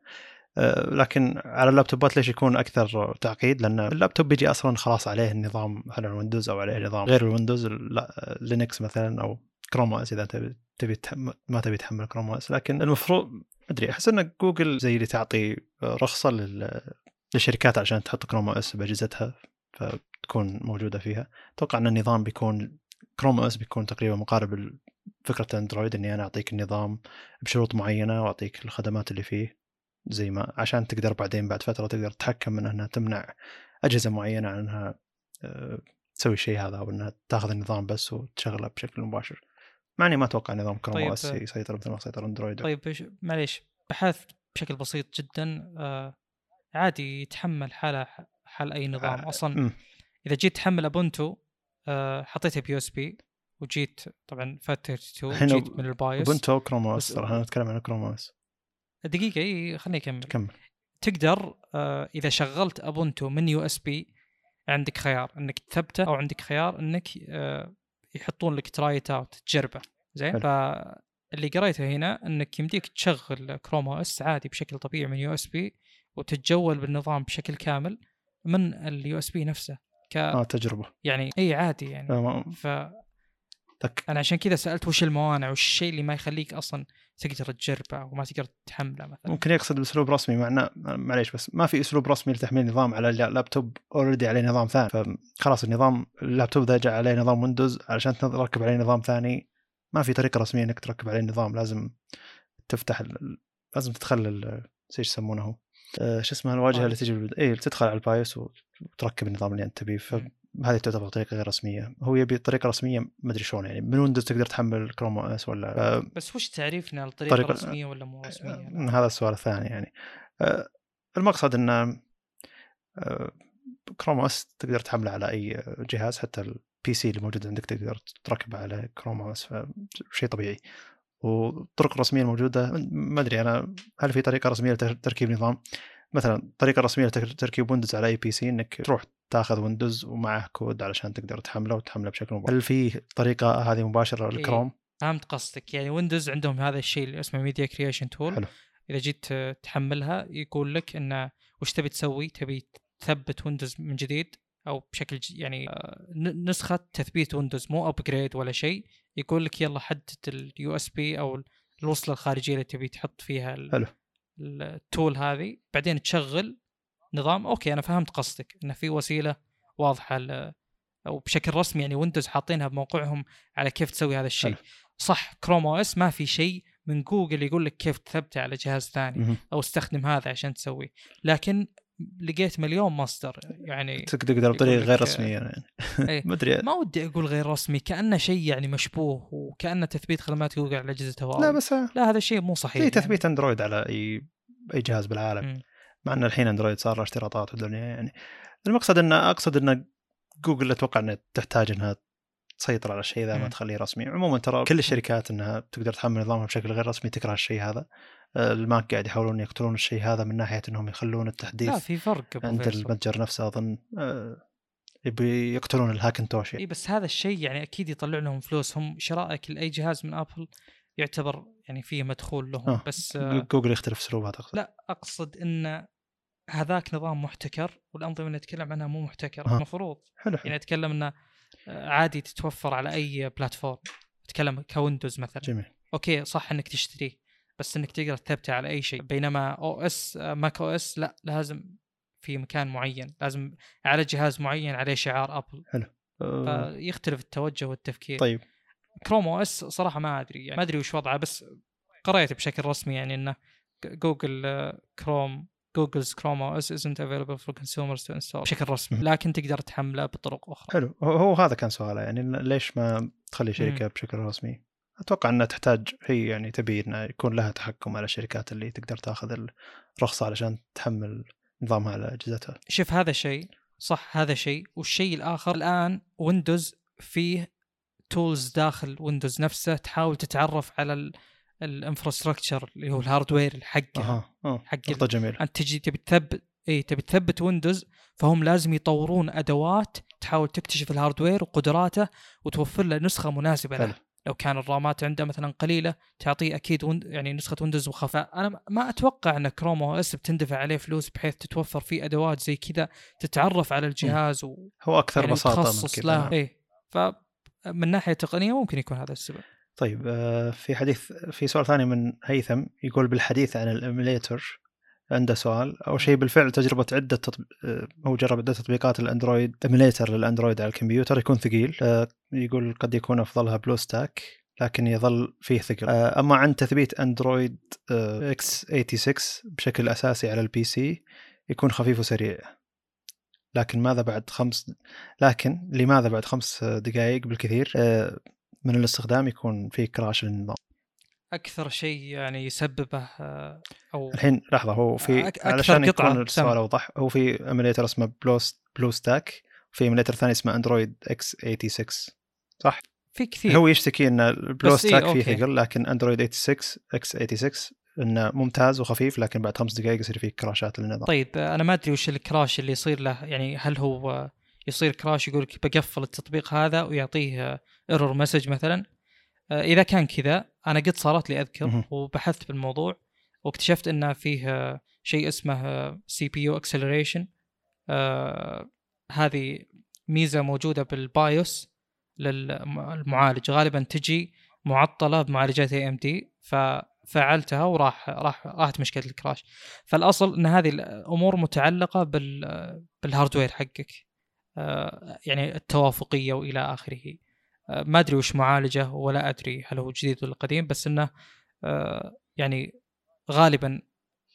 لكن على اللابتوبات ليش يكون أكثر تعقيد؟ لأن اللابتوب بيجي أصلا خلاص عليه النظام على ال Windows أو عليه نظام غير ال Windows Linux مثلا أو Chrome OS إذا تبي تبي ما تبي تحمل Chrome OS لكن المفروض ما أدري أحس إن جوجل زي اللي تعطي رخصة للشركات عشان تحط Chrome OS بأجهزتها فتكون موجودة فيها. أتوقع إن النظام بيكون Chrome OS بيكون تقريبا مقارب لفكره Android إني أنا أعطيك النظام بشروط معينة وأعطيك الخدمات اللي فيه. زي ما عشان تقدر بعدين بعد فترة تقدر تتحكم من إنها تمنع أجهزة معينة عن إنها آه، تسوي الشيء هذا أو إنها تاخذ النظام بس وتشغله بشكل مباشر. مع إني ما أتوقع نظام كروم طيب، OS يسيطر مثل ما سيطر Android طيب معليش بحثت بشكل بسيط جدا آه عادي يتحمل حاله حال أي نظام. آه، أصلا أمم. إذا جيت تحمل Ubuntu آه حطيتها ب USB وجيت طبعا FAT 32 الحين وجيت من ال BIOS Ubuntu Chrome OS ترى إحنا نتكلم عن كروم اس دقيقة إي خليني أكمل. كمل تقدر آه إذا شغلت Ubuntu من USB عندك خيار إنك تثبته أو عندك خيار إنك آه يحطون لك try it out تجربه. زين. فاللي قريته هنا إنك يمديك تشغل Chrome OS عادي بشكل طبيعي من USB وتتجول بالنظام بشكل كامل من ال USB نفسه. ك آه تجربة. يعني إي عادي يعني. آه، فانا لك عشان كذا سألت وش الموانع وش الشيء اللي ما يخليك أصلا تقدر تجربه وما تقدر تحمله مثلا. ممكن يقصد بأسلوب رسمي معناه معليش بس ما في أسلوب رسمي لتحميل نظام على اللابتوب already عليه نظام ثاني. فخلاص النظام اللابتوب ذا جاء عليه نظام ويندوز علشان تركب عليه نظام ثاني. ما في طريقة رسمية إنك تركب عليه النظام لازم تفتح ال... لازم تدخل إيش يسمونه آه، شو اسمها الواجهة اللي. تجي بالبد... اي تدخل على ال BIOS وتركب النظام اللي أنت تبيه. فهذه تعتبر طريقة غير رسمية. هو يبي طريقة رسمية ما أدري شلون يعني. من ويندوز تقدر تحمل Chrome OS ولا. بس وش تعريفنا الطريقة طريقة- رسميه ولا مو رسمية؟ آه، هذا السؤال الثاني يعني. آه، المقصد ان آه، Chrome OS تقدر تحمله على أي جهاز حتى ال PC اللي موجود عندك تقدر تركبه على Chrome OS شيء طبيعي. والطرق الرسمية الموجودة ما أدري أنا هل في طريقة رسمية لتركيب نظام؟ مثلا طريقة رسمية لتركيب ويندوز على أي PC إنك تروح تاخذ ويندوز ومعه كود علشان تقدر تحمله وتحمله بشكل مباشر هل في طريقة هذه مباشرة إيه. للكروم فهمت قصدك يعني ويندوز عندهم هذا الشيء اللي اسمه media creation tool حلو. إذا جيت تحملها يقول لك انه وش تبي تسوي؟ تبي تثبت ويندوز من جديد أو بشكل يعني آه، ن- نسخة تثبيت ويندوز مو upgrade ولا شيء يقول لك يلا حدد ال USB أو الوصلة الخارجية اللي تبي تحط فيها ال- حلو. ال tool هذه بعدين تشغل نظام أوكي أنا فهمت قصدك انه في وسيلة واضحة أو بشكل رسمي يعني ويندوز حاطينها بموقعهم على كيف تسوي هذا الشيء. صح Chrome OS ما في شيء من جوجل يقول لك كيف تثبته على جهاز ثاني. أو استخدم هذا عشان تسويه لكن لقيت مليون مصدر يعني تقدر بطريقة غير رسمية يعني إيه. ما أدري ما ودي أقول غير رسمي كأنه شيء يعني مشبوه وكأنه تثبيت خدمات جوجل على أجهزة هواوي لا بس لا هذا الشيء مو صحيح زي يعني. تثبيت أندرويد على أي أي جهاز بالعالم. مع إن الحين أندرويد صار له اشتراطات ودنيا يعني المقصد إن أقصد إن جوجل أتوقع إنها تحتاج إنها تسيطر على الشيء ذا ما. تخليه رسمي عموما ترى كل الشركات إنها تقدر تحمل نظامها بشكل غير رسمي تكره الشيء هذا الماك قاعد يحاولون يقتلون الشيء هذا من ناحية إنهم يخلون لا التحديث في فرق عند. المتجر نفسه أظن. آه، يبي يقتلون الهاكنتوش إي بس هذا الشيء يعني أكيد يطلع لهم فلوس. هم شرائك لأي جهاز من آبل يعتبر يعني فيه مدخول لهم آه. بس آه جوجل يختلف اسلوبها تقصد. لا أقصد إن هذاك نظام محتكر والأنظمة اللي نتكلم عنها مو محتكره آه. المفروض حلو حلو. يعني أتكلم إنه آه، عادي تتوفر على أي platform. أتكلم كويندوز مثلا. جميل. أوكي صح إنك تشتريه. بس إنك تقدر تثبته على أي شيء. بينما OS Mac OS لا لازم في مكان معين. لازم على جهاز معين عليه شعار ابل آه، فيختلف التوجه والتفكير. طيب. Chrome OS صراحة ما أدري يعني ما أدري وش وضعه بس قريت بشكل رسمي يعني إنه جوجل آه، كروم Google's Chrome OS isn't available for consumers to install. بشكل رسمي. لكن تقدر تحمله بطرق أخرى. حلو. هو هو هذا كان سؤاله يعني ليش ما تخلي شركة بشكل رسمي؟ أتوقع إنها تحتاج هي يعني تبي انه يكون لها تحكم على الشركات اللي تقدر تاخذ الرخصة علشان تحمل نظامها على أجهزتها. شوف هذا شيء صح هذا شيء والشيء الآخر الآن ويندوز فيه tools داخل ويندوز نفسه تحاول تتعرف على ال infrastructure اللي هو ال hardware حقه أه حق نقطة جميلة. أنت تجي تبي تثبت اي تبي تثبت ويندوز فهم لازم يطورون أدوات تحاول تكتشف ال hardware وقدراته وتوفر له نسخة مناسبة له. لو كان ال RAMات عنده مثلا قليلة تعطيه أكيد وند... يعني نسخة ويندوز مخففة. أنا ما أتوقع أن Chrome OS بتندفع عليه فلوس بحيث تتوفر فيه أدوات زي كذا تتعرف على الجهاز و... هو أكثر يعني بساطة من تخصص كذا له. نعم. إيه. فمن ناحية تقنية ممكن يكون هذا السبب. طيب آه، في حديث في سؤال ثاني من هيثم يقول بالحديث عن ال emulator عنده سؤال اول شيء بالفعل تجربة عدة تطب... آه، هو جرب عدة تطبيقات الأندرويد emulator للأندرويد على الكمبيوتر يكون ثقيل آه، يقول قد يكون أفضلها BlueStack لكن يظل فيه ثقل. آه، أما عن تثبيت أندرويد x86 بشكل أساسي على ال PC يكون خفيف وسريع. لكن ماذا بعد خمس لكن لماذا بعد خمس دقائق بالكثير؟ آه، من الاستخدام يكون في crash للنظام. أكثر شيء يعني يسببه آه، أو الحين لحظة هو في أك- علشان يكون السؤال. أوضح هو في emulator اسمه Blue BlueStack وفي emulator ثاني اسمه اندرويد x86 صح في كثير هو يشتكي إن ال Blue إيه، Stack فيه. ثقل لكن اندرويد 86 x86 إنه ممتاز وخفيف لكن بعد خمس دقائق يصير فيه crashات للنظام طيب آه، أنا ما أدري وش ال crash اللي يصير له يعني هل هو آه، يصير crash يقول لك بقفل التطبيق هذا ويعطيه error message مثلا آه، إذا كان كذا أنا قد صارت لي أذكر. وبحثت بالموضوع واكتشفت إنه فيه آه، شيء اسمه CPU acceleration هذه ميزة موجودة بال BIOS للمعالج. غالبا تجي معطلة بمعالجات AMD ففعلتها وراح راح راحت مشكلة ال crash. فالأصل إن هذه الأمور متعلقة بال بال hardware حقك. آه، يعني التوافقية وإلى آخره. آه، ما أدري وش معالجه ولا أدري هل هو جديد ولا قديم بس إنه آه، يعني غالبا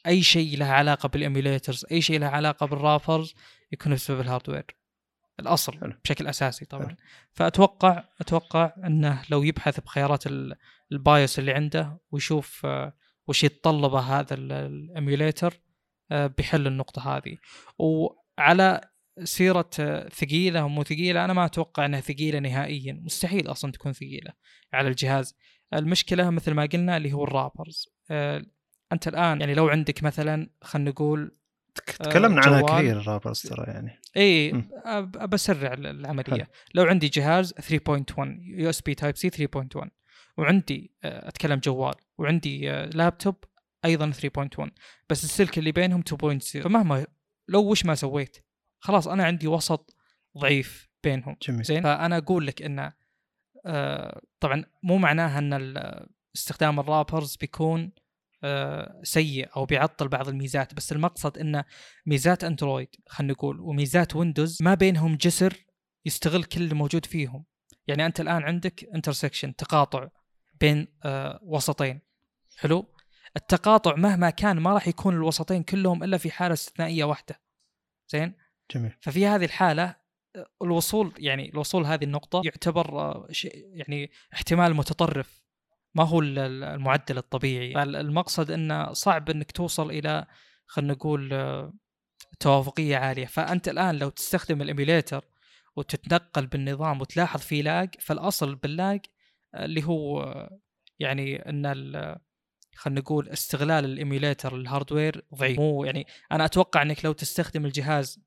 أي شيء له علاقة بال emulators أي شيء له علاقة بال wrappers يكون بسبب ال hardware الأصل حلو. بشكل أساسي طبعا حلو. فأتوقع أتوقع إنه لو يبحث بخيارات ال- ال BIOS اللي عنده ويشوف آه، وش يتطلبه هذا ال- ال emulator آه، بيحل النقطة هذه وعلى سيرة آه، ثقيله ومو ثقيلة أنا ما أتوقع إنها ثقيلة نهائيا. مستحيل أصلا تكون ثقيلة على الجهاز. المشكلة مثل ما قلنا اللي هو ال wrappers. آه، أنت الآن يعني لو عندك مثلا خلينا نقول تك- تكلمنا عنها جوال. كثير ال wrappers ترى يعني. إي بسرع ال- العملية. حلو. لو عندي جهاز 3.1 USB Type-C 3.1 وعندي آه، أتكلم جوال وعندي آه، لابتوب أيضا 3.1 بس السلك اللي بينهم 2.0 فمهما لو وش ما سويت خلاص أنا عندي وسط ضعيف بينهم. جميل. زين؟ فأنا أقول لك انه آه، طبعا مو معناها إن استخدام ال wrappers بيكون آه، سيء أو بيعطل بعض الميزات بس المقصد إن ميزات أندرويد خلينا نقول وميزات ويندوز ما بينهم جسر يستغل كل اللي موجود فيهم. يعني أنت الآن عندك intersection تقاطع بين آه، وسطين. حلو؟ التقاطع مهما كان ما راح يكون الوسطين كلهم إلا في حالة استثنائية واحدة. زين؟ جميل. ففي هذه الحالة آه، الوصول يعني الوصول هذه النقطة يعتبر آه، شيء يعني احتمال متطرف. ما هو ال- ال- المعدل الطبيعي. فالمقصد انه صعب إنك توصل إلى خلينا نقول آه، توافقية عالية. فأنت الآن لو تستخدم الايميوليتر وتتنقل بالنظام وتلاحظ في lag فالأصل بال lag اللي هو يعني إن خلينا نقول استغلال ال emulator ال hardware ضعيف. مو يعني أنا أتوقع إنك لو تستخدم الجهاز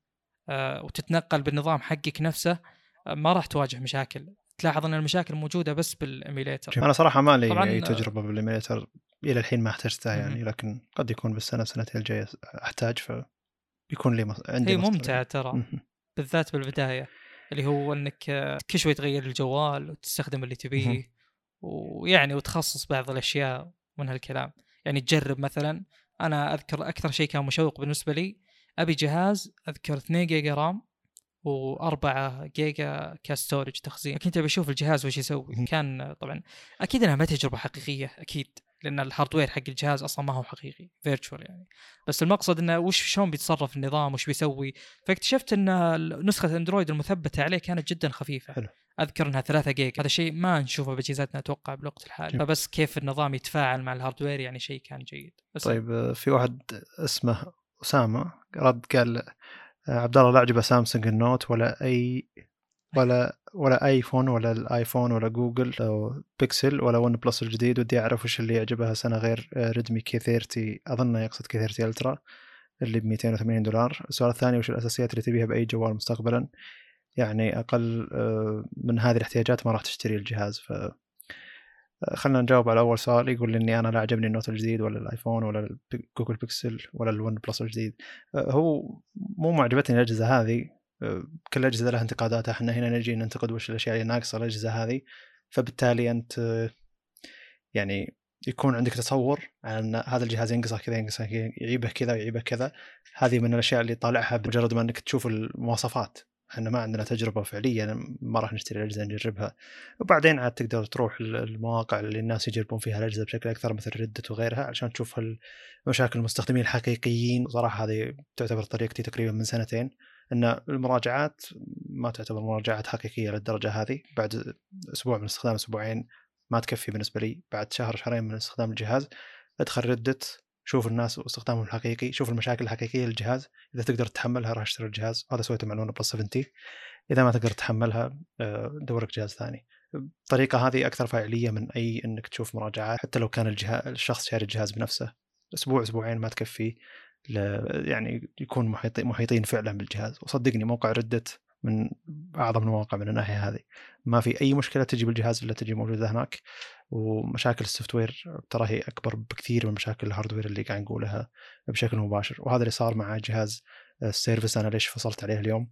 وتتنقل بالنظام حقك نفسه آه، ما راح تواجه مشاكل تلاحظ أن المشاكل موجودة بس بال emulator جميل. أنا صراحة ما لي أي آه، تجربة بال emulator إلى الحين ما احتجتها يعني. لكن قد يكون بالسنة سنتين الجاية أحتاج ف بيكون لي مص... عندي هي. ممتعة ترى. بالذات بالبداية اللي هو أنك آه، كل شوي تغير الجوال وتستخدم اللي. تبيه ويعني وتخصص بعض الأشياء من هالكلام يعني تجرب مثلا أنا أذكر أكثر شيء كان مشوق بالنسبة لي أبي جهاز أذكر 2 جيجا RAM و4 جيجا ك storage تخزين. كنت أبي أشوف الجهاز وش يسوي. كان طبعا أكيد إنها ما تجربة حقيقية أكيد لأن ال hardware حق الجهاز أصلا ما هو حقيقي virtual يعني. بس المقصد إنه وش شلون بيتصرف النظام وش بيسوي؟ فاكتشفت إن نسخة أندرويد المثبتة عليه كانت جدا خفيفة. حلو. أذكر إنها 3 جيجا. هذا شيء ما نشوفه بأجهزتنا أتوقع بالوقت الحالي. فبس كيف النظام يتفاعل مع ال hardware يعني شيء كان جيد. بس طيب آه، في واحد اسمه أسامة رد قال آه، عبد الله لا عجبه سامسونج النوت ولا أي ولا ولا آيفون ولا الآيفون ولا جوجل أو بيكسل ولا ون بلس الجديد. ودي أعرف وش اللي يعجبها سنة غير آه، ريدمي K30 اظنه يقصد K30 Ultra اللي ب 280 دولار. السؤال الثاني وش الأساسيات اللي تبيها بأي جوال مستقبلا؟ يعني أقل آه، من هذه الاحتياجات ما راح تشتري الجهاز ف خلينا نجاوب على أول سؤال يقول لي إني أنا لا عجبني النوت الجديد ولا الآيفون ولا جوجل بيكسل ولا الون بلس الجديد. آه، هو مو معجبتني الأجهزة هذه. آه، كل الاجهزه لها انتقاداتها. إحنا هنا نجي ننتقد وش الأشياء اللي ناقصة الأجهزة هذه. فبالتالي أنت آه، يعني يكون عندك تصور عن هذا الجهاز ينقصه كذا ينقصه يعيبه كذا ويعيبه كذا. هذه من الأشياء اللي طالعها بمجرد ما إنك تشوف المواصفات. إحنا ما عندنا تجربة فعلية ما راح نشتري الأجهزة نجربها. وبعدين عاد تقدر تروح المواقع اللي الناس يجربون فيها الأجهزة بشكل أكثر مثل ردت وغيرها عشان تشوف مشاكل المستخدمين الحقيقيين. صراحة هذه تعتبر طريقتي تقريبا من سنتين إن المراجعات ما تعتبر مراجعات حقيقية للدرجة هذه. بعد أسبوع من استخدام أسبوعين ما تكفي بالنسبة لي بعد شهر شهرين من استخدام الجهاز أدخل ردت شوف الناس واستخدامهم الحقيقي شوف المشاكل الحقيقية للجهاز إذا تقدر تتحملها راح اشتري الجهاز. هذا سويته مع لونه بلس 70 إذا ما تقدر تتحملها آه، دورك جهاز ثاني. الطريقة هذه أكثر فاعلية من أي إنك تشوف مراجعات حتى لو كان الجهاز الشخص شاري الجهاز بنفسه. أسبوع أسبوعين ما تكفي يعني يكون محيطين محيطين فعلا بالجهاز. وصدقني موقع ردت من أعظم المواقع من الناحية هذه. ما في أي مشكلة تجي بالجهاز إلا تجي موجودة هناك. ومشاكل ال software ترى هي أكبر بكثير من مشاكل ال hardware اللي قاعد نقولها بشكل مباشر. وهذا اللي صار مع جهاز السيرفس أنا ليش فصلت عليه اليوم؟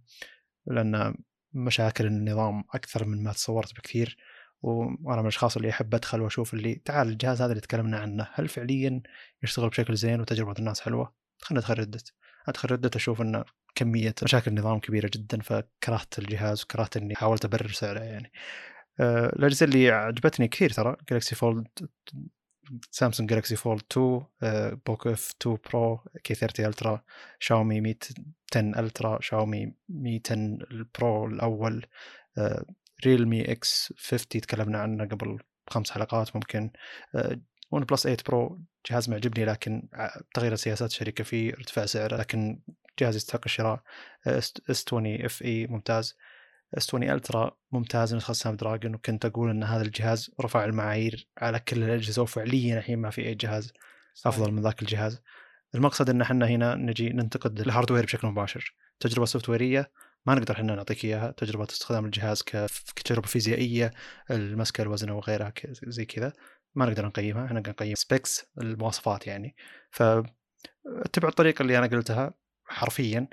لأن مشاكل النظام أكثر من ما تصورت بكثير. وأنا من الأشخاص اللي أحب أدخل وأشوف اللي تعال الجهاز هذا اللي تكلمنا عنه هل فعليا يشتغل بشكل زين وتجربة الناس حلوة؟ خلينا ندخل Reddit أدخل Reddit أشوف إنه كمية مشاكل النظام كبيرة جدا فكرهت الجهاز وكرهت إني حاولت أبرر سعره يعني. أه الأجهزة اللي عجبتني كثير ترى Galaxy Fold سامسونج Galaxy Fold 2 Poco F2 Pro K30 Ultra شاومي Mi 10 Ultra شاومي Mi 10 ال Pro الأول Realme X50 تكلمنا عنه قبل خمس حلقات ممكن OnePlus 8 Pro جهاز معجبني لكن تغير سياسات الشركة فيه ارتفاع سعره لكن جهاز يستحق الشراء. S20 FE ممتاز. S20 Ultra ممتاز نسخه Snapdragon وكنت أقول إن هذا الجهاز رفع المعايير على كل الأجهزة وفعليا الحين ما في أي جهاز أفضل من ذاك الجهاز. المقصد إن إحنا هنا نجي ننتقد ال hardware بشكل مباشر. تجربة software ية ما نقدر إحنا نعطيك إياها. تجربة استخدام الجهاز كتجربة فيزيائية المسكة الوزن وغيرها زي كذا ما نقدر نقيمها. إحنا نقيم specs المواصفات يعني. ف اتبع الطريقة اللي أنا قلتها. حرفيا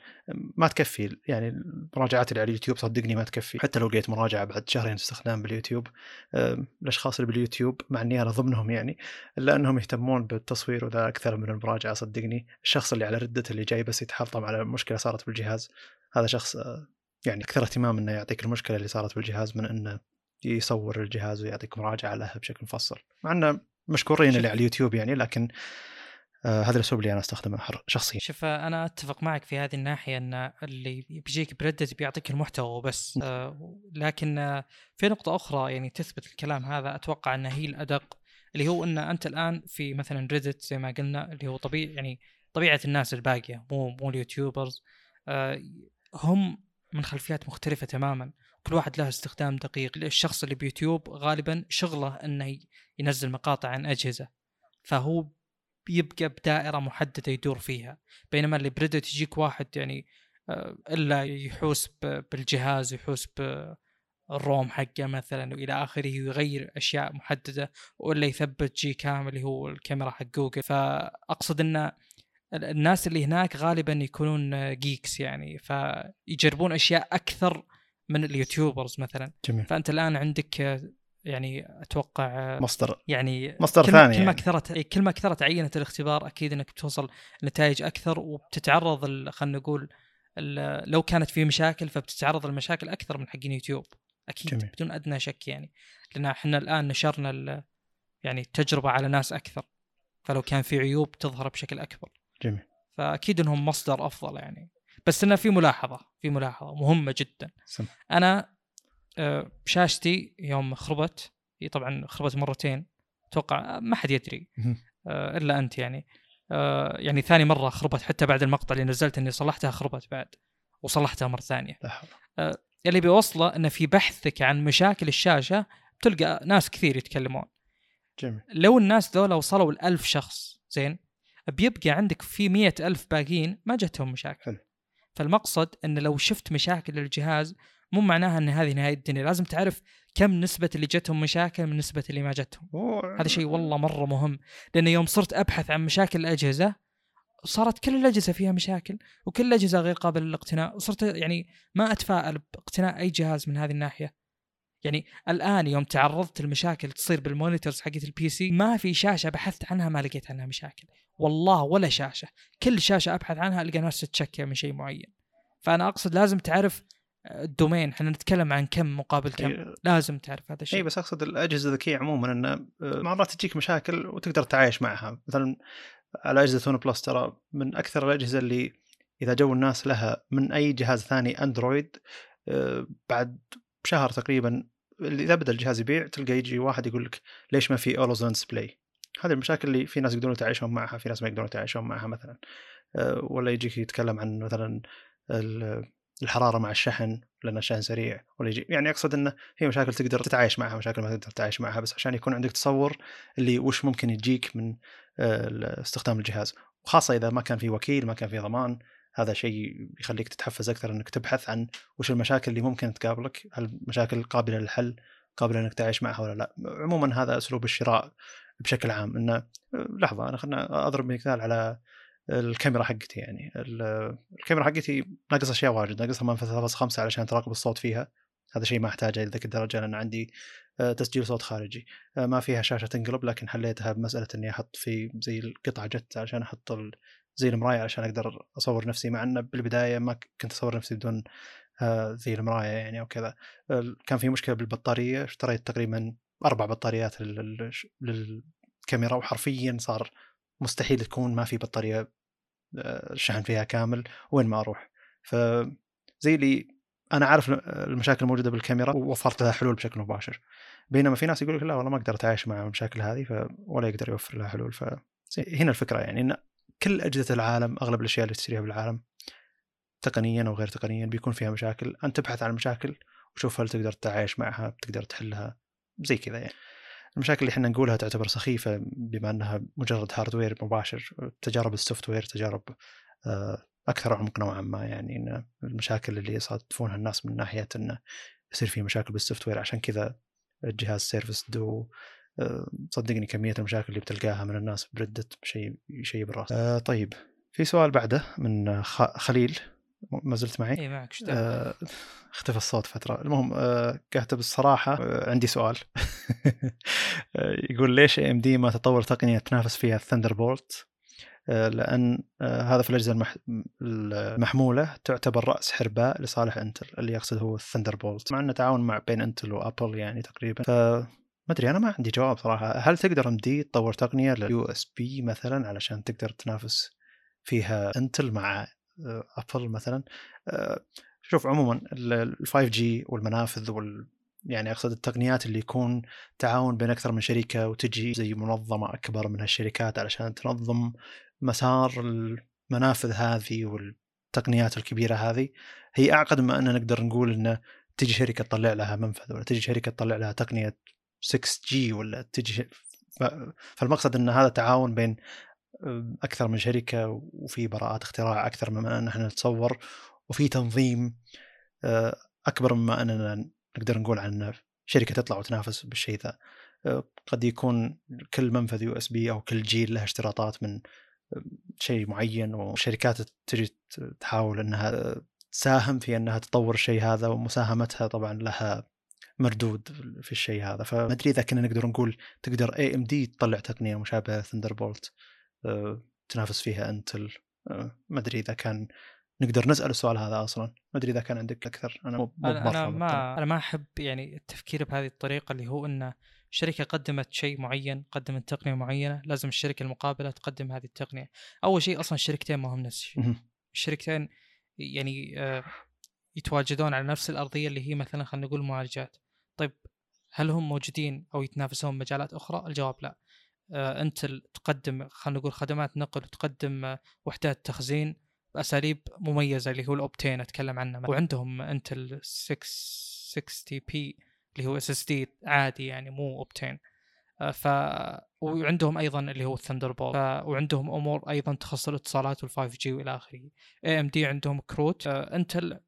ما تكفي يعني مراجعات اللي على اليوتيوب صدقني ما تكفي. حتى لو لقيت مراجعة بعد شهرين استخدام باليوتيوب الأشخاص اللي باليوتيوب مع إني أنا ضمنهم يعني إلا أنهم يهتمون بالتصوير وذا أكثر من المراجعة صدقني. الشخص اللي على Reddit اللي جاي بس يتحطم على مشكلة صارت بالجهاز هذا شخص يعني أكثر اهتمام إنه يعطيك المشكلة اللي صارت بالجهاز من إنه يصور الجهاز ويعطيك مراجعة لها بشكل مفصل. مع إنه مشكورين اللي على اليوتيوب يعني لكن آه هذا الأسلوب اللي أنا أستخدمه شخصيا. شوف أنا أتفق معك في هذه الناحية إن اللي بيجيك بريدت بيعطيك المحتوى وبس. آه لكن آه في نقطة أخرى يعني تثبت الكلام هذا أتوقع انها هي الأدق اللي هو إن أنت الآن في مثلا ريدت زي ما قلنا اللي هو طبيعي يعني طبيعة الناس الباقية مو مو ال YouTubers. آه هم من خلفيات مختلفة تماما. كل واحد له استخدام دقيق. الشخص اللي بيوتيوب غالبا شغله إنه ينزل مقاطع عن أجهزة. فهو بيبقى بدائرة محددة يدور فيها بينما اللي ب Reddit يجيك واحد يعني آه، إلا يحوس بالجهاز يحوس بال ROM حقه مثلا وإلى آخره ويغير أشياء محددة ولا يثبت جي كام اللي هو الكاميرا حق جوجل فأقصد إن الناس اللي هناك غالبا يكونون geeks يعني فيجربون أشياء أكثر من ال YouTubers مثلا جميل. فأنت الآن عندك يعني أتوقع مصدر يعني مصدر ثاني كل ما يعني. كثرت كل ما كثرت عينة الاختبار أكيد إنك بتوصل نتائج أكثر وبتتعرض خلينا نقول لو كانت في مشاكل فبتتعرض لمشاكل أكثر من حقين يوتيوب أكيد جميل. بدون أدنى شك يعني لأن إحنا الآن نشرنا يعني التجربة على ناس أكثر فلو كان في عيوب تظهر بشكل أكبر جميل فأكيد إنهم مصدر أفضل يعني بس إنه في ملاحظة في ملاحظة مهمة جدا سم. أنا شاشتي يوم خربت. هي طبعا خربت مرتين. أتوقع ما حد يدري. آه، إلا أنت يعني. آه، يعني ثاني مرة خربت حتى بعد المقطع اللي نزلت إني صلحتها خربت بعد وصلحتها مرة ثانية. اللي بيوصله انه في بحثك عن مشاكل الشاشة تلقى ناس كثير يتكلمون. جميل. لو الناس ذولا وصلوا الألف شخص زين بيبقى عندك في مية ألف باقيين ما جتهم مشاكل. حلو. فالمقصد أن لو شفت مشاكل الجهاز مو معناها إن هذه نهاية الدنيا. لازم تعرف كم نسبة اللي جتهم مشاكل من نسبة اللي ما جتهم هذا شيء والله مرة مهم. لأن يوم صرت أبحث عن مشاكل الأجهزة صارت كل الأجهزة فيها مشاكل وكل الأجهزة غير قابله للاقتناء وصرت يعني ما أتفائل باقتناء أي جهاز من هذه الناحية. يعني الآن يوم تعرضت لمشاكل تصير بال monitors حقت ال PC ما في شاشة بحثت عنها ما لقيت عنها مشاكل. والله ولا شاشة. كل شاشة أبحث عنها القى نفسها تشكى من شيء معين. فأنا أقصد لازم تعرف ال domain إحنا نتكلم عن كم مقابل كم. لازم تعرف هذا الشيء. إي بس أقصد الأجهزة الذكية عموما انه آه، مرات تجيك مشاكل وتقدر تتعايش معها. مثلا على أجهزة ون بلس ترى من أكثر الأجهزة اللي إذا جو الناس لها من أي جهاز ثاني أندرويد آه، بعد شهر تقريبا إذا بدأ الجهاز يبيع تلقى يجي واحد يقول لك ليش ما في always on display هذه المشاكل اللي في ناس يقدرون يتعايشون معها في ناس ما يقدرون يتعايشون معها مثلا. آه، ولا يجيك يتكلم عن مثلا ال- الحرارة مع الشحن لأن الشحن سريع ولا يجي يعني أقصد إنه في مشاكل تقدر تتعايش معها مشاكل ما تقدر تتعايش معها بس عشان يكون عندك تصور اللي وش ممكن يجيك من آه، استخدام الجهاز. وخاصة إذا ما كان في وكيل ما كان في ضمان هذا شيء يخليك تتحفز أكثر إنك تبحث عن وش المشاكل اللي ممكن تقابلك هل المشاكل قابلة للحل قابلة إنك تعيش معها ولا لا. عموما هذا أسلوب الشراء بشكل عام إنه آه، لحظة أنا خلنا أضرب مثال على الكاميرا حقتي يعني. ال- الكاميرا حقتي ناقص أشياء واجد. ناقصها منفذ 3.5 علشان تراقب الصوت فيها. هذا شيء ما أحتاجه لذيك الدرجة لأن عندي آه، تسجيل صوت خارجي. آه، ما فيها شاشة تنقلب لكن حليتها بمسألة إني أحط في زي القطعه جت علشان أحط زي المراية علشان أقدر أصور نفسي. مع انه بالبداية ما كنت أصور نفسي بدون آه، زي المراية يعني أو كذا. كان في مشكلة بالبطارية. اشتريت تقريبا أربع بطاريات لل- لل- للكاميرا وحرفيا صار مستحيل تكون ما في بطارية الشحن فيها كامل وين ما أروح. فزي اللي أنا عارف المشاكل الموجودة بالكاميرا ووفرت لها حلول بشكل مباشر. بينما في ناس يقول لك لا والله ما أقدر اتعايش مع المشاكل هذه. ولا يقدر يوفر لها حلول. ف هنا الفكرة يعني إن كل أجهزة العالم أغلب الأشياء اللي تشتريها بالعالم تقنيا أو غير تقنيا بيكون فيها مشاكل. أنت تبحث عن المشاكل وشوف هل تقدر تتعايش معها تقدر تحلها زي كذا يعني. المشاكل اللي إحنا نقولها تعتبر سخيفة بما إنها مجرد هاردوير مباشر تجارب ال software تجارب آه، أكثر عمق نوعا ما. يعني إن المشاكل اللي يصادفونها الناس من ناحية إنه يصير في مشاكل بال software عشان كذا الجهاز Surface Duo آه، صدقني كمية المشاكل اللي بتلقاها من الناس بردت شيء شيء بالراس. آه، طيب في سؤال بعده من خليل. ما زلت معي. اي معك آه، اختفى الصوت فترة. المهم آه، كاتب الصراحة. آه، عندي سؤال. آه، يقول ليش AMD ما تطور تقنية تنافس فيها ال Thunderbolt لأن آه، هذا في الأجهزة المح... المحمولة تعتبر رأس حربة لصالح انتل اللي يقصد هو ال Thunderbolt مع أنه تعاون مع بين انتل وأبل يعني تقريبا. ف ما أدري أنا ما عندي جواب صراحة. هل تقدر AMD تطور تقنية لل USB مثلا علشان تقدر تنافس فيها انتل مع آه، ابل مثلا آه، شوف عموما ال 5G والمنافذ وال يعني أقصد التقنيات اللي يكون تعاون بين أكثر من شركة وتجي زي منظمة أكبر من هالشركات علشان تنظم مسار المنافذ هذه والتقنيات الكبيرة هذه هي أعقد ما أن نقدر نقول انه تجي شركة تطلع لها منفذ ولا تجي شركة تطلع لها تقنية 6 جي ولا تجي. فالمقصد إن هذا تعاون بين أكثر من شركة وفي براءات اختراع أكثر مما أن إحنا نتصور وفي تنظيم آه، أكبر مما أننا نقدر نقول عن شركة تطلع وتنافس بالشيء ذا. آه، قد يكون كل منفذ USB أو كل جيل له اشتراطات من آه، شيء معين وشركات تجي تحاول إنها تساهم في إنها تطور الشيء هذا ومساهمتها طبعا لها مردود في الشيء هذا. فما أدري إذا كنا نقدر نقول تقدر AMD تطلع تقنية مشابهة Thunderbolt تنافس فيها أنتل. ما أدري إذا كان نقدر نسأل السؤال هذا أصلا. ما أدري إذا كان عندك أكثر. أنا مو أنا, أنا. ما أنا ما أحب يعني التفكير بهذه الطريقة اللي هو إن شركة قدمت شيء معين قدمت تقنية معينة لازم الشركة المقابلة تقدم هذه التقنية. أول شيء أصلا الشركتين ما هم نفس الشيء. الشركتين يعني آه، يتواجدون على نفس الأرضية اللي هي مثلا خلينا نقول معالجات. طيب هل هم موجودين أو يتنافسون مجالات أخرى؟ الجواب لا. آه، أنت تقدم خلينا نقول خدمات نقل وتقدم آه، وحدات تخزين بأساليب مميزة اللي هو ال Optane أتكلم عنه وعندهم انتل 660p اللي هو SSD عادي يعني مو Optane. ف وعندهم أيضا اللي هو ال Thunderbolt ف... وعندهم أمور أيضا تخص الاتصالات وال 5G وإلى آخره. AMD عندهم كروت انتل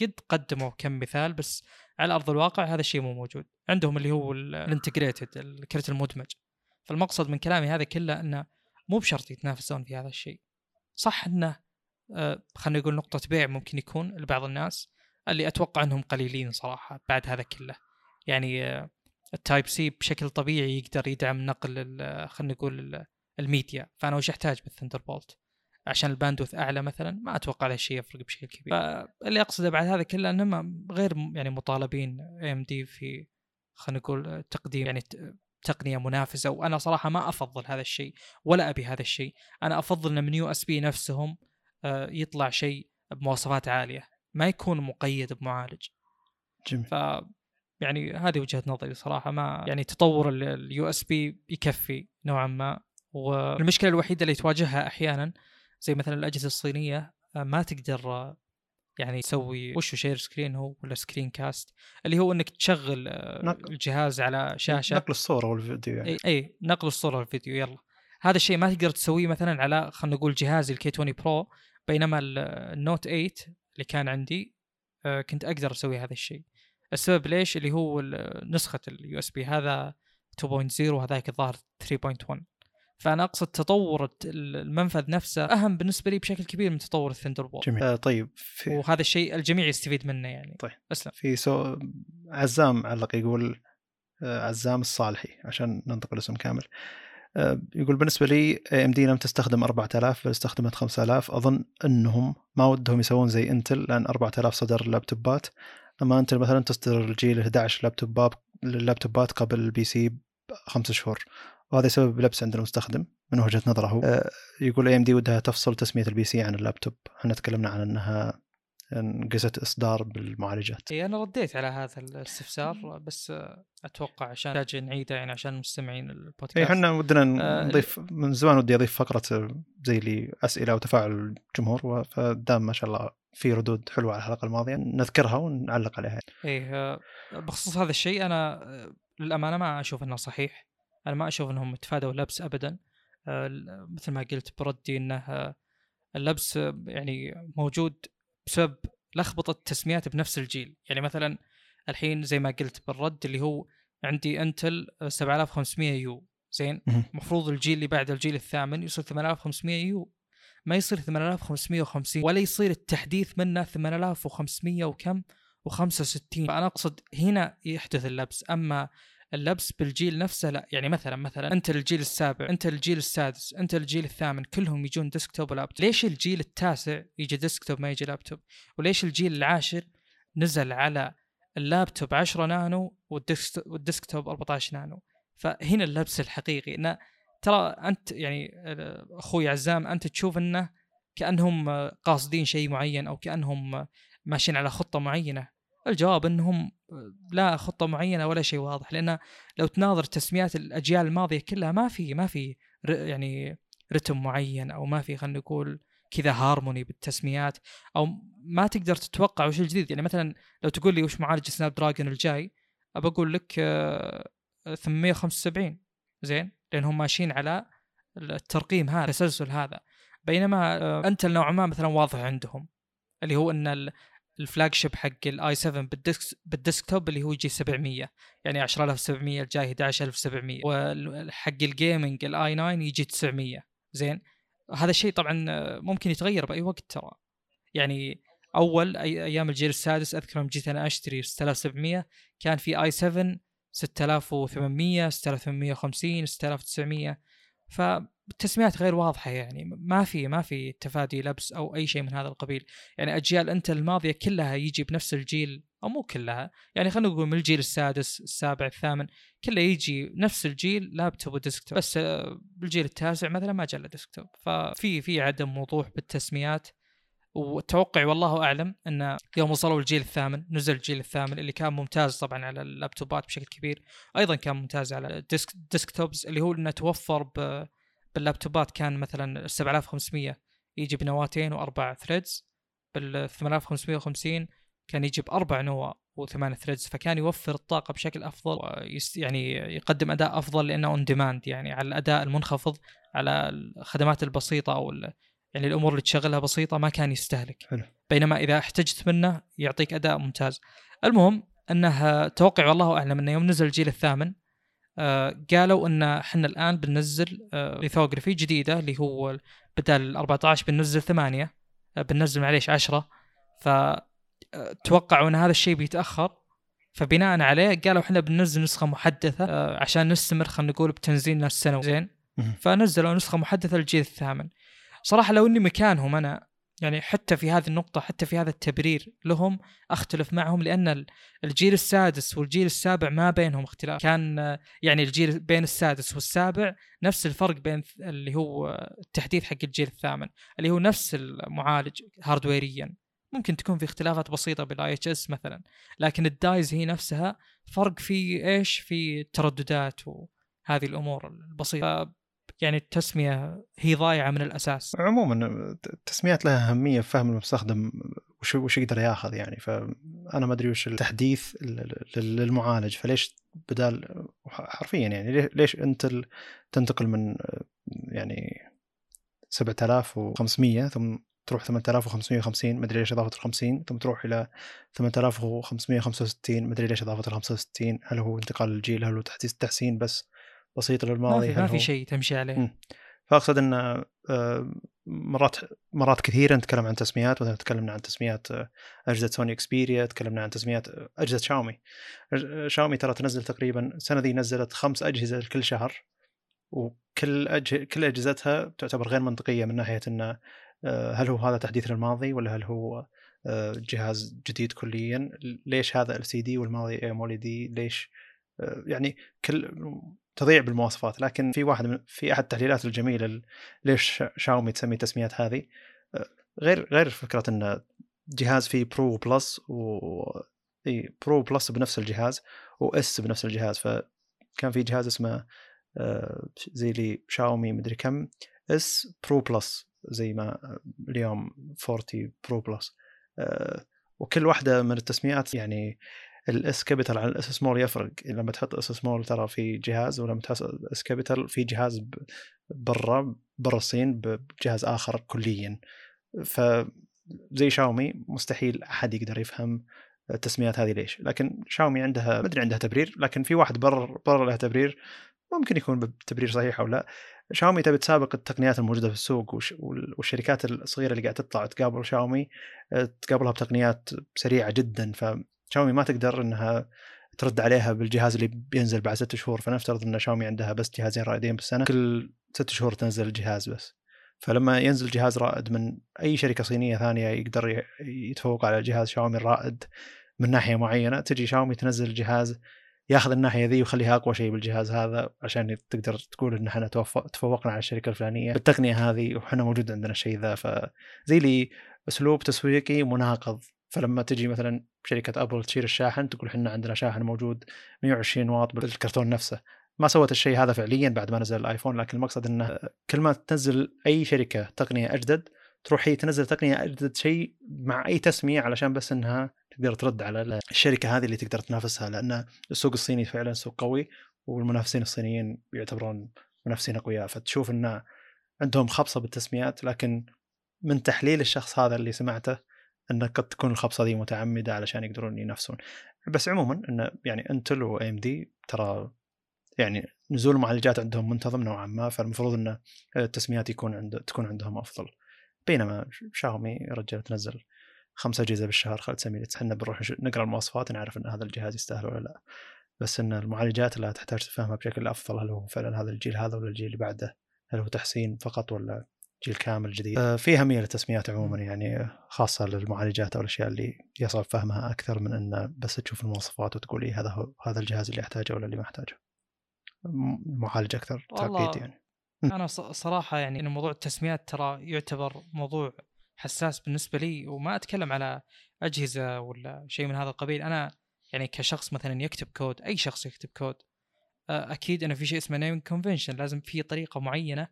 قد قدموا كم مثال بس على أرض الواقع هذا الشيء مو موجود. عندهم اللي هو ال integrated الكرت المدمج. فالمقصد من كلامي هذا كله إنه مو بشرط يتنافسون في هذا الشيء. صح إنه آه، خلينا نقول نقطة بيع ممكن يكون لبعض الناس اللي أتوقع إنهم قليلين صراحة بعد هذا كله. يعني آه، ال Type-C بشكل طبيعي يقدر يدعم نقل ال- خلينا نقول ال- الميديا. فأنا وش أحتاج بال Thunderbolt عشان ال bandwidth أعلى مثلا؟ ما أتوقع هذا الشيء يفرق بشكل كبير. فاللي أقصده بعد هذا كله انهم غير يعني مطالبين AMD في خلينا نقول تقديم يعني تقنية منافسة وأنا صراحة ما أفضل هذا الشيء ولا أبي هذا الشيء. أنا أفضل إن من USB نفسهم آه، يطلع شيء بمواصفات عالية ما يكون مقيد بمعالج. جميل. ف يعني هذه وجهة نظري صراحة ما يعني تطور ال USB يكفي نوعا ما. والمشكلة الوحيدة اللي تواجهها أحيانا زي مثلا الأجهزة الصينية آه، ما تقدر يعني تسوي وش share screen هو ولا screencast اللي هو إنك تشغل آه، نقل. الجهاز على شاشة. نقل الصورة والفيديو يعني. إي إي نقل الصورة والفيديو يلا. هذا الشيء ما تقدر تسويه مثلا على خلينا نقول جهازي ال K20 Pro بينما ال- ال Note 8 اللي كان عندي آه، كنت أقدر أسوي هذا الشيء. السبب ليش؟ اللي هو نسخة ال USB هذا 2.0 وهذاك الظاهر 3.1 فأنا أقصد تطور المنفذ نفسه أهم بالنسبة لي بشكل كبير من تطور ال Thunderbolt جميل. آه طيب في وهذا الشيء الجميع يستفيد منه يعني. طيب. أسلم. في سو عزام علق يقول آه، عزام الصالحي عشان ننتقل اسم كامل. آه، يقول بالنسبة لي AMD لم تستخدم 4000 بل استخدمت 5000 أظن إنهم ما ودهم يسوون زي إنتل لأن 4000 صدر لابتوبات. أما إنتل مثلا تصدر الجيل 11 لابتوبات اللابتوبات قبل ال PC بخمس شهور. وهذا يسبب لبس عند المستخدم من وجهة نظره. هو آه، يقول AMD ودها تفصل تسمية ال PC عن اللابتوب. إحنا تكلمنا عن انها نقصت اصدار بالمعالجات. اي أنا رديت على هذا الاستفسار بس أتوقع عشان نحتاج نعيده يعني عشان مستمعين اي البودكاست إحنا ودنا آه، نضيف من زمان ودي أضيف فقرة زي اللي أسئلة وتفاعل الجمهور فدام ما شاء الله في ردود حلوة على الحلقة الماضية. نذكرها ونعلق عليها. إيه بخصوص هذا الشيء أنا للأمانة ما أشوف إنه صحيح. أنا ما أشوف إنهم تفادوا اللبس ابدا. آه، مثل ما قلت بردي إنه آه، اللبس آه، يعني موجود بسبب لخبطة تسميات بنفس الجيل. يعني مثلا الحين زي ما قلت بالرد اللي هو عندي انتل آه، 7500U. زين. المفروض الجيل اللي بعد الجيل الثامن يصير 8500U. ما يصير 8550 ولا يصير التحديث منه 8500 وكم و65 فأنا أقصد هنا يحدث اللبس. أما اللبس بالجيل نفسه لا يعني مثلا مثلا إنتل الجيل السابع إنتل الجيل السادس إنتل الجيل الثامن كلهم يجون desktop ولابتوب. ليش الجيل التاسع يجي desktop ما يجي لابتوب؟ وليش الجيل العاشر نزل على اللابتوب 10 نانو وال desktop, وال desktop 14 نانو؟ فهنا اللبس الحقيقي. إنه ترى أنت يعني أخوي عزام أنت تشوف إنه كأنهم قاصدين شيء معين أو كأنهم ماشيين على خطة معينة. الجواب إنهم آه، لا خطة معينة ولا شيء واضح لأن لو تناظر تسميات الأجيال الماضية كلها ما في ما في يعني رتم معين أو ما في خلينا نقول كذا هارموني بالتسميات أو ما تقدر تتوقع وش الجديد. يعني مثلا لو تقول لي وش معالج سناب دراجون الجاي أبى أقول لك آه، 875 زين؟ لانهم ماشيين على الترقيم هذا التسلسل هذا. بينما آه، إنتل نوعا ما مثلا واضح عندهم اللي هو إن ال flagship حق ال i 7 بال desk بال desktop اللي هو يجي 700 يعني 10700 الجاي 11700 وحق ال gaming ال i 9 يجي 900 زين؟ هذا الشيء طبعا ممكن يتغير بأي وقت ترى. يعني أول أي أيام الجيل السادس أذكر يوم جيت أنا أشتري 6700 كان في i 7 6800 6850 6900 فالتسميات غير واضحة يعني ما في ما في تفادي لبس أو أي شيء من هذا القبيل. يعني أجيال إنتل الماضية كلها يجي بنفس الجيل أو مو كلها يعني خلينا نقول من الجيل السادس السابع الثامن كله يجي نفس الجيل لابتوب و desktop. بس آه، بالجيل التاسع مثلا ما جاء له desktop. ففي في عدم وضوح بالتسميات. وتوقعي والله أعلم أن يوم وصلوا الجيل الثامن نزل الجيل الثامن اللي كان ممتاز طبعا على اللابتوبات بشكل كبير. أيضا كان ممتاز على ال desk desktops اللي هو إنه توفر باللابتوبات كان مثلا 7500 يجي بنواتين وأربع threads بال 8550 كان يجي باربع نواه وثمان threads فكان يوفر الطاقة بشكل أفضل يعني يقدم أداء أفضل لأنه on demand يعني على الأداء المنخفض على الخدمات البسيطة أو يعني الأمور اللي تشغلها بسيطة ما كان يستهلك. حلو. بينما إذا احتجت منه يعطيك أداء ممتاز. المهم أنه توقع والله أعلم أنه يوم نزل الجيل الثامن آه، قالوا أن إحنا الآن بننزل آه، ليثوغرافي جديدة اللي هو بدل ال 14 بننزل 8 آه، بننزل معليش 10 ف آه، أن هذا الشيء بيتأخر. فبناء عليه قالوا إحنا بننزل نسخة محدثة آه، عشان نستمر خلينا نقول بتنزيلنا السنوي زين. فنزلوا نسخة محدثة للجيل الثامن. صراحة لو إني مكانهم أنا يعني حتى في هذه النقطة حتى في هذا التبرير لهم أختلف معهم لأن الجيل السادس والجيل السابع ما بينهم اختلاف. كان يعني الجيل بين السادس والسابع نفس الفرق بين اللي هو التحديث حق الجيل الثامن اللي هو نفس المعالج hardware يا ممكن تكون في اختلافات بسيطة بال IHS مثلا لكن ال dies هي نفسها فرق في إيش؟ في الترددات وهذه الأمور البسيطة. يعني التسمية هي ضايعة من الأساس. عموما التسميات لها أهمية في فهم المستخدم وش وش يقدر ياخذ يعني. فأنا ما أدري وش التحديث للمعالج. فليش بدال حرفيا يعني ليش انت تنتقل من يعني 7500 ثم تروح 8550 مدري ليش إضافة ال 50 ثم تروح إلى 8565 مدري ليش إضافة ال 65 هل هو انتقال الجيل هل هو تحسين بس بسيط للماضي ما في, ما في شيء تمشي عليه. م. فأقصد إن آه، مرات مرات كثيرة نتكلم عن تسميات مثلا تكلمنا عن تسميات آه، أجهزة سوني إكسبيريا تكلمنا عن تسميات آه، أجهزة شاومي. شاومي ترى تنزل تقريبا السنة ذي نزلت خمس أجهزة كل شهر وكل أجه... كل أجهزتها تعتبر غير منطقية من ناحية انه هل هو هذا تحديث للماضي ولا هل هو جهاز جديد كليا؟ ليش هذا LCD والماضي AMOLED ليش يعني كل تضيع بالمواصفات لكن في واحد من في أحد التحليلات الجميلة ليش شاومي تسمي التسميات هذه آه، غير غير فكرة إن جهاز فيه برو بلس و برو بلس بنفس الجهاز واس بنفس الجهاز فكان في جهاز اسمه آه، زي لي شاومي مدري كم اس برو بلس زي ما اليوم 40 برو بلس آه، وكل واحدة من التسميات يعني ال S capital عن الاس سمول يفرق. لما تحط اس سمول ترى في جهاز ولما تحط S capital في جهاز برا برا الصين بجهاز آخر كليا. ف زي شاومي مستحيل أحد يقدر يفهم التسميات هذه ليش. لكن شاومي عندها ما أدري عندها تبرير لكن في واحد برا برا له تبرير ممكن يكون بتبرير صحيح أو لا. شاومي تبي تسابق التقنيات الموجودة في السوق والشركات الصغيرة اللي قاعدة تطلع تقابل شاومي تقابلها بتقنيات سريعة جدا. ف شاومي ما تقدر إنها ترد عليها بالجهاز اللي بينزل بعد ست شهور. فنفترض إن شاومي عندها بس جهازين رائدين بالسنة. كل ست شهور تنزل الجهاز بس. فلما ينزل جهاز رائد من أي شركة صينية ثانية يقدر يتفوق على جهاز شاومي الرائد من ناحية معينة تجي شاومي تنزل الجهاز ياخذ الناحية ذي ويخليها أقوى شيء بالجهاز هذا عشان تقدر تقول إن إحنا تفوقنا على الشركة الفلانية. بالتقنية هذه وحنا موجود عندنا الشيء ذا. فزي لي أسلوب تسويقي مناقض فلما تجي مثلا شركة أبل تشيل الشاحن تقول إحنا عندنا شاحن موجود 120 واط بالكرتون نفسه. ما سوت الشيء هذا فعليا بعد ما نزل الآيفون لكن المقصد إنه كل ما تنزل أي شركة تقنية أجدد تروح هي تنزل تقنية أجدد شيء مع أي تسمية علشان بس إنها تقدر ترد على الشركة هذه اللي تقدر تنافسها لأن السوق الصيني فعلا سوق قوي والمنافسين الصينيين يعتبرون منافسين أقوياء. فتشوف انه عندهم خبصة بالتسميات لكن من تحليل الشخص هذا اللي سمعته ان قد تكون الخبصة دي متعمدة علشان يقدرون ينافسون. بس عموما انه يعني إنتل واي إم دي ترى يعني نزول المعالجات عندهم منتظم نوعا ما فالمفروض إن التسميات يكون عند تكون عندهم أفضل. بينما شاومي رجال تنزل خمسة أجهزة بالشهر خالد سمير إحنا بنروح نقرأ المواصفات نعرف إن هذا الجهاز يستاهل ولا لا. بس إن المعالجات لا تحتاج تفهمها بشكل أفضل هل هو فعلا هذا الجيل هذا ولا الجيل اللي بعده؟ هل هو تحسين فقط ولا جيل كامل جديد. آه، في اهميه للتسميات عموما يعني خاصة للمعالجات أو الأشياء اللي يصعب فهمها أكثر من ان بس تشوف المواصفات وتقول إيه هذا هو هذا الجهاز اللي أحتاجه ولا اللي ما أحتاجه. معالج أكثر تعقيد يعني. أنا صراحة يعني إن موضوع التسميات ترى يعتبر موضوع حساس بالنسبة لي وما أتكلم على أجهزة ولا شيء من هذا القبيل. أنا يعني كشخص مثلا يكتب كود أي شخص يكتب كود آه، أكيد إنه في شيء اسمه name convention لازم في طريقة معينة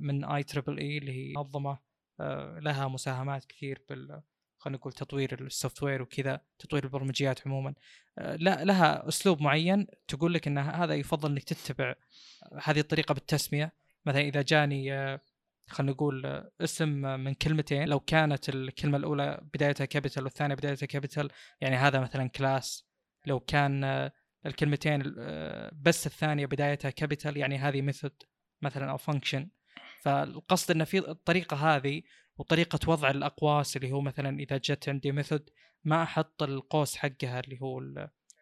من IEEE اللي هي منظمة آه، لها مساهمات كثير بال خلينا نقول تطوير ال software وكذا تطوير البرمجيات عموما. آه، لا لها أسلوب معين تقول لك إن هذا يفضل إنك تتبع هذه الطريقة بالتسمية. مثلا إذا جاني آه، خلينا نقول اسم من كلمتين لو كانت الكلمة الأولى بدايتها capital والثانية بدايتها capital يعني هذا مثلا class لو كان الكلمتين بس الثانية بدايتها capital يعني هذه method مثلا أو function فالقصد إنه في الطريقة هذه وطريقة وضع الأقواس اللي هو مثلا إذا جت عندي method ما أحط القوس حقها اللي هو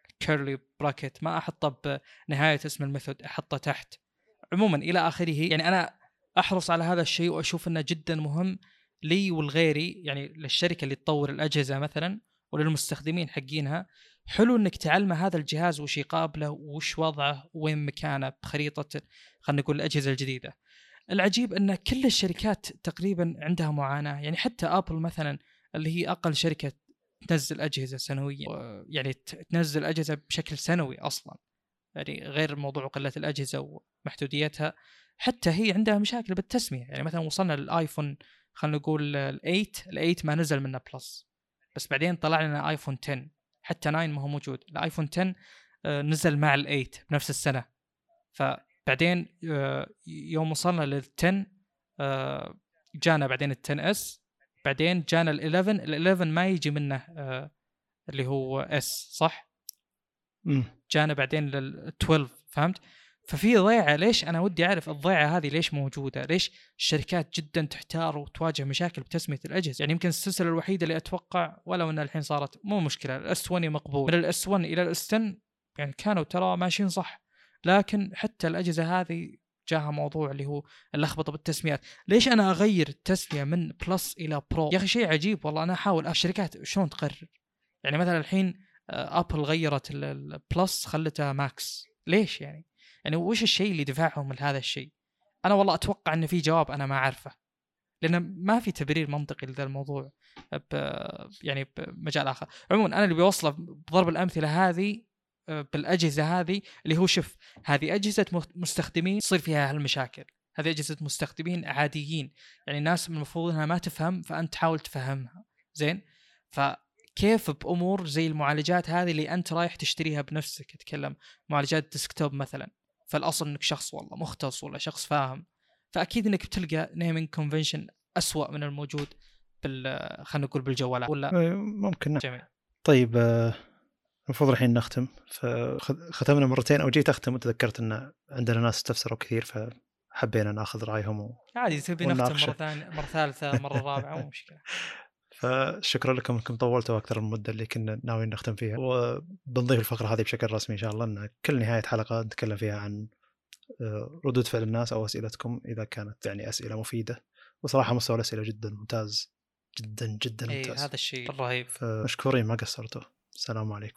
ال curly bracket ما أحطه بنهاية اسم ال method أحطه تحت عموما إلى آخره يعني أنا أحرص على هذا الشيء وأشوف إنه جدا مهم لي ولغيري يعني للشركة اللي تطور الأجهزة مثلا وللمستخدمين حقينها حلو إنك تعلم هذا الجهاز وش يقابله وش وضعه وين مكانه بخريطة خلينا نقول الأجهزة الجديدة. العجيب أن كل الشركات تقريبا عندها معاناة. يعني حتى ابل مثلا اللي هي أقل شركة تنزل أجهزة سنويا يعني تنزل أجهزة بشكل سنوي أصلا. يعني غير موضوع قلة الأجهزة ومحدوديتها. حتى هي عندها مشاكل بالتسمية. يعني مثلا وصلنا للآيفون خلينا نقول ال8 ال8 ما نزل منه Plus. بس بعدين طلع لنا آيفون 10 حتى 9 ما هو موجود. الآيفون 10 آه، نزل مع ال8 بنفس السنة. فبعدين آه، يوم وصلنا لل 10 آه، جانا بعدين ال 10 S بعدين جانا ال 11 ال 11 ما يجي منه اللي هو S صح؟ جانا بعدين لل 12 فهمت؟ ففي ضيعة ليش أنا ودي أعرف الضيعة هذه ليش موجودة؟ ليش الشركات جدا تحتار وتواجه مشاكل بتسمية الأجهزة؟ يعني يمكن السلسلة الوحيدة اللي أتوقع ولو انها الحين صارت مو مشكلة ال S 20 مقبول من ال S 1 إلى ال S 10 يعني كانوا ترى ماشيين صح لكن حتى الأجهزة هذه جاها موضوع اللي هو اللخبطه بالتسميات، ليش أنا أغير التسمية من Plus إلى Pro؟ يا أخي شيء عجيب والله أنا أحاول الشركات شلون تقرر؟ يعني مثلا الحين ابل آه، غيرت ال Plus خلتها Max، ليش يعني؟ يعني وش الشيء اللي دفعهم لهذا الشيء؟ أنا والله أتوقع إن في جواب أنا ما أعرفه لأن ما في تبرير منطقي لذا الموضوع ب يعني بمجال آخر عموما أنا اللي بيوصله بضرب الأمثلة هذه بالأجهزة هذه اللي هو شوف هذه أجهزة مستخدمين تصير فيها هالمشاكل. هذه أجهزة مستخدمين عاديين. يعني الناس المفروض إنها ما تفهم فأنت تحاول تفهمها. زين؟ فكيف بأمور زي المعالجات هذه اللي أنت رايح تشتريها بنفسك؟ أتكلم معالجات desktop مثلا. فالأصل إنك شخص والله مختص ولا شخص فاهم. فأكيد إنك بتلقى naming convention اسوء من الموجود بال خلينا نقول بالجوالات. ولا؟ ممكن. جميل. طيب آه، المفروض الحين نختم. فختمنا مرتين أو جيت أختم وتذكرت إن عندنا ناس استفسروا كثير فحبينا ناخذ رأيهم و... عادي تبي نختم مرة ثانية مرة ثالثة مرة رابعة مو مشكلة. فشكرا لكم إنكم طولتوا أكثر من المده اللي كنا ناويين نختم فيها. وبنضيف الفقرة هذه بشكل رسمي إن شاء الله إن كل نهاية حلقة نتكلم فيها عن آه، ردود فعل الناس أو أسئلتكم إذا كانت يعني أسئلة مفيدة. وصراحة مستوى الأسئلة جدا ممتاز جدا جدا ممتاز. اي هذا الشيء الرهيب. فمشكورين ما قصرتوا. السلام عليكم.